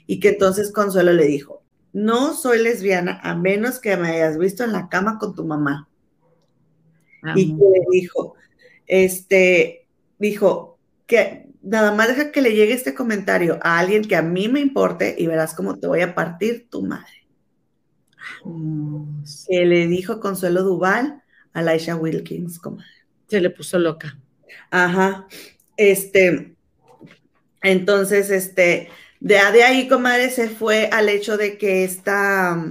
Y que entonces Consuelo le dijo, no soy lesbiana a menos que me hayas visto en la cama con tu mamá. Y que le dijo, este, dijo que nada más deja que le llegue este comentario a alguien que a mí me importe y verás cómo te voy a partir tu madre. Que le dijo Consuelo Duval a Laisha Wilkins, comadre. Se le puso loca. Ajá. Este, entonces, este, de, de ahí, comadre, se fue al hecho de que está,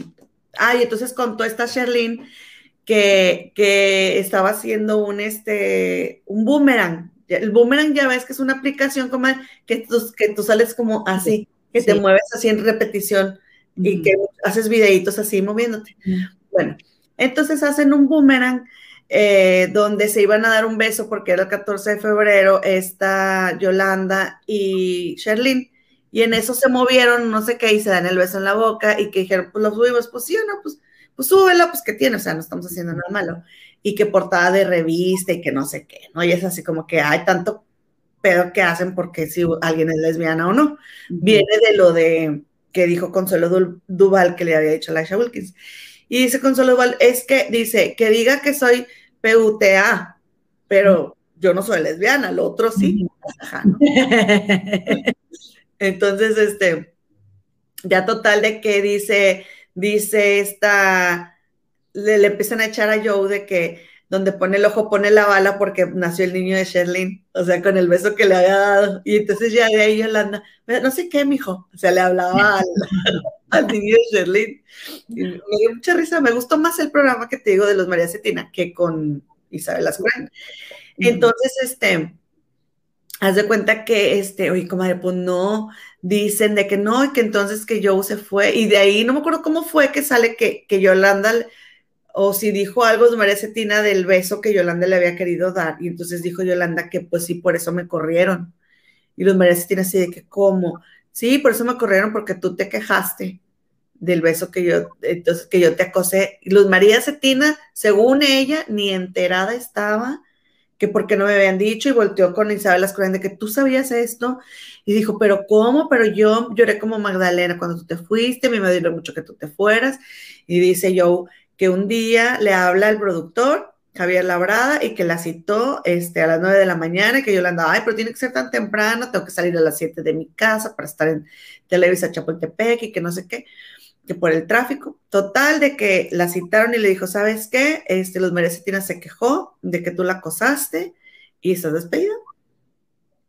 ay, entonces contó esta Sherlyn que, que estaba haciendo un, este, un boomerang el boomerang ya ves que es una aplicación como que tú, que tú sales como así, que te mueves así en repetición y que haces videitos así moviéndote. Bueno, entonces hacen un boomerang eh, donde se iban a dar un beso porque era el 14 de febrero, está Yolanda y Sherlyn. Y en eso se movieron, no sé qué, y se dan el beso en la boca y que dijeron, pues lo subimos, pues sí o no, pues, pues súbelo, pues que tiene, o sea, no estamos haciendo nada malo y que portada de revista y que no sé qué, ¿no? Y es así como que hay tanto pedo que hacen porque si alguien es lesbiana o no. Viene de lo de que dijo Consuelo Duval que le había dicho a Laisha Wilkins. Y dice Consuelo Duval, es que dice, que diga que soy PUTA, pero yo no soy lesbiana, lo otro sí. [laughs] Entonces, este, ya total de que dice, dice esta le, empiezan a echar a Joe de que donde pone el ojo pone la bala porque nació el niño de Sherlyn, o sea, con el beso que le había dado. Y entonces ya de ahí Yolanda, no sé qué, mijo, o sea, le hablaba [laughs] al, niño de Sherlyn. Y me dio mucha risa, me gustó más el programa que te digo de los María Cetina que con Isabel Ascuén. Entonces, este, haz de cuenta que, este, oye, comadre, pues no, dicen de que no, y que entonces que Joe se fue, y de ahí no me acuerdo cómo fue que sale que, que Yolanda o si dijo algo de María Cetina del beso que Yolanda le había querido dar. Y entonces dijo Yolanda que pues sí, por eso me corrieron. Y los María Cetina así de que, ¿cómo? Sí, por eso me corrieron porque tú te quejaste del beso que yo, entonces, que yo te acosé. Y Luz María Cetina, según ella, ni enterada estaba que porque no me habían dicho y volteó con Isabel Ascurán de que tú sabías esto y dijo, pero ¿cómo? Pero yo lloré como Magdalena cuando tú te fuiste, a mí me dio mucho que tú te fueras y dice yo, que un día le habla el productor, Javier Labrada, y que la citó este, a las 9 de la mañana, y que yo le andaba, ay, pero tiene que ser tan temprano, tengo que salir a las 7 de mi casa para estar en Televisa Chapultepec y que no sé qué, que por el tráfico. Total, de que la citaron y le dijo, ¿sabes qué? Este, Los Merecetina se quejó de que tú la acosaste y estás despedida.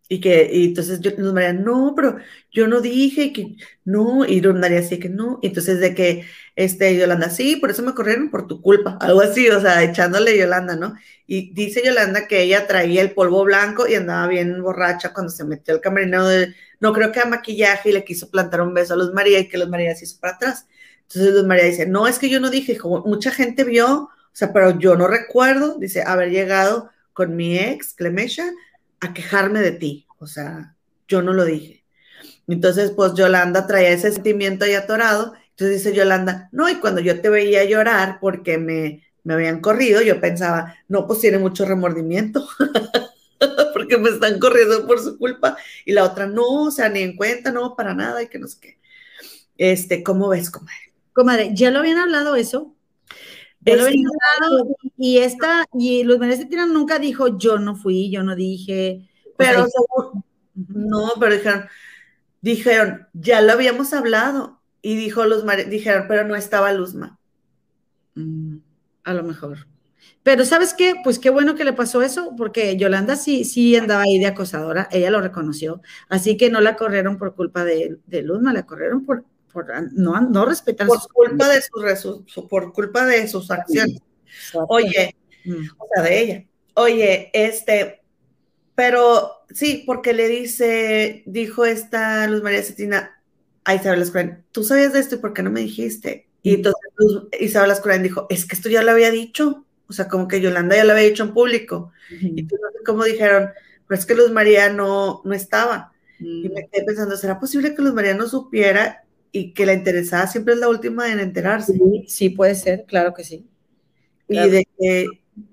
Y que, y entonces yo, Luz María, no, pero yo no dije que no, y Luz María sí que no. Y entonces de que, este, Yolanda, sí, por eso me corrieron por tu culpa, [laughs] algo así, o sea, echándole Yolanda, ¿no? Y dice Yolanda que ella traía el polvo blanco y andaba bien borracha cuando se metió al camerino de, no creo que a maquillaje y le quiso plantar un beso a Luz María y que Luz María se hizo para atrás. Entonces Luz María dice, no, es que yo no dije, mucha gente vio, o sea, pero yo no recuerdo, dice, haber llegado con mi ex, Clemesha, a quejarme de ti. O sea, yo no lo dije. Entonces, pues Yolanda traía ese sentimiento ahí atorado. Entonces dice Yolanda, no, y cuando yo te veía llorar porque me, me habían corrido, yo pensaba, no, pues tiene mucho remordimiento, [laughs] porque me están corriendo por su culpa. Y la otra, no, o sea, ni en cuenta, no, para nada, y que no sé qué. Este, ¿cómo ves, comadre? Comadre, ya lo habían hablado eso. Y esta, y Luis María Cetina nunca dijo, yo no fui, yo no dije, pero No, pero dijeron, dijeron, ya lo habíamos hablado. Y dijo dijeron, pero no estaba Luzma. Mm, a lo mejor. Pero ¿sabes qué? Pues qué bueno que le pasó eso, porque Yolanda sí, sí andaba ahí de acosadora, ella lo reconoció, así que no la corrieron por culpa de, de Luzma, la corrieron por, por no, no respetar por culpa de su, por culpa de sus acciones. Oye, mm. o sea, de ella. Oye, este, pero sí, porque le dice, dijo esta Luz María Cetina a Isabel Escurán, tú sabías de esto y por qué no me dijiste. Y mm. entonces Isabel Escurán dijo, es que esto ya lo había dicho. O sea, como que Yolanda ya lo había dicho en público. Y tú no sé cómo dijeron, pues es que Luz María no, no estaba. Y me mm. quedé pensando, ¿será posible que Luz María no supiera y que la interesada siempre es la última en enterarse? Sí, puede ser, claro que sí. Y de que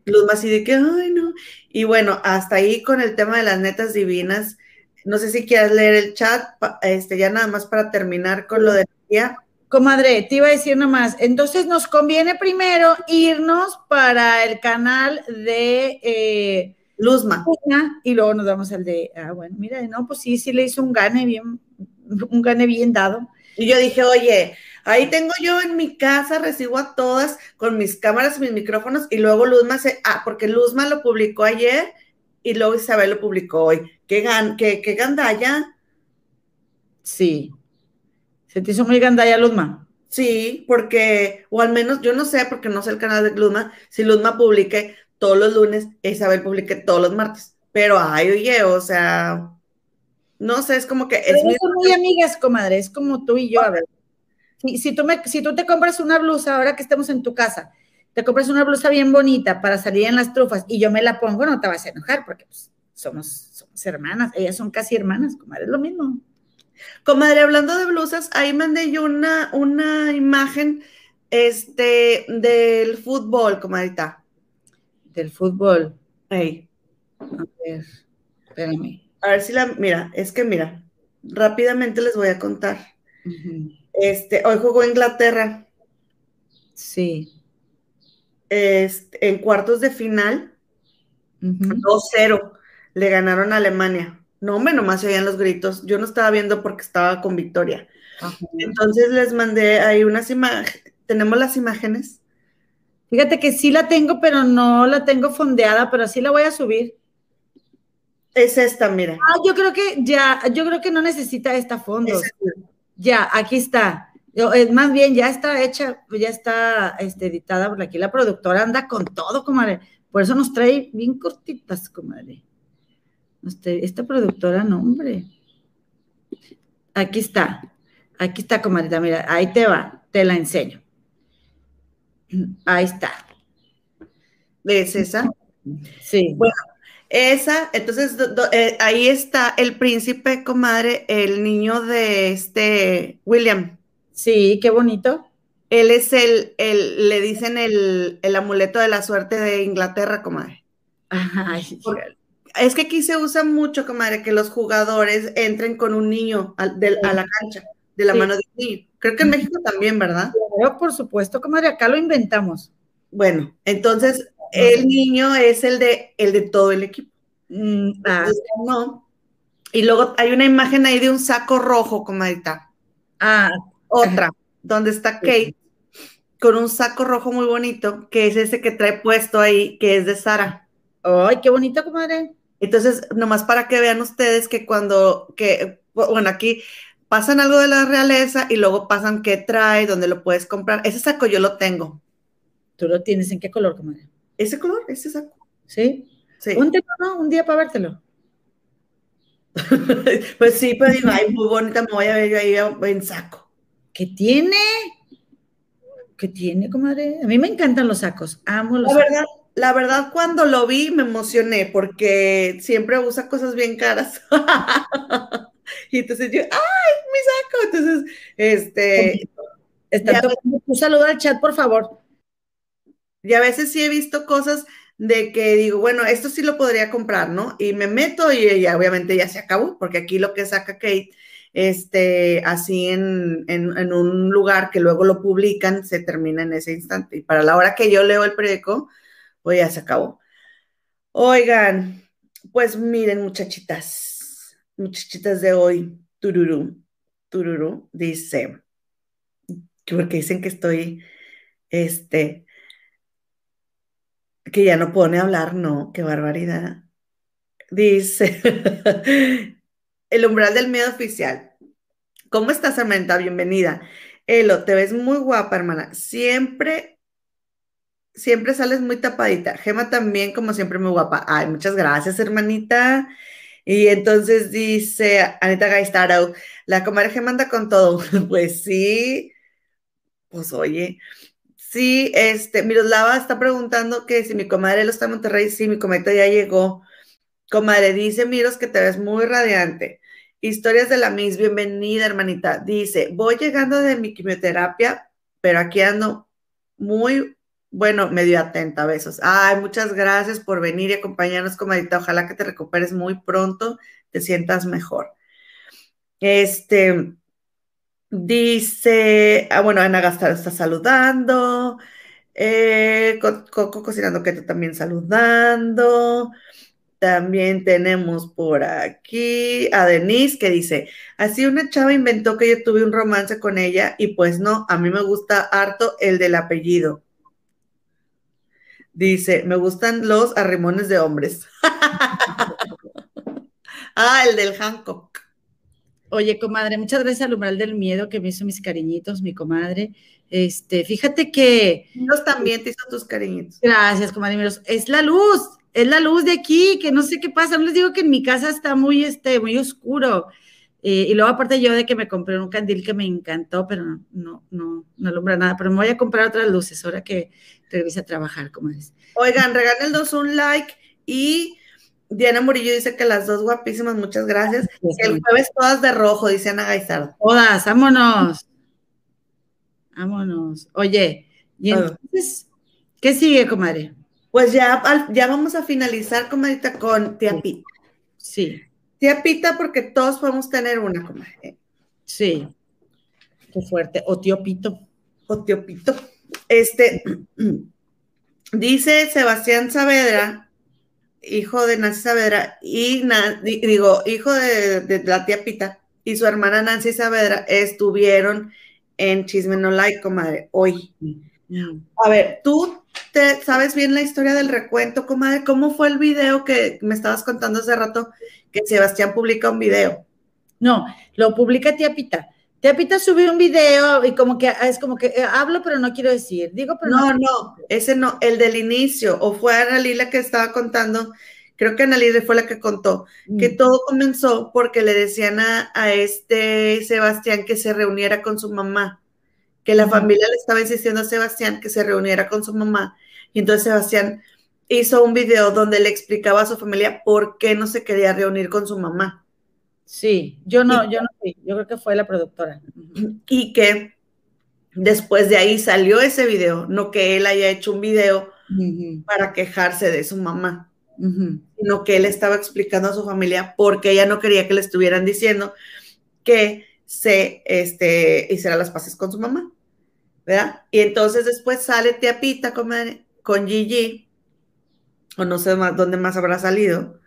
Luz más y de que, ay, no. Y bueno, hasta ahí con el tema de las netas divinas. No sé si quieres leer el chat, este, ya nada más para terminar con lo de la Comadre, te iba a decir nomás, entonces nos conviene primero irnos para el canal de eh, Luzma. Y luego nos damos al de, ah, bueno, mira, no, pues sí, sí le hizo un gane bien, un gane bien dado. Y yo dije, oye, ahí tengo yo en mi casa, recibo a todas con mis cámaras, mis micrófonos, y luego Luzma se, ah, porque Luzma lo publicó ayer y luego Isabel lo publicó hoy. ¿Qué, gan, qué, qué gandalla? Sí, ¿Se te hizo muy gandalla Luzma? Sí, porque, o al menos yo no sé, porque no sé el canal de Luzma, si Luzma publique todos los lunes e Isabel publique todos los martes. Pero, ay, oye, o sea, no sé, es como que... Es son muy amigas, comadre, es como tú y yo, a ver. Si, tú me, si tú te compras una blusa, ahora que estemos en tu casa, te compras una blusa bien bonita para salir en las trufas y yo me la pongo, no te vas a enojar porque pues, somos, somos hermanas, ellas son casi hermanas, comadre, es lo mismo. Comadre, hablando de blusas, ahí mandé yo una, una imagen este, del fútbol, comadita. Del fútbol. Ahí. A ver, espérame. A ver si la, mira, es que mira, rápidamente les voy a contar. Este, hoy jugó Inglaterra. Sí. Este, en cuartos de final, 2-0, le ganaron a Alemania. No, hombre, nomás se oían los gritos. Yo no estaba viendo porque estaba con Victoria. Entonces les mandé ahí unas imágenes. ¿Tenemos las imágenes? Fíjate que sí la tengo, pero no la tengo fondeada, pero sí la voy a subir. Es esta, mira. Ah, yo creo que ya, yo creo que no necesita esta fondo. Ya, aquí está. Es más bien, ya está hecha, ya está este, editada, porque aquí la productora anda con todo, comadre. Por eso nos trae bien cortitas, comadre. Esta productora, no, hombre. Aquí está. Aquí está, comadita. Mira, ahí te va. Te la enseño. Ahí está. ¿Ves esa? Sí. Bueno, esa, entonces eh, ahí está el príncipe, comadre, el niño de este William. Sí, qué bonito. Él es el, el le dicen el, el, amuleto de la suerte de Inglaterra, comadre. Ay, es que aquí se usa mucho, comadre, que los jugadores entren con un niño a, la cancha, de la mano de un niño. Creo que en México también, ¿verdad? Claro, por supuesto, comadre, acá lo inventamos. Bueno, entonces el niño es el de, el de todo el equipo. Mm, ah. no. Y luego hay una imagen ahí de un saco rojo, comadita. Ah, otra, donde está Kate con un saco rojo muy bonito, que es ese que trae puesto ahí, que es de Sara. Ay, qué bonito, comadre. Entonces, nomás para que vean ustedes que cuando, que, bueno, aquí pasan algo de la realeza y luego pasan qué trae, dónde lo puedes comprar. Ese saco yo lo tengo. ¿Tú lo tienes en qué color, comadre? Ese color, ese saco. ¿Sí? Sí. ¿no? Un día para vértelo. [laughs] pues sí, pero digo, ay, muy bonita, me voy a ver yo ahí en saco. ¿Qué tiene? ¿Qué tiene, comadre? A mí me encantan los sacos, amo los la Verdad, la verdad, cuando lo vi me emocioné porque siempre usa cosas bien caras. [laughs] y entonces yo, ¡ay, mi saco! Entonces, este. un saludo al chat, por favor. Y a veces sí he visto cosas de que digo, bueno, esto sí lo podría comprar, ¿no? Y me meto y ya, obviamente ya se acabó, porque aquí lo que saca Kate, este, así en, en, un lugar que luego lo publican, se termina en ese instante. Y para la hora que yo leo el periódico, pues ya se acabó. Oigan, pues miren, muchachitas, muchachitas de hoy, tururú, tururú, dice, porque dicen que estoy, este, que ya no pone hablar, no, qué barbaridad. Dice, [laughs] el umbral del miedo oficial. ¿Cómo estás, Samantha? Bienvenida. Elo, te ves muy guapa, hermana. Siempre, siempre sales muy tapadita. Gema también, como siempre, muy guapa. Ay, muchas gracias, hermanita. Y entonces dice Anita Gaistaro, la comadre Gema anda con todo. [laughs] Pues sí, pues oye. Sí, este, Miroslava está preguntando que si mi comadre lo está en Monterrey. Sí, mi cometa ya llegó. Comadre, dice Miros que te ves muy radiante. Historias de la Miss, bienvenida, hermanita. Dice, voy llegando de mi quimioterapia, pero aquí ando muy, bueno, medio atenta, besos. Ay, muchas gracias por venir y acompañarnos, comadita. Ojalá que te recuperes muy pronto, te sientas mejor. Este, dice, ah, bueno, Ana Gastar está saludando. Eh, Cocinando que también saludando. También tenemos por aquí a Denise que dice, así una chava inventó que yo tuve un romance con ella y pues no, a mí me gusta harto el del apellido. Dice, me gustan los arrimones de hombres. [laughs] ah, el del Hancock. Oye, comadre, muchas gracias al umbral del miedo que me hizo mis cariñitos, mi comadre. Este, fíjate que. Miros también te hizo tus cariñitos. Gracias, comadre Miros. Es la luz, es la luz de aquí, que no sé qué pasa. No les digo que en mi casa está muy, este, muy oscuro. Eh, y luego aparte yo de que me compré un candil que me encantó, pero no, no, no, no alumbra nada. Pero me voy a comprar otras luces ahora que regrese a trabajar, como es. Oigan, dos un like y Diana Murillo dice que las dos guapísimas, muchas gracias. el jueves todas de rojo, dice Ana Gaizardo. Todas, vámonos. Vámonos. Oye, y entonces, ¿qué sigue, comadre? Pues ya, ya vamos a finalizar, comadita, con tía Pita. Sí. Tía Pita, porque todos podemos tener una, comadre. Sí. Qué fuerte. O tío Pito. O tío Pito. Este, [clears throat] dice Sebastián Saavedra, hijo de Nancy Saavedra, y digo, hijo de, la tía Pita, y su hermana Nancy Saavedra estuvieron en Chisme No Like, comadre, hoy. A ver, tú te sabes bien la historia del recuento, comadre. ¿Cómo fue el video que me estabas contando hace rato que Sebastián publica un video? No, lo publica Tía Pita. Tía Pita subió un video y como que es como que eh, hablo pero no quiero decir, digo pero no. No, no, ese no, el del inicio, o fue Ana Lila que estaba contando, creo que Ana Lila fue la que contó, que mm. todo comenzó porque le decían a este Sebastián que se reuniera con su mamá que la familia le estaba insistiendo a Sebastián que se reuniera con su mamá. Y entonces Sebastián hizo un video donde le explicaba a su familia por qué no se quería reunir con su mamá. Sí, yo no, yo no fui, yo creo que fue la productora. Y que después de ahí salió ese video, no que él haya hecho un video para quejarse de su mamá, sino que él estaba explicando a su familia por qué ella no quería que le estuvieran diciendo que se este, hiciera las paces con su mamá, ¿verdad? Y entonces después sale Tía Pita con, con Gigi, o no sé más, dónde más habrá salido.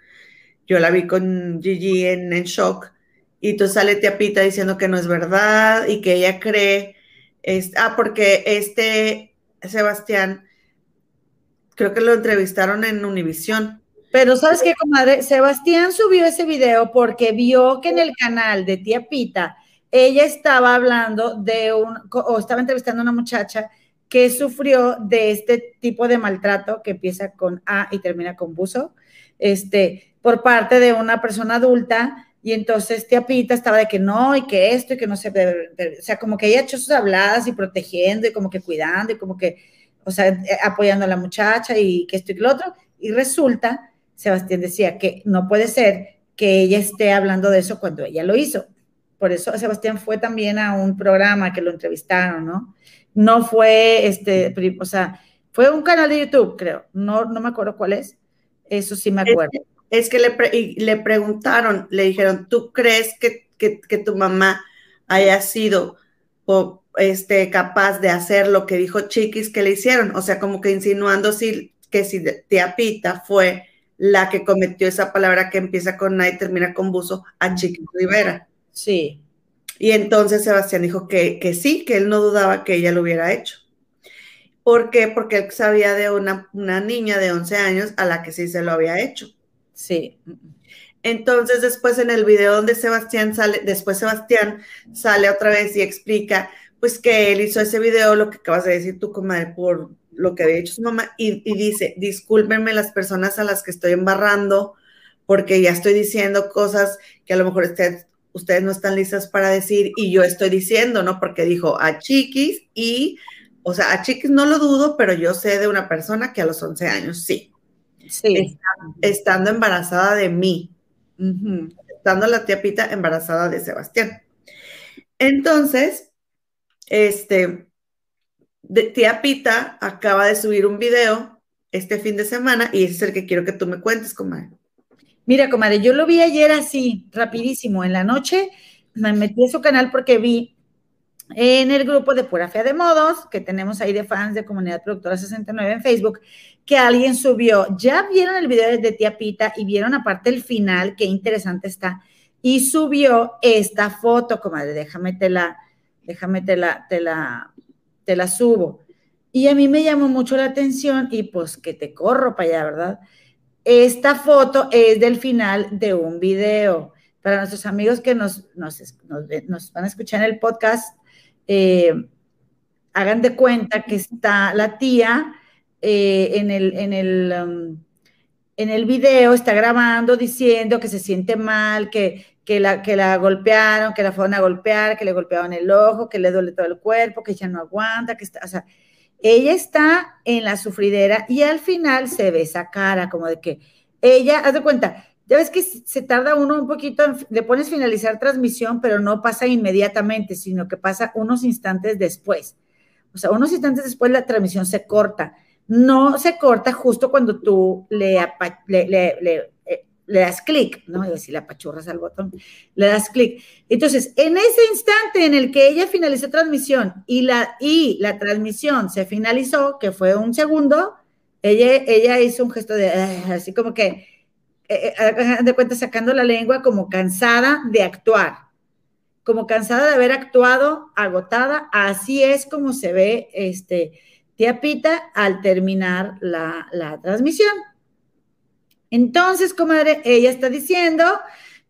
Yo la vi con Gigi en, shock, y entonces sale Tía Pita diciendo que no es verdad y que ella cree, ah, porque este Sebastián, creo que lo entrevistaron en Univisión. Pero sabes qué, comadre, Sebastián subió ese video porque vio que en el canal de Tía Pita ella estaba hablando de un, o estaba entrevistando a una muchacha que sufrió de este tipo de maltrato que empieza con A y termina con buzo, este, por parte de una persona adulta. Y entonces tía Pita estaba de que no, y que esto, y que no se o sea, como que ella hecho sus habladas y protegiendo, y como que cuidando, y como que, o sea, eh, apoyando a la muchacha, y que esto y que lo otro. Y resulta, Sebastián decía que no puede ser que ella esté hablando de eso cuando ella lo hizo. Por eso Sebastián fue también a un programa que lo entrevistaron, ¿no? No fue, este, o sea, fue un canal de YouTube, creo. No, no me acuerdo cuál es. Eso sí me acuerdo. Es, que le, le, preguntaron, le dijeron, ¿tú crees que, tu mamá haya sido este, capaz de hacer lo que dijo Chiquis que le hicieron? O sea, como que insinuando si, que si tía Pita fue la que cometió esa palabra que empieza con A y termina con buzo, a Chiquis Rivera. Sí. Y entonces Sebastián dijo que, que sí, que él no dudaba que ella lo hubiera hecho. ¿Por qué? Porque él sabía de una, una niña de 11 años a la que sí se lo había hecho. Sí. Entonces después en el video donde Sebastián sale, después Sebastián sale otra vez y explica pues que él hizo ese video, lo que acabas de decir tú, comadre, por lo que había hecho su mamá, y, dice, discúlpenme las personas a las que estoy embarrando, porque ya estoy diciendo cosas que a lo mejor ustedes, no están listas para decir, y yo estoy diciendo, ¿no? Porque dijo a Chiquis y, o sea, a Chiquis no lo dudo, pero yo sé de una persona que a los 11 años sí. Sí. estando embarazada de mí. Estando la tía Pita embarazada de Sebastián. Entonces, este, tía Pita acaba de subir un video este fin de semana y ese es el que quiero que tú me cuentes, comadre. Mira, comadre, yo lo vi ayer así, rapidísimo, en la noche, me metí a su canal porque vi en el grupo de Pura Fea de Modos, que tenemos ahí de fans de Comunidad Productora 69 en Facebook, que alguien subió, ya vieron el video de tía Pita y vieron aparte el final, qué interesante está, y subió esta foto, comadre, déjame te la, déjame te la, te la, te la subo. Y a mí me llamó mucho la atención y pues que te corro para allá, ¿verdad? Esta foto es del final de un video. Para nuestros amigos que nos, nos, van a escuchar en el podcast, eh, hagan de cuenta que está la tía eh, en el, en el, um, en el video, está grabando diciendo que se siente mal, que, que la, que la golpearon, que la fueron a golpear, que le golpearon el ojo, que le duele todo el cuerpo, que ya no aguanta, que está, o sea, ella está en la sufridera y al final se ve esa cara como de que ella, haz de cuenta, ya ves que se tarda uno un poquito, le pones finalizar transmisión, pero no pasa inmediatamente, sino que pasa unos instantes después. O sea, unos instantes después la transmisión se corta. No se corta justo cuando tú le, le, le le das clic, ¿no? Y así le apachurras al botón, le das clic. Entonces, en ese instante en el que ella finalizó transmisión y la, y la transmisión se finalizó, que fue un segundo, ella, ella hizo un gesto de, ah", así como que, eh, eh, de cuenta, sacando la lengua como cansada de actuar, como cansada de haber actuado, agotada, así es como se ve este, tía Pita al terminar la, la transmisión. Entonces, comadre, ella está diciendo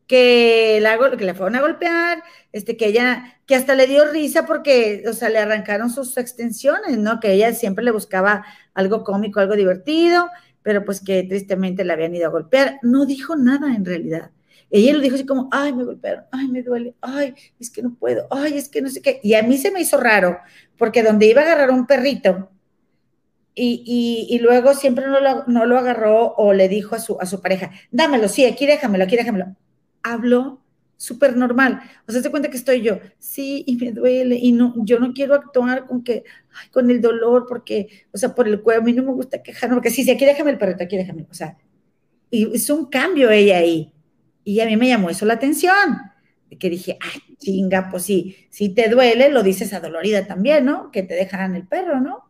que la, que la fueron a golpear, este, que ella, que hasta le dio risa porque, o sea, le arrancaron sus extensiones, ¿no? Que ella siempre le buscaba algo cómico, algo divertido, pero pues que tristemente la habían ido a golpear. No dijo nada en realidad. Ella lo dijo así como, ay, me golpearon, ay, me duele, ay, es que no puedo, ay, es que no sé qué. Y a mí se me hizo raro, porque donde iba a agarrar un perrito, y, luego siempre no lo, no lo, agarró o le dijo a su, a su pareja, dámelo, sí, aquí déjamelo, aquí déjamelo. Habló súper normal. O sea, se cuenta que estoy yo, sí, y me duele, y no, yo no quiero actuar con que, con el dolor, porque, o sea, por el cuerpo, a mí no me gusta quejarme, porque sí, sí, aquí déjame el perrito, aquí déjame, o sea, y hizo un cambio ella ahí. Y a mí me llamó eso la atención, que dije, ay, chinga, pues sí, si te duele, lo dices adolorida también, ¿no? Que te dejaran el perro, ¿no?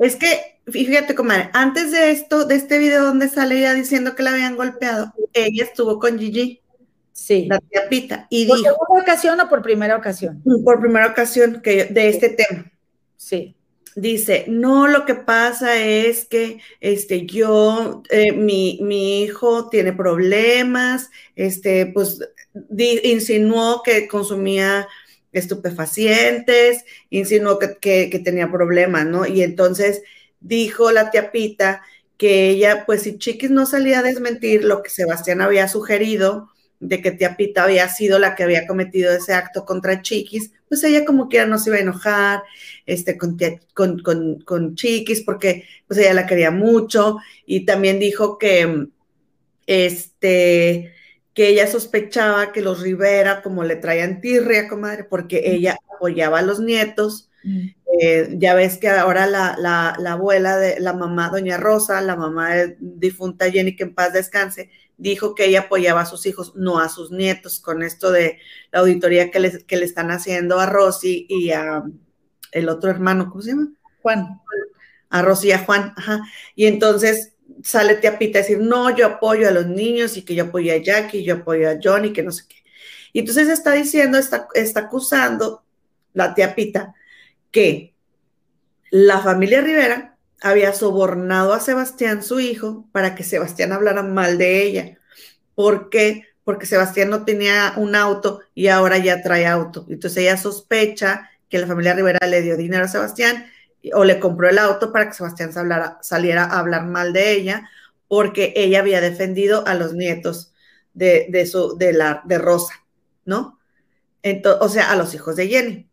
Es que, fíjate, comadre, antes de esto, de este video donde sale ella diciendo que la habían golpeado, ella estuvo con Gigi. Sí. La tía Pita. Y ¿Por segunda ocasión o por primera ocasión? Por primera ocasión que de este tema. Sí. Dice, no, lo que pasa es que este, yo, eh, mi, mi, hijo tiene problemas, este, pues insinuó que consumía estupefacientes, insinuó que, que, tenía problemas, ¿no? Y entonces dijo la tía Pita que ella, pues si Chiquis no salía a desmentir lo que Sebastián había sugerido, de que tía Pita había sido la que había cometido ese acto contra Chiquis, pues ella como quiera no se iba a enojar este, con, con, con, con Chiquis porque pues ella la quería mucho y también dijo que este que ella sospechaba que los Rivera, como le traían tirria, comadre, porque ella apoyaba a los nietos. Mm. Eh, ya ves que ahora la, la, abuela de la mamá, doña Rosa, la mamá de difunta Jenny, que en paz descanse, dijo que ella apoyaba a sus hijos, no a sus nietos, con esto de la auditoría que, les, que le están haciendo a Rosy y a el otro hermano, ¿cómo se llama? Juan. A Rosy y a Juan, ajá. Y entonces sale tía Pita a decir, no, yo apoyo a los niños y que yo apoyo a Jackie, yo apoyo a Johnny, que no sé qué. Y entonces está diciendo, está, está acusando la tía Pita que la familia Rivera había sobornado a Sebastián, su hijo, para que Sebastián hablara mal de ella. ¿Por qué? Porque Sebastián no tenía un auto y ahora ya trae auto. Entonces ella sospecha que la familia Rivera le dio dinero a Sebastián o le compró el auto para que Sebastián saliera a hablar mal de ella, porque ella había defendido a los nietos de, su, de, la, de Rosa, ¿no? Entonces, o sea, a los hijos de Jenny,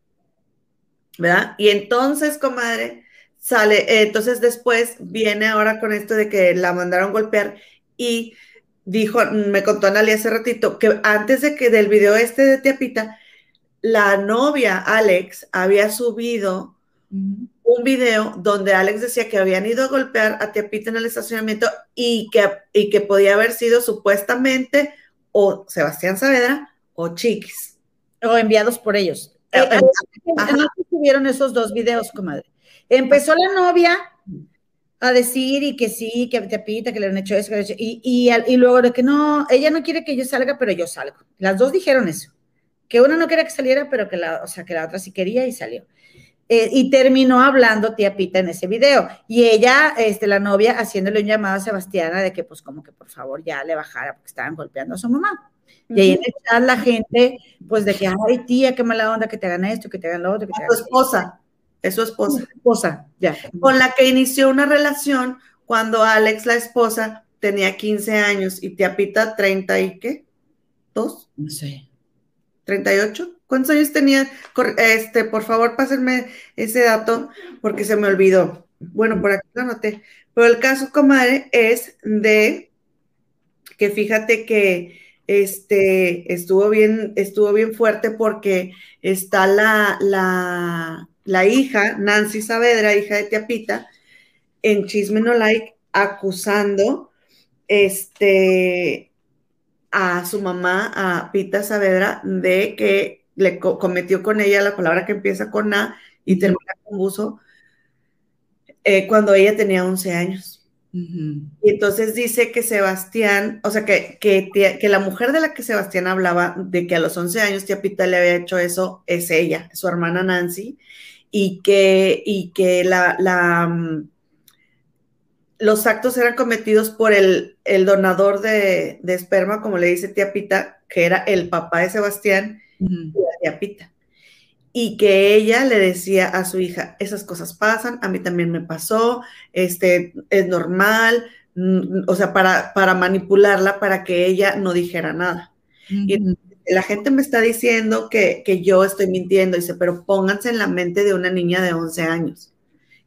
¿verdad? Y entonces, comadre, sale, entonces después viene ahora con esto de que la mandaron golpear y dijo, me contó Analia hace ratito, que antes de que del video este de Tiapita, la novia Alex había subido un video donde Alex decía que habían ido a golpear a Tiapita en el estacionamiento y que, y que podía haber sido supuestamente o Sebastián Saavedra o Chiquis. O enviados por ellos. Eh, eh, no tuvieron esos dos videos, comadre. Empezó la novia a decir y que sí, que Tiapita, que le han hecho eso, que y, y, y luego de que no, ella no quiere que yo salga, pero yo salgo. Las dos dijeron eso que una no quería que saliera, pero que la, o sea, que la otra sí quería y salió. Eh, y terminó hablando tía Pita en ese video. Y ella, este, la novia, haciéndole un llamado a Sebastiana de que, pues, como que por favor ya le bajara porque estaban golpeando a su mamá. Y ahí en la gente, pues, de que, ay, tía, qué mala onda que te hagan esto, que te hagan lo otro. Que te su esposa, es su esposa. esposa, ya. Con la que inició una relación cuando Alex, la esposa, tenía 15 años y tía Pita 30 y qué? ¿Dos? No sé. ¿38? ¿Cuántos años tenía? Este, por favor, pásenme ese dato porque se me olvidó. Bueno, por aquí lo anoté. Pero el caso, comadre, es de que fíjate que este estuvo bien, estuvo bien fuerte porque está la, la, la hija, Nancy Saavedra, hija de Tiapita, en Chisme No Like, acusando este a su mamá, a Pita Saavedra, de que le cometió con ella la palabra que empieza con A y termina con buzo eh, cuando ella tenía 11 años. Y entonces dice que Sebastián, o sea, que, que, la mujer de la que Sebastián hablaba, de que a los 11 años tía Pita le había hecho eso, es ella, su hermana Nancy, y que, y que la, la mm, los actos eran cometidos por el, donador de, esperma, como le dice tía Pita, que era el papá de Sebastián y Pita. Y que ella le decía a su hija, esas cosas pasan, a mí también me pasó, este, es normal, mm, o sea, para, para manipularla, para que ella no dijera nada. Y la gente me está diciendo que, que, yo estoy mintiendo, dice, pero pónganse en la mente de una niña de 11 años.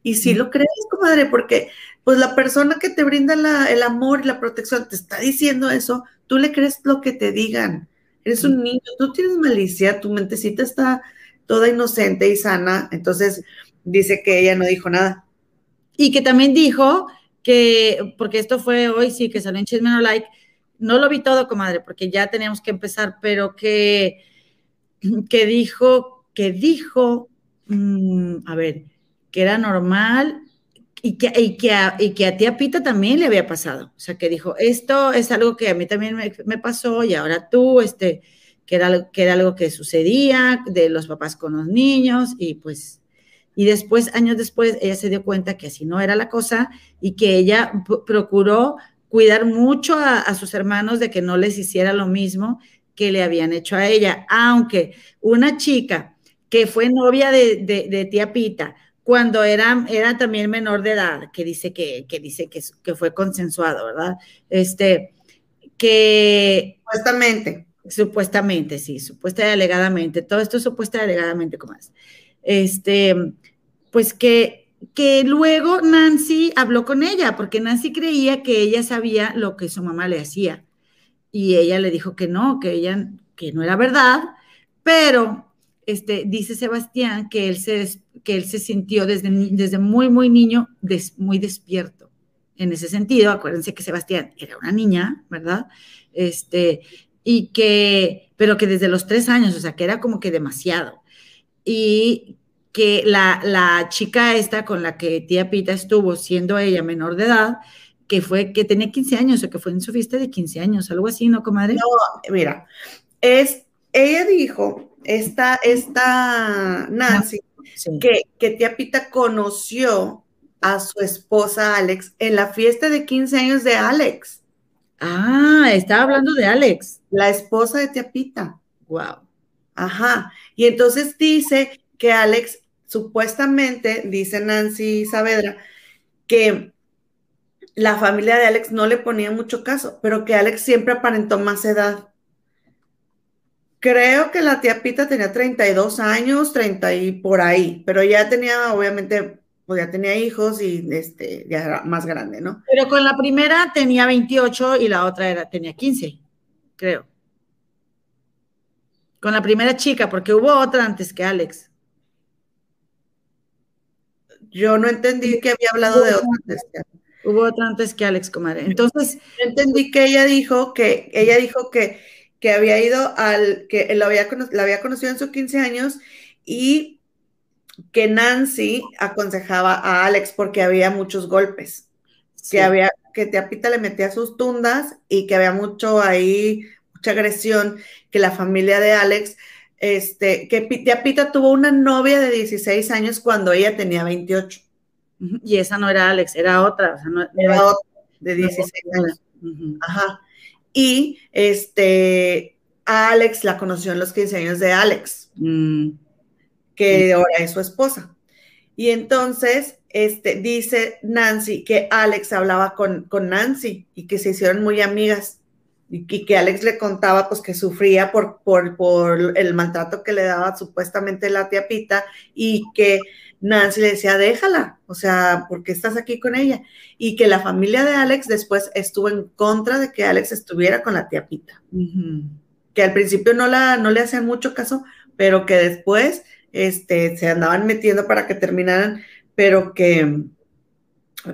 Y si lo crees, comadre, porque pues la persona que te brinda el amor y la protección te está diciendo eso, tú le crees lo que te digan. Eres un niño, tú tienes malicia, tu mentecita está toda inocente y sana, entonces dice que ella no dijo nada. Y que también dijo que, porque esto fue hoy, sí, que salió en Chisme No Like, no lo vi todo, comadre, porque ya teníamos que empezar, pero que, que dijo, que dijo, mm, a ver, que era normal y que, y que, a, y que a tía Pita también le había pasado. O sea, que dijo, esto es algo que a mí también me, pasó y ahora tú, este, que era, que era algo que sucedía de los papás con los niños y pues, y después, años después, ella se dio cuenta que así no era la cosa y que ella procuró cuidar mucho a, sus hermanos de que no les hiciera lo mismo que le habían hecho a ella, aunque una chica que fue novia de, de, de tía Pita, cuando era, era también menor de edad, que dice que, que dice que, que, fue consensuado, ¿verdad? Este, que... Supuestamente. Supuestamente, sí, supuesta y alegadamente. Todo esto es supuesta y alegadamente, como es. Este, pues que, que luego Nancy habló con ella, porque Nancy creía que ella sabía lo que su mamá le hacía. Y ella le dijo que no, que ella, que no era verdad, pero este, dice Sebastián que él se, que él se sintió desde, desde muy, muy niño muy despierto. En ese sentido, acuérdense que Sebastián era una niña, ¿verdad? Este, y que, pero que desde los tres años, o sea, que era como que demasiado. Y que la, la chica esta con la que tía Pita estuvo, siendo ella menor de edad, que fue, que tenía 15 años o que fue en su fiesta de 15 años, algo así, ¿no, comadre? No, mira, es, ella dijo, esta, esta Nancy, que, que tía Pita conoció a su esposa Alex en la fiesta de 15 años de Alex. Ah, estaba hablando de Alex. La esposa de tía Pita. Wow. Ajá. Y entonces dice que Alex, supuestamente, dice Nancy Saavedra, que la familia de Alex no le ponía mucho caso, pero que Alex siempre aparentó más edad. Creo que la tía Pita tenía 32 años, 30 y por ahí, pero ya tenía, obviamente, pues ya tenía hijos y este, ya era más grande, ¿no? Pero con la primera tenía 28 y la otra era, tenía 15, creo. Con la primera chica, porque hubo otra antes que Alex. Yo no entendí que había hablado de otra antes que Alex. Hubo otra antes que Alex, comadre. Entonces. entendí que ella dijo que, ella dijo que, que había ido al, que lo había, la había conocido en sus 15 años y que Nancy aconsejaba a Alex porque había muchos golpes. Que había, que Teapita le metía sus tundas y que había mucho ahí, mucha agresión, que la familia de Alex, este, que Teapita tuvo una novia de 16 años cuando ella tenía 28. Y esa no era Alex, era otra. era otra, de 16 años. Ajá. Y este, Alex la conoció en los 15 años de Alex, mm. que ahora es su esposa. Y entonces, este, dice Nancy que Alex hablaba con, con Nancy y que se hicieron muy amigas y, que Alex le contaba pues que sufría por, por, por el maltrato que le daba supuestamente la tía Pita y que Nancy le decía, déjala, o sea, ¿por qué estás aquí con ella? Y que la familia de Alex después estuvo en contra de que Alex estuviera con la tía Pita. Que al principio no, la, no le hacían mucho caso, pero que después este, se andaban metiendo para que terminaran, pero que,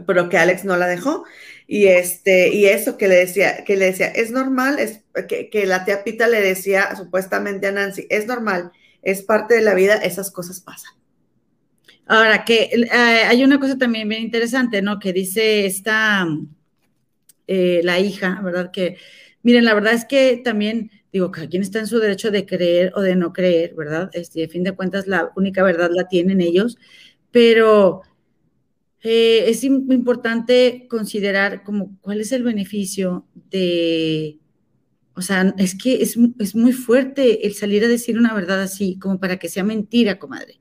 pero que Alex no la dejó. Y este, y eso que le decía, que le decía, es normal, es que, que la tía Pita le decía supuestamente a Nancy, es normal, es parte de la vida, esas cosas pasan. Ahora, que eh, hay una cosa también bien interesante, ¿no? Que dice esta, eh, la hija, ¿verdad? Que, miren, la verdad es que también, digo, cada quien está en su derecho de creer o de no creer, ¿verdad? Este, a fin de cuentas, la única verdad la tienen ellos, pero eh, es importante considerar como cuál es el beneficio de, o sea, es que es, es muy fuerte el salir a decir una verdad así, como para que sea mentira, comadre.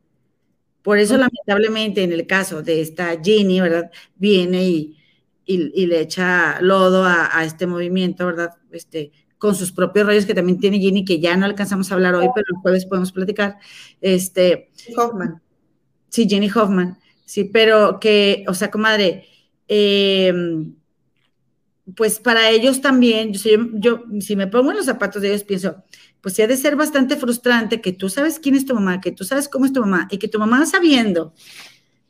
Por eso, lamentablemente, en el caso de esta Ginny, ¿verdad? Viene y, y, le echa lodo a, este movimiento, ¿verdad? Este, con sus propios rollos que también tiene Ginny, que ya no alcanzamos a hablar hoy, pero el jueves podemos platicar. Este, Hoffman. Sí, Jenny Hoffman. Sí, pero que, o sea, comadre, em, pues para ellos también, yo, yo, si me pongo en los zapatos de ellos, pienso, pues sí ha de ser bastante frustrante que tú sabes quién es tu mamá, que tú sabes cómo es tu mamá y que tu mamá sabiendo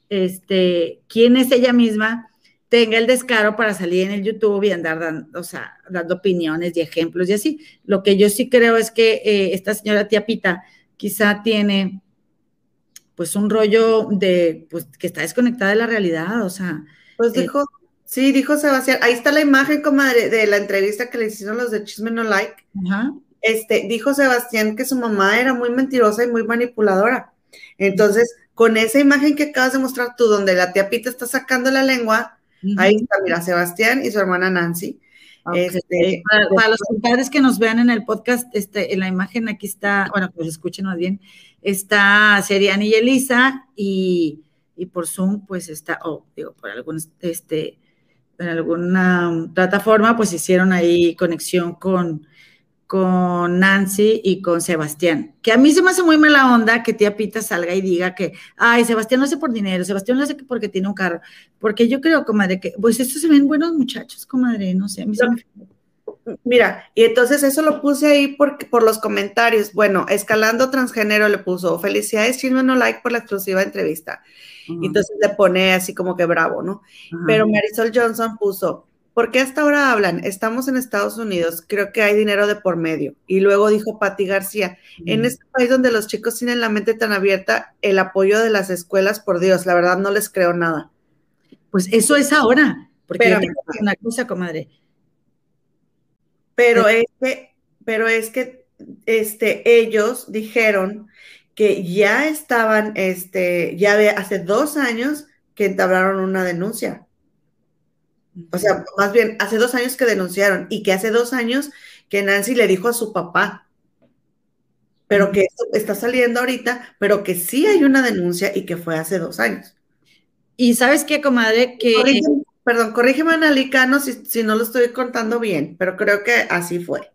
este, quién es ella misma, tenga el descaro para salir en el YouTube y andar dando, o sea, dando opiniones y ejemplos y así. Lo que yo sí creo es que eh, esta señora tía Pita quizá tiene pues un rollo de, pues que está desconectada de la realidad, o sea. Pues eh, dijo, sí, dijo Sebastián, ahí está la imagen, comadre, de la entrevista que le hicieron los de Chisme No Like. Ajá este, dijo Sebastián que su mamá era muy mentirosa y muy manipuladora. Entonces, con esa imagen que acabas de mostrar tú, donde la tía Pita está sacando la lengua, ahí está, mira, Sebastián y su hermana Nancy. Este, para, los padres que nos vean en el podcast, este, en la imagen aquí está, bueno, que los escuchen más bien, está Serian y Elisa, y, y por Zoom, pues está, o digo, por algún, este, en alguna plataforma, pues hicieron ahí conexión con, con Nancy y con Sebastián. Que a mí se me hace muy mala onda que tía Pita salga y diga que, ay, Sebastián lo hace por dinero, Sebastián lo hace porque tiene un carro. Porque yo creo, comadre, que, pues estos se ven buenos muchachos, comadre, no sé, a mí se me... Mira, y entonces eso lo puse ahí por, por los comentarios. Bueno, Escalando Transgénero le puso, felicidades, chisme no like por la exclusiva entrevista. Entonces le pone así como que bravo, ¿no? Pero Marisol Johnson puso, ¿Por qué hasta ahora hablan? Estamos en Estados Unidos, creo que hay dinero de por medio. Y luego dijo Patti García, en este país donde los chicos tienen la mente tan abierta, el apoyo de las escuelas, por Dios, la verdad no les creo nada. Pues eso es ahora, Porque pero, una cosa, comadre. Pero es que, pero es que este, ellos dijeron que ya estaban, este, ya de hace dos años que entablaron una denuncia. O sea, más bien, hace dos años que denunciaron y que hace dos años que Nancy le dijo a su papá, pero que esto está saliendo ahorita, pero que sí hay una denuncia y que fue hace dos años. Y sabes qué, comadre, que... perdón, corrígeme, Analicano, si, si no lo estoy contando bien, pero creo que así fue.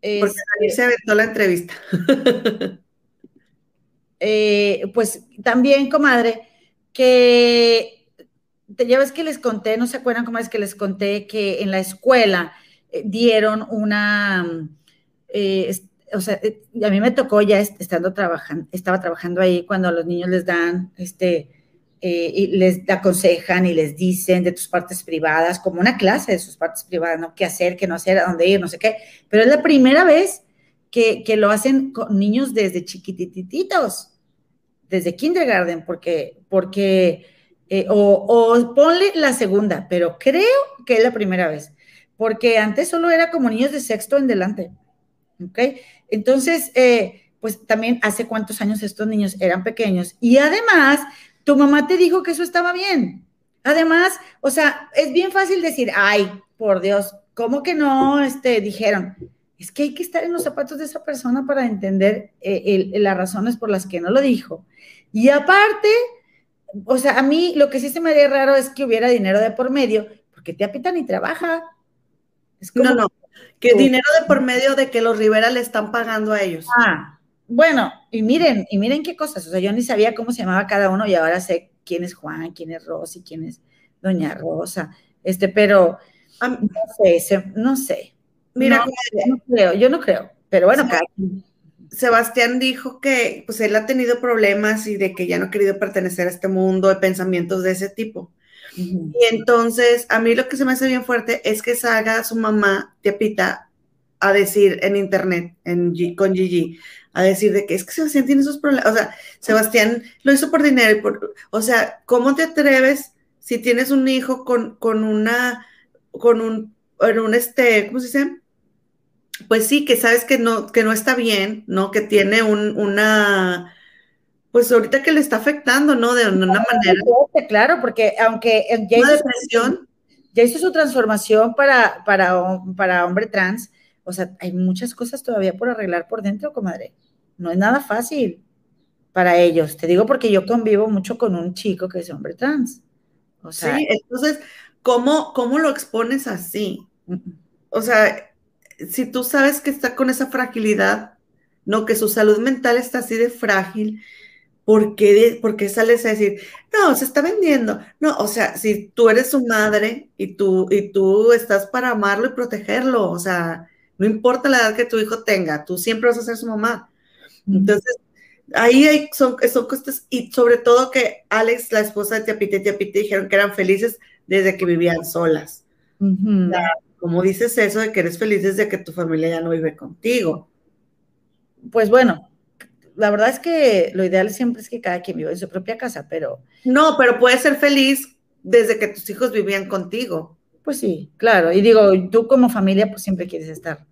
Porque ahí se aventó la entrevista. [laughs] Eh, pues también, comadre, que te llevas que les conté, no se acuerdan cómo es que les conté que en la escuela eh, dieron una, eh, o sea, a mí me tocó ya estando trabajando, estaba trabajando ahí cuando a los niños les dan, este, y les aconsejan y les dicen de tus partes privadas, como una clase de sus partes privadas, ¿no? ¿Qué hacer, qué no hacer, a dónde ir, no sé qué? Pero es la primera vez que, lo hacen con niños desde chiquitititos, desde kindergarten, porque, porque eh, o, ponle la segunda, pero creo que es la primera vez, porque antes solo era como niños de sexto en delante, ¿ok? Entonces, eh, pues también hace cuántos años estos niños eran pequeños y además tu mamá te dijo que eso estaba bien. Además, o sea, es bien fácil decir, ay, por Dios, ¿cómo que no? Este, dijeron, es que hay que estar en los zapatos de esa persona para entender eh, las razones por las que no lo dijo. Y aparte, o sea, a mí lo que sí se me haría raro es que hubiera dinero de por medio, porque tía Pita ni trabaja. no, no, que dinero de por medio de que los Rivera le están pagando a ellos. Ah, bueno, y miren, y miren qué cosas, o sea, yo ni sabía cómo se llamaba cada uno y ahora sé quién es Juan, quién es Rosy, quién es Doña Rosa, este, pero no sé, no sé. Mira, yo no creo, yo no creo, pero bueno, Sebastián dijo que pues él ha tenido problemas y de que ya no ha querido pertenecer a este mundo de pensamientos de ese tipo. Y entonces, a mí lo que se me hace bien fuerte es que salga su mamá, Pita, a decir en internet, en con Gigi, a decir de que es que Sebastián tiene esos problemas. O sea, Sebastián lo hizo por dinero. Por, o sea, ¿cómo te atreves si tienes un hijo con, con una, con un, con un, este, ¿cómo se dice? Pues sí, que sabes que no, que no está bien, ¿no? Que tiene un, una, pues ahorita que le está afectando, ¿no? De una manera. Claro, porque aunque ya hizo, su, ya hizo su transformación para, para, para hombre trans, o sea, hay muchas cosas todavía por arreglar por dentro, comadre. No es nada fácil para ellos. Te digo porque yo convivo mucho con un chico que es hombre trans. O sea, sí, entonces, ¿cómo, cómo lo expones así? O sea, si tú sabes que está con esa fragilidad, no, que su salud mental está así de frágil, ¿por qué, sales a decir, no, se está vendiendo? No, o sea, si tú eres su madre y tú, y tú estás para amarlo y protegerlo, o sea, no importa la edad que tu hijo tenga, tú siempre vas a ser su mamá. Entonces, ahí hay, son, son cosas, y sobre todo que Alex, la esposa de Tiapite y Tiapite dijeron que eran felices desde que vivían solas como dices eso de que eres feliz desde que tu familia ya no vive contigo. Pues bueno, la verdad es que lo ideal siempre es que cada quien viva en su propia casa, pero... No, pero puedes ser feliz desde que tus hijos vivían contigo. Pues sí, claro. Y digo, tú como familia, pues siempre quieres estar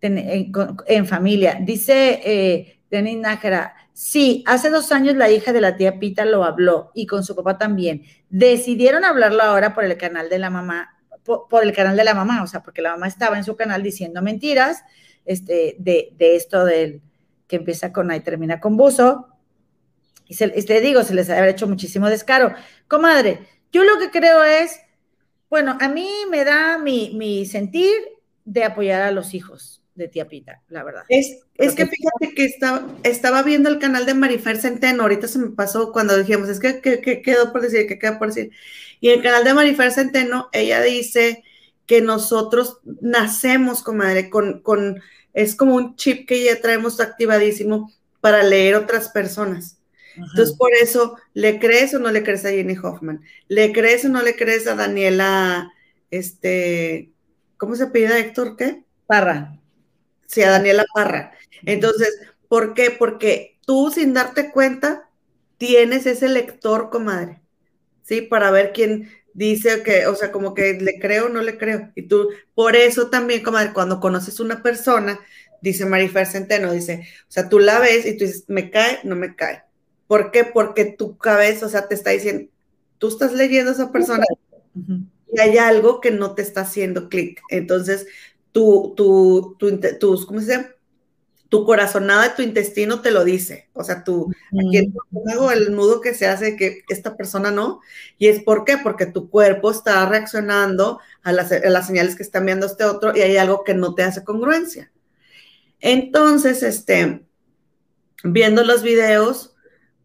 en, familia. Dice eh, Denis Nájera, sí, hace dos años la hija de la tía Pita lo habló y con su papá también. Decidieron hablarlo ahora por el canal de la mamá por, el canal de la mamá, o sea, porque la mamá estaba en su canal diciendo mentiras este, de, esto del que empieza con A y termina con buzo. Y se, te digo, se les ha hecho muchísimo descaro. Comadre, yo lo que creo es, bueno, a mí me da mi, mi sentir de apoyar a los hijos de tía Pita, la verdad. Es, es que fíjate que estaba, estaba viendo el canal de Marifer Centeno, ahorita se me pasó cuando dijimos, es que, quedó por decir, que quedó por decir. Y el canal de Marifer Centeno, ella dice que nosotros nacemos, comadre, con, con, es como un chip que ya traemos activadísimo para leer otras personas. Entonces, por eso, ¿le crees o no le crees a Jenny Hoffman? ¿Le crees o no le crees a Daniela, este, ¿cómo se pide Héctor? ¿Qué? Parra sí, a Daniela Parra. Entonces, ¿por qué? Porque tú sin darte cuenta tienes ese lector, comadre, ¿sí? Para ver quién, dice que, o sea, como que le creo o no le creo. Y tú, por eso también, como cuando conoces una persona, dice Marifer Centeno, dice, o sea, tú la ves y tú dices, me cae, no me cae. ¿Por qué? Porque tu cabeza, o sea, te está diciendo, tú estás leyendo a esa persona y hay algo que no te está haciendo clic. Entonces, tu, tu, tu, tu, ¿cómo se llama? Tu corazonada tu intestino te lo dice. O sea, tú, aquí en tu el nudo que se hace que esta persona no. ¿Y es por qué? Porque tu cuerpo está reaccionando a las, a las, señales que está enviando este otro y hay algo que no te hace congruencia. Entonces, este, viendo los videos,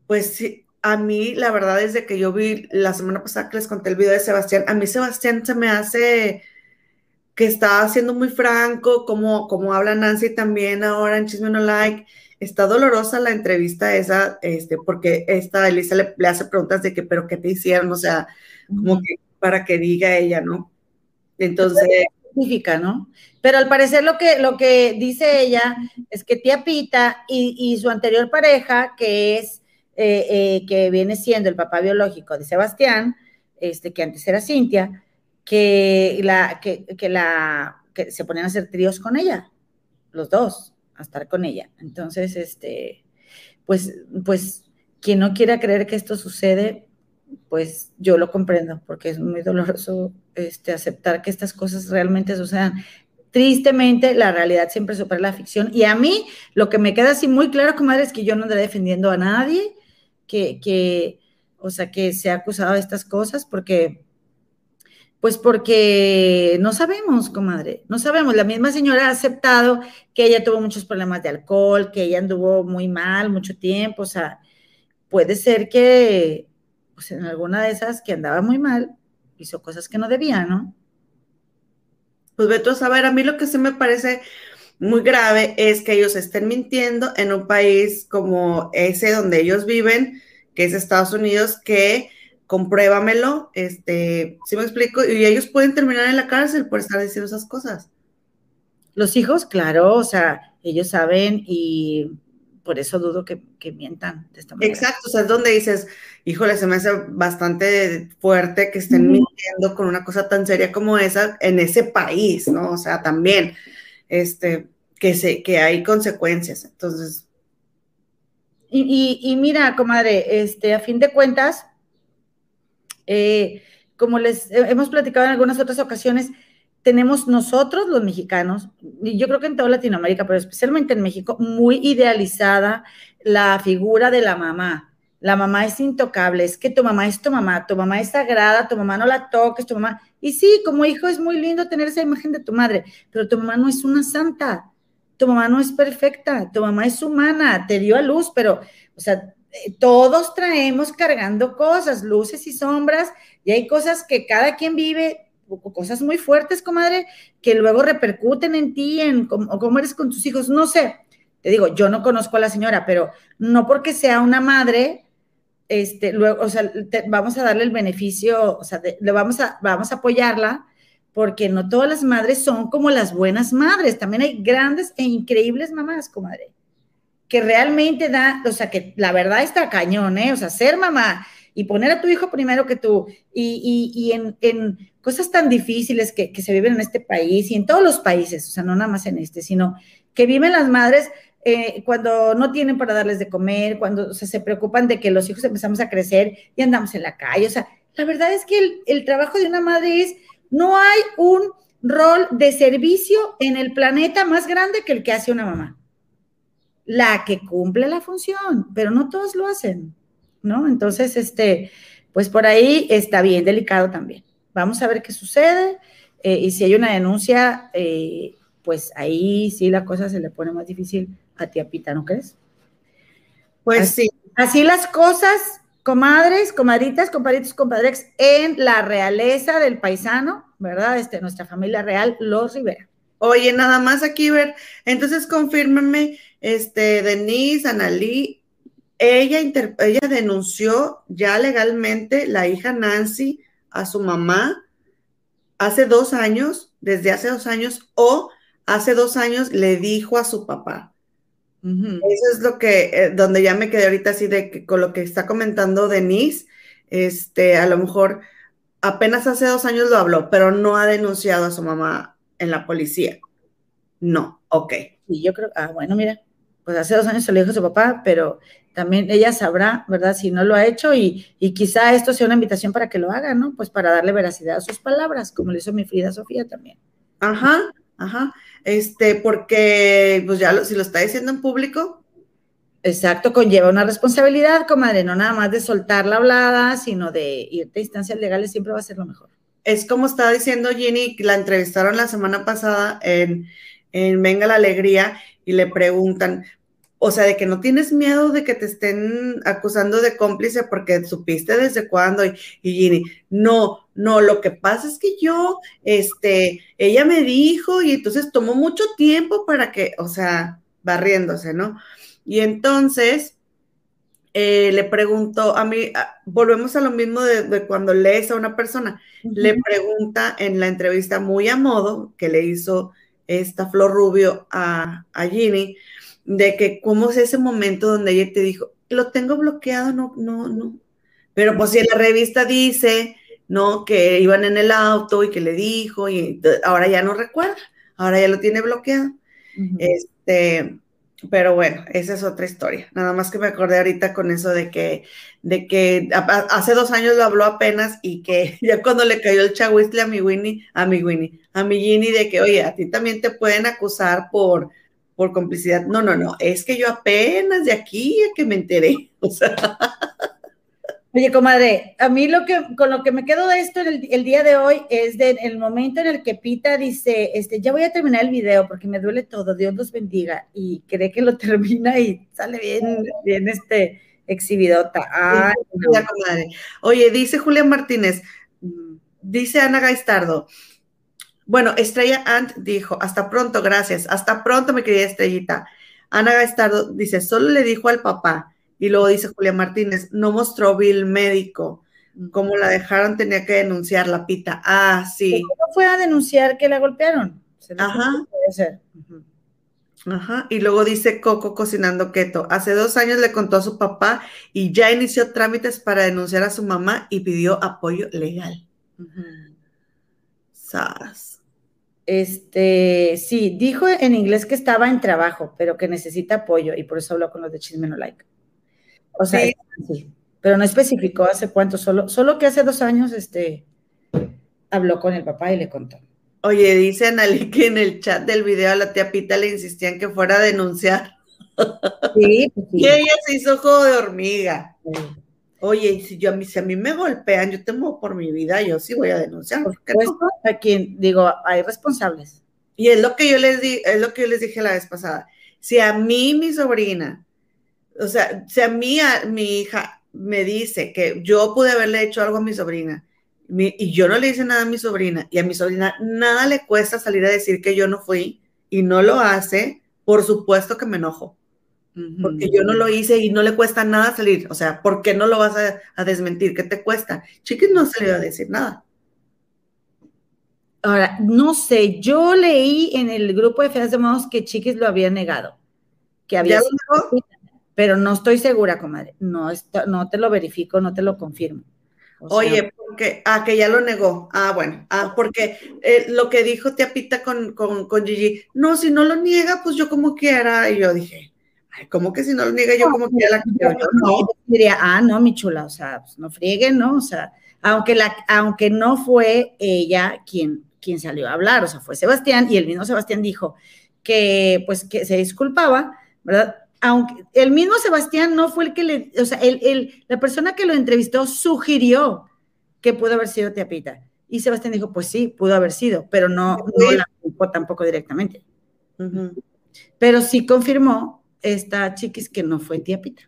pues a mí la verdad es de que yo vi la semana pasada que les conté el video de Sebastián, a mí Sebastián se me hace que está siendo muy franco, como, como habla Nancy también ahora en Chisme No Like. Está dolorosa la entrevista esa, este, porque esta Elisa le, hace preguntas de que, pero ¿qué te hicieron? O sea, como que para que diga ella, ¿no? Entonces... Significa, ¿no? Pero al parecer lo que, lo que dice ella es que tía Pita y, su anterior pareja, que es, eh, eh, que viene siendo el papá biológico de Sebastián, este, que antes era Cintia, que, la, que, la, que se ponían a hacer tríos con ella, los dos, a estar con ella. Entonces, este, pues, pues, quien no quiera creer que esto sucede, pues yo lo comprendo, porque es muy doloroso este, aceptar que estas cosas realmente sucedan. Tristemente, la realidad siempre supera la ficción. Y a mí, lo que me queda así muy claro, comadre, es que yo no andaré defendiendo a nadie que, que, o sea, que se ha acusado de estas cosas, porque pues porque no sabemos, comadre, no sabemos. La misma señora ha aceptado que ella tuvo muchos problemas de alcohol, que ella anduvo muy mal mucho tiempo, o sea, puede ser que pues en alguna de esas que andaba muy mal, hizo cosas que no debía, ¿no? Pues Beto, a saber, a mí lo que sí me parece muy grave es que ellos estén mintiendo en un país como ese donde ellos viven, que es Estados Unidos, que compruébamelo, este, si me explico, y ellos pueden terminar en la cárcel por estar diciendo esas cosas. Los hijos, claro, o sea, ellos saben y por eso dudo que, mientan de esta manera. Exacto, o sea, es donde dices, híjole, se me hace bastante fuerte que estén mintiendo con una cosa tan seria como esa en ese país, ¿no? O sea, también, este, que, se, que hay consecuencias, entonces. Y, y mira, comadre, este, a fin de cuentas, eh, como les hemos platicado en algunas otras ocasiones, tenemos nosotros los mexicanos, y yo creo que en toda Latinoamérica, pero especialmente en México, muy idealizada la figura de la mamá. La mamá es intocable, es que tu mamá es tu mamá, tu mamá es sagrada, tu mamá no la toques, tu mamá. Y sí, como hijo es muy lindo tener esa imagen de tu madre, pero tu mamá no es una santa, tu mamá no es perfecta, tu mamá es humana, te dio a luz, pero, o sea, todos traemos cargando cosas, luces y sombras, y hay cosas que cada quien vive, cosas muy fuertes, comadre, que luego repercuten en ti, en cómo, eres con tus hijos, no sé. Te digo, yo no conozco a la señora, pero no porque sea una madre, este, luego, o sea, vamos a darle el beneficio, o sea, le vamos a, vamos a apoyarla, porque no todas las madres son como las buenas madres, también hay grandes e increíbles mamás, comadre que realmente da, o sea, que la verdad está cañón, ¿eh? O sea, ser mamá y poner a tu hijo primero que tú, y, y, y en, cosas tan difíciles que, que, se viven en este país y en todos los países, o sea, no nada más en este, sino que viven las madres eh, cuando no tienen para darles de comer, cuando o sea, se preocupan de que los hijos empezamos a crecer y andamos en la calle, o sea, la verdad es que el trabajo de una madre es, no hay un rol de servicio en el planeta más grande que el que hace una mamá la que cumple la función, pero no todos lo hacen, ¿no? Entonces, este, pues por ahí está bien delicado también. Vamos a ver qué sucede eh, y si hay una denuncia, eh, pues ahí sí la cosa se le pone más difícil a tía Pita, ¿no crees? Pues sí. Así las cosas, comadres, comadritas, compadritos, compadres, en la realeza del paisano, ¿verdad? Este, nuestra familia real, los Rivera. Oye, nada más aquí ver, entonces confírmame, este, Denise, Analí, ella, ella denunció ya legalmente la hija Nancy a su mamá hace dos años, desde hace dos años, o hace dos años le dijo a su papá. Eso es lo que, eh, donde ya me quedé ahorita así de que con lo que está comentando Denise, este, a lo mejor apenas hace dos años lo habló, pero no ha denunciado a su mamá en la policía. No, ok. Y yo creo, ah, bueno, mira, pues hace dos años se lo dijo a su papá, pero también ella sabrá, ¿verdad? Si no lo ha hecho y, y, quizá esto sea una invitación para que lo haga, ¿no? Pues para darle veracidad a sus palabras, como le hizo mi Frida Sofía también. Ajá, ajá. Este, porque, pues ya lo, si lo está diciendo en público. Exacto, conlleva una responsabilidad, comadre, no nada más de soltar la hablada, sino de irte a instancias legales, siempre va a ser lo mejor. Es como estaba diciendo Ginny, la entrevistaron la semana pasada en, en Venga la Alegría y le preguntan, o sea, de que no tienes miedo de que te estén acusando de cómplice porque supiste desde cuándo. Y, Ginny, no, no, lo que pasa es que yo, este, ella me dijo y entonces tomó mucho tiempo para que, o sea, barriéndose, ¿no? Y entonces eh, le pregunto, a mí, volvemos a lo mismo de, cuando lees a una persona, le pregunta en la entrevista muy a modo que le hizo esta Flor Rubio a, a Ginny, de que cómo es ese momento donde ella te dijo, lo tengo bloqueado, no, no, no. Pero pues si en la revista dice, ¿no? Que iban en el auto y que le dijo, y ahora ya no recuerda, ahora ya lo tiene bloqueado. Este, pero bueno, esa es otra historia. Nada más que me acordé ahorita con eso de que, de que hace dos años lo habló apenas y que [laughs] ya cuando le cayó el chagüistle a mi Winnie, a mi Winnie, a mi Ginny, de que, oye, a ti también te pueden acusar por por complicidad. No, no, no, es que yo apenas de aquí a que me enteré. [laughs] O sea. Oye, comadre, a mí lo que, con lo que me quedo de esto el, el día de hoy es del el momento en el que Pita dice, este, ya voy a terminar el video porque me duele todo, Dios los bendiga, y cree que lo [laughs] termina y sale bien, bien este exhibidota. Ay, comadre. Oye, dice Julia Martínez, mm, dice Ana Gaistardo, bueno, Estrella Ant dijo, hasta pronto, gracias. Hasta pronto, mi querida Estrellita. Ana Gastardo dice, solo le dijo al papá. Y luego dice Julia Martínez, no mostró Bill médico. Como la dejaron, tenía que denunciar la pita. Ah, sí. ¿Cómo fue a denunciar que la golpearon? Ajá. Ajá. Y luego dice Coco cocinando keto. Hace dos años le contó a su papá y ya inició trámites para denunciar a su mamá y pidió apoyo legal. Sas. Este, sí, dijo en inglés que estaba en trabajo, pero que necesita apoyo y por eso habló con los de Chisme No Like. O sea, sí. pero no especificó hace cuánto, solo, solo que hace dos años, este, habló con el papá y le contó. Oye, dice Anali que en el chat del video a la tía Pita le insistían que fuera a denunciar. Sí, [laughs] sí. Y ella se hizo juego de hormiga. Sí. Oye, si yo a mí, si a mí me golpean, yo temo por mi vida, yo sí voy a denunciar. Por supuesto, a quien digo, hay responsables. Y es lo que yo les di, es lo que yo les dije la vez pasada. Si a mí mi sobrina, o sea, si a mí mi hija me dice que yo pude haberle hecho algo a mi sobrina y yo no le hice nada a mi sobrina y a mi sobrina nada le cuesta salir a decir que yo no fui y no lo hace, por supuesto que me enojo porque yo no lo hice y no le cuesta nada salir. O sea, ¿por qué no lo vas a, desmentir? ¿Qué te cuesta? Chiquis no se le iba a decir nada. Ahora, no sé, yo leí en el grupo de Feas de Modos que Chiquis lo había negado, que había pero no estoy segura, comadre. No, no te lo verifico, no te lo confirmo. Oye, porque, ah, que ya lo negó. Ah, bueno, ah, porque eh, lo que dijo Tía Pita con, con, con Gigi, no, si no lo niega, pues yo como quiera. Y yo dije, ¿Cómo que si no lo niega yo como que la yo no? Diría, ah, no, mi chula, o sea, pues no frieguen, ¿no? O sea, aunque, la, aunque no fue ella quien, quien salió a hablar, o sea, fue Sebastián y el mismo Sebastián dijo que, pues, que se disculpaba, ¿verdad? Aunque el mismo Sebastián no fue el que le, o sea, el, el, la persona que lo entrevistó sugirió que pudo haber sido Teapita. Y Sebastián dijo, pues sí, pudo haber sido, pero no, no la culpó tampoco directamente. Pero sí confirmó esta chiquis que no fue tía Pita.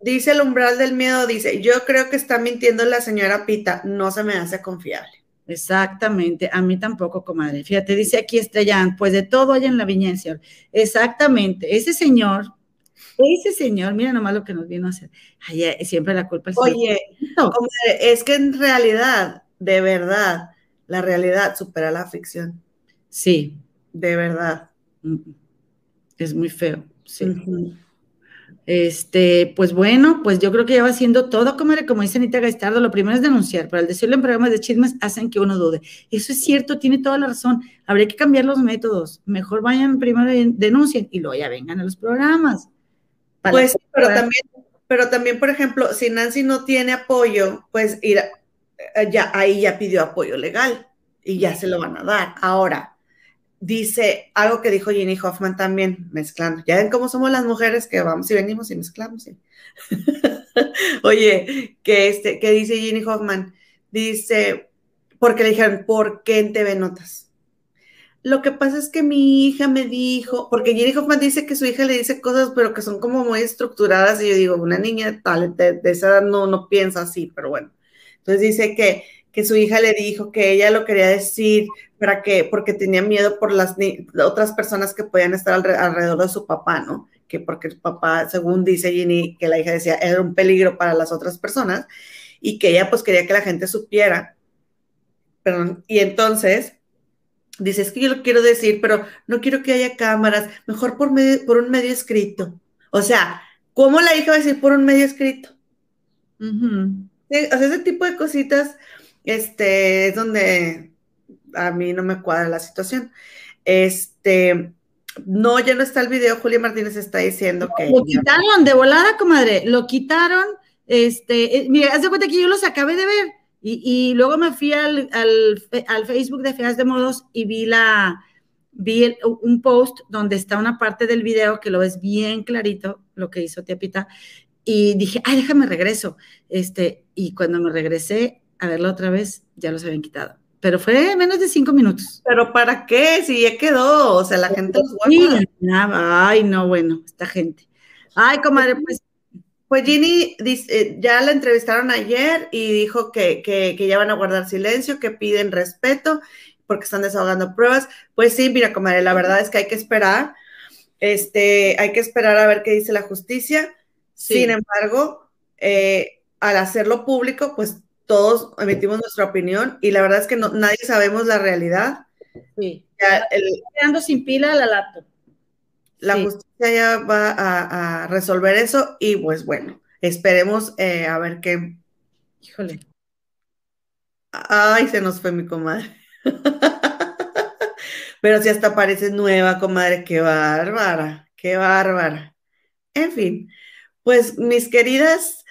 dice, el umbral, del miedo, dice, yo creo que está mintiendo la señora Pita, no se me hace confiable. Exactamente, a mí tampoco, comadre. Fíjate, dice aquí Estrellán, pues de todo hay en la viña señor. Exactamente, ese señor, ese señor, mira nomás lo que nos vino a hacer. Ay, siempre la culpa es Oye, comadre, es que en realidad, de verdad, la realidad supera la ficción. Sí. De verdad. Es muy feo, sí. Este, pues bueno, pues yo creo que ya va siendo todo, comadre, como dice Anita Gaistardo, lo primero es denunciar, pero al decirlo en programas de chismes hacen que uno dude. Eso es cierto, tiene toda la razón. Habría que cambiar los métodos. Mejor vayan primero y denuncien y luego ya vengan a los programas. Pues, pero también, pero también, por ejemplo, si Nancy no tiene apoyo, pues ir, ya, ahí ya pidió apoyo legal y ya se lo van a dar. Ahora, dice algo que dijo Jenny Hoffman también, mezclando. Ya ven cómo somos las mujeres que vamos y venimos y mezclamos. [laughs] Oye, que este, que dice Jenny Hoffman, dice, porque le dijeron, ¿por qué en TV Notas? Lo que pasa es que mi hija me dijo, porque Jenny Hoffman dice que su hija le dice cosas, pero que son como muy estructuradas, y yo digo, una niña tal, de, de esa edad no, no piensa así, pero bueno. Entonces dice que que su hija le dijo que ella lo quería decir para que, porque tenía miedo por las otras personas que podían estar alrededor de su papá, ¿no? Que porque el papá, según dice Ginny, que la hija decía, era un peligro para las otras personas y que ella pues quería que la gente supiera. Perdón, y entonces dice, es que yo lo quiero decir, pero no quiero que haya cámaras, mejor por, medio, por un medio escrito. O sea, ¿cómo la hija va a decir por un medio escrito? o sea, ese tipo de cositas este es donde a mí no me cuadra la situación. Este, no, ya no está el video, Julia Martínez está diciendo que... Lo quitaron de volada, comadre, lo quitaron, este, eh, mira, haz de cuenta que yo los acabé de ver y, luego me fui al, al, Facebook de Feas de Modos y vi la, vi un post donde está una parte del video que lo ves bien clarito, lo que hizo Tiapita, y dije, ay, déjame regreso, este, y cuando me regresé, a verla otra vez, ya los habían quitado. Pero fue menos de cinco minutos. ¿Pero para qué? Si ya quedó, o sea, la gente los Ay, no, bueno, esta gente. Ay, comadre, pues. Pues Ginny eh, ya la entrevistaron ayer y dijo que, que, que, ya van a guardar silencio, que piden respeto porque están desahogando pruebas. Pues sí, mira, comadre, la verdad es que hay que esperar. Este, hay que esperar a ver qué dice la justicia. Sin embargo, eh, al hacerlo público, pues todos emitimos nuestra opinión y la verdad es que no, nadie sabemos la realidad. Sí. quedando sin pila la laptop. La justicia ya va a, resolver eso y pues bueno, esperemos eh, a ver qué. Híjole. Ay, se nos fue mi comadre. [laughs] Pero si hasta parece nueva, comadre, qué bárbara, qué bárbara. En fin, pues mis queridas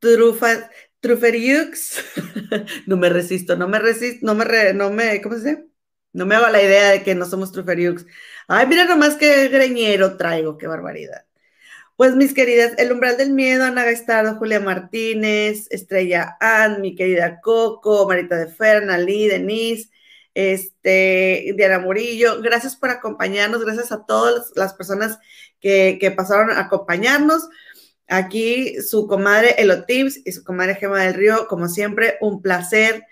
trufas, Truferiux, [laughs] no me resisto, no me resisto, no me, no me, ¿cómo se dice? No me hago la idea de que no somos Truferiux. Ay, mira nomás qué greñero traigo, qué barbaridad. Pues mis queridas, El umbral del miedo, Ana Gastardo, Julia Martínez, Estrella Ann, mi querida Coco, Marita de Ferna, Lee, Denise, este, Diana Murillo, gracias por acompañarnos, gracias a todas las personas que pasaron a acompañarnos. Aquí su comadre Elotips y su comadre Gema del Río, como siempre, un placer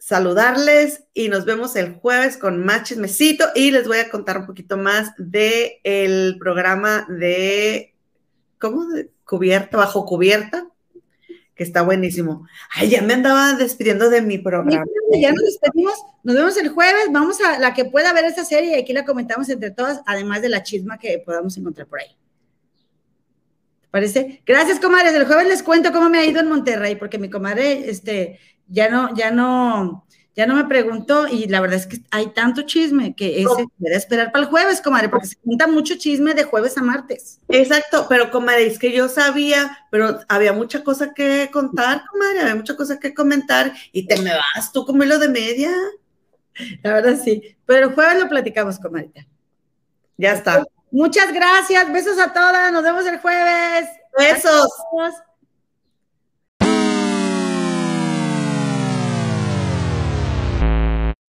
saludarles y nos vemos el jueves con más chismecito y les voy a contar un poquito más del el programa de, ¿cómo? cubierta, bajo cubierta, que está buenísimo. Ay, ya me andaba despidiendo de mi programa. Ya nos despedimos, nos vemos el jueves, vamos a la que pueda ver esta serie y aquí la comentamos entre todas, además de la chisma que podamos encontrar por ahí parece? Gracias, comadres. El jueves les cuento cómo me ha ido en Monterrey, porque mi comadre, este, ya no, ya no, ya no me preguntó y la verdad es que hay tanto chisme que ese debe esperar para el jueves, comadre, porque se cuenta mucho chisme de jueves a martes. Exacto, pero comadre, es que yo sabía, pero había mucha cosa que contar, comadre, había mucha cosa que comentar y te me vas tú como lo de media. La verdad sí, pero el jueves lo platicamos, comadre. Ya está. Muchas gracias, besos a todas, nos vemos el jueves. Besos.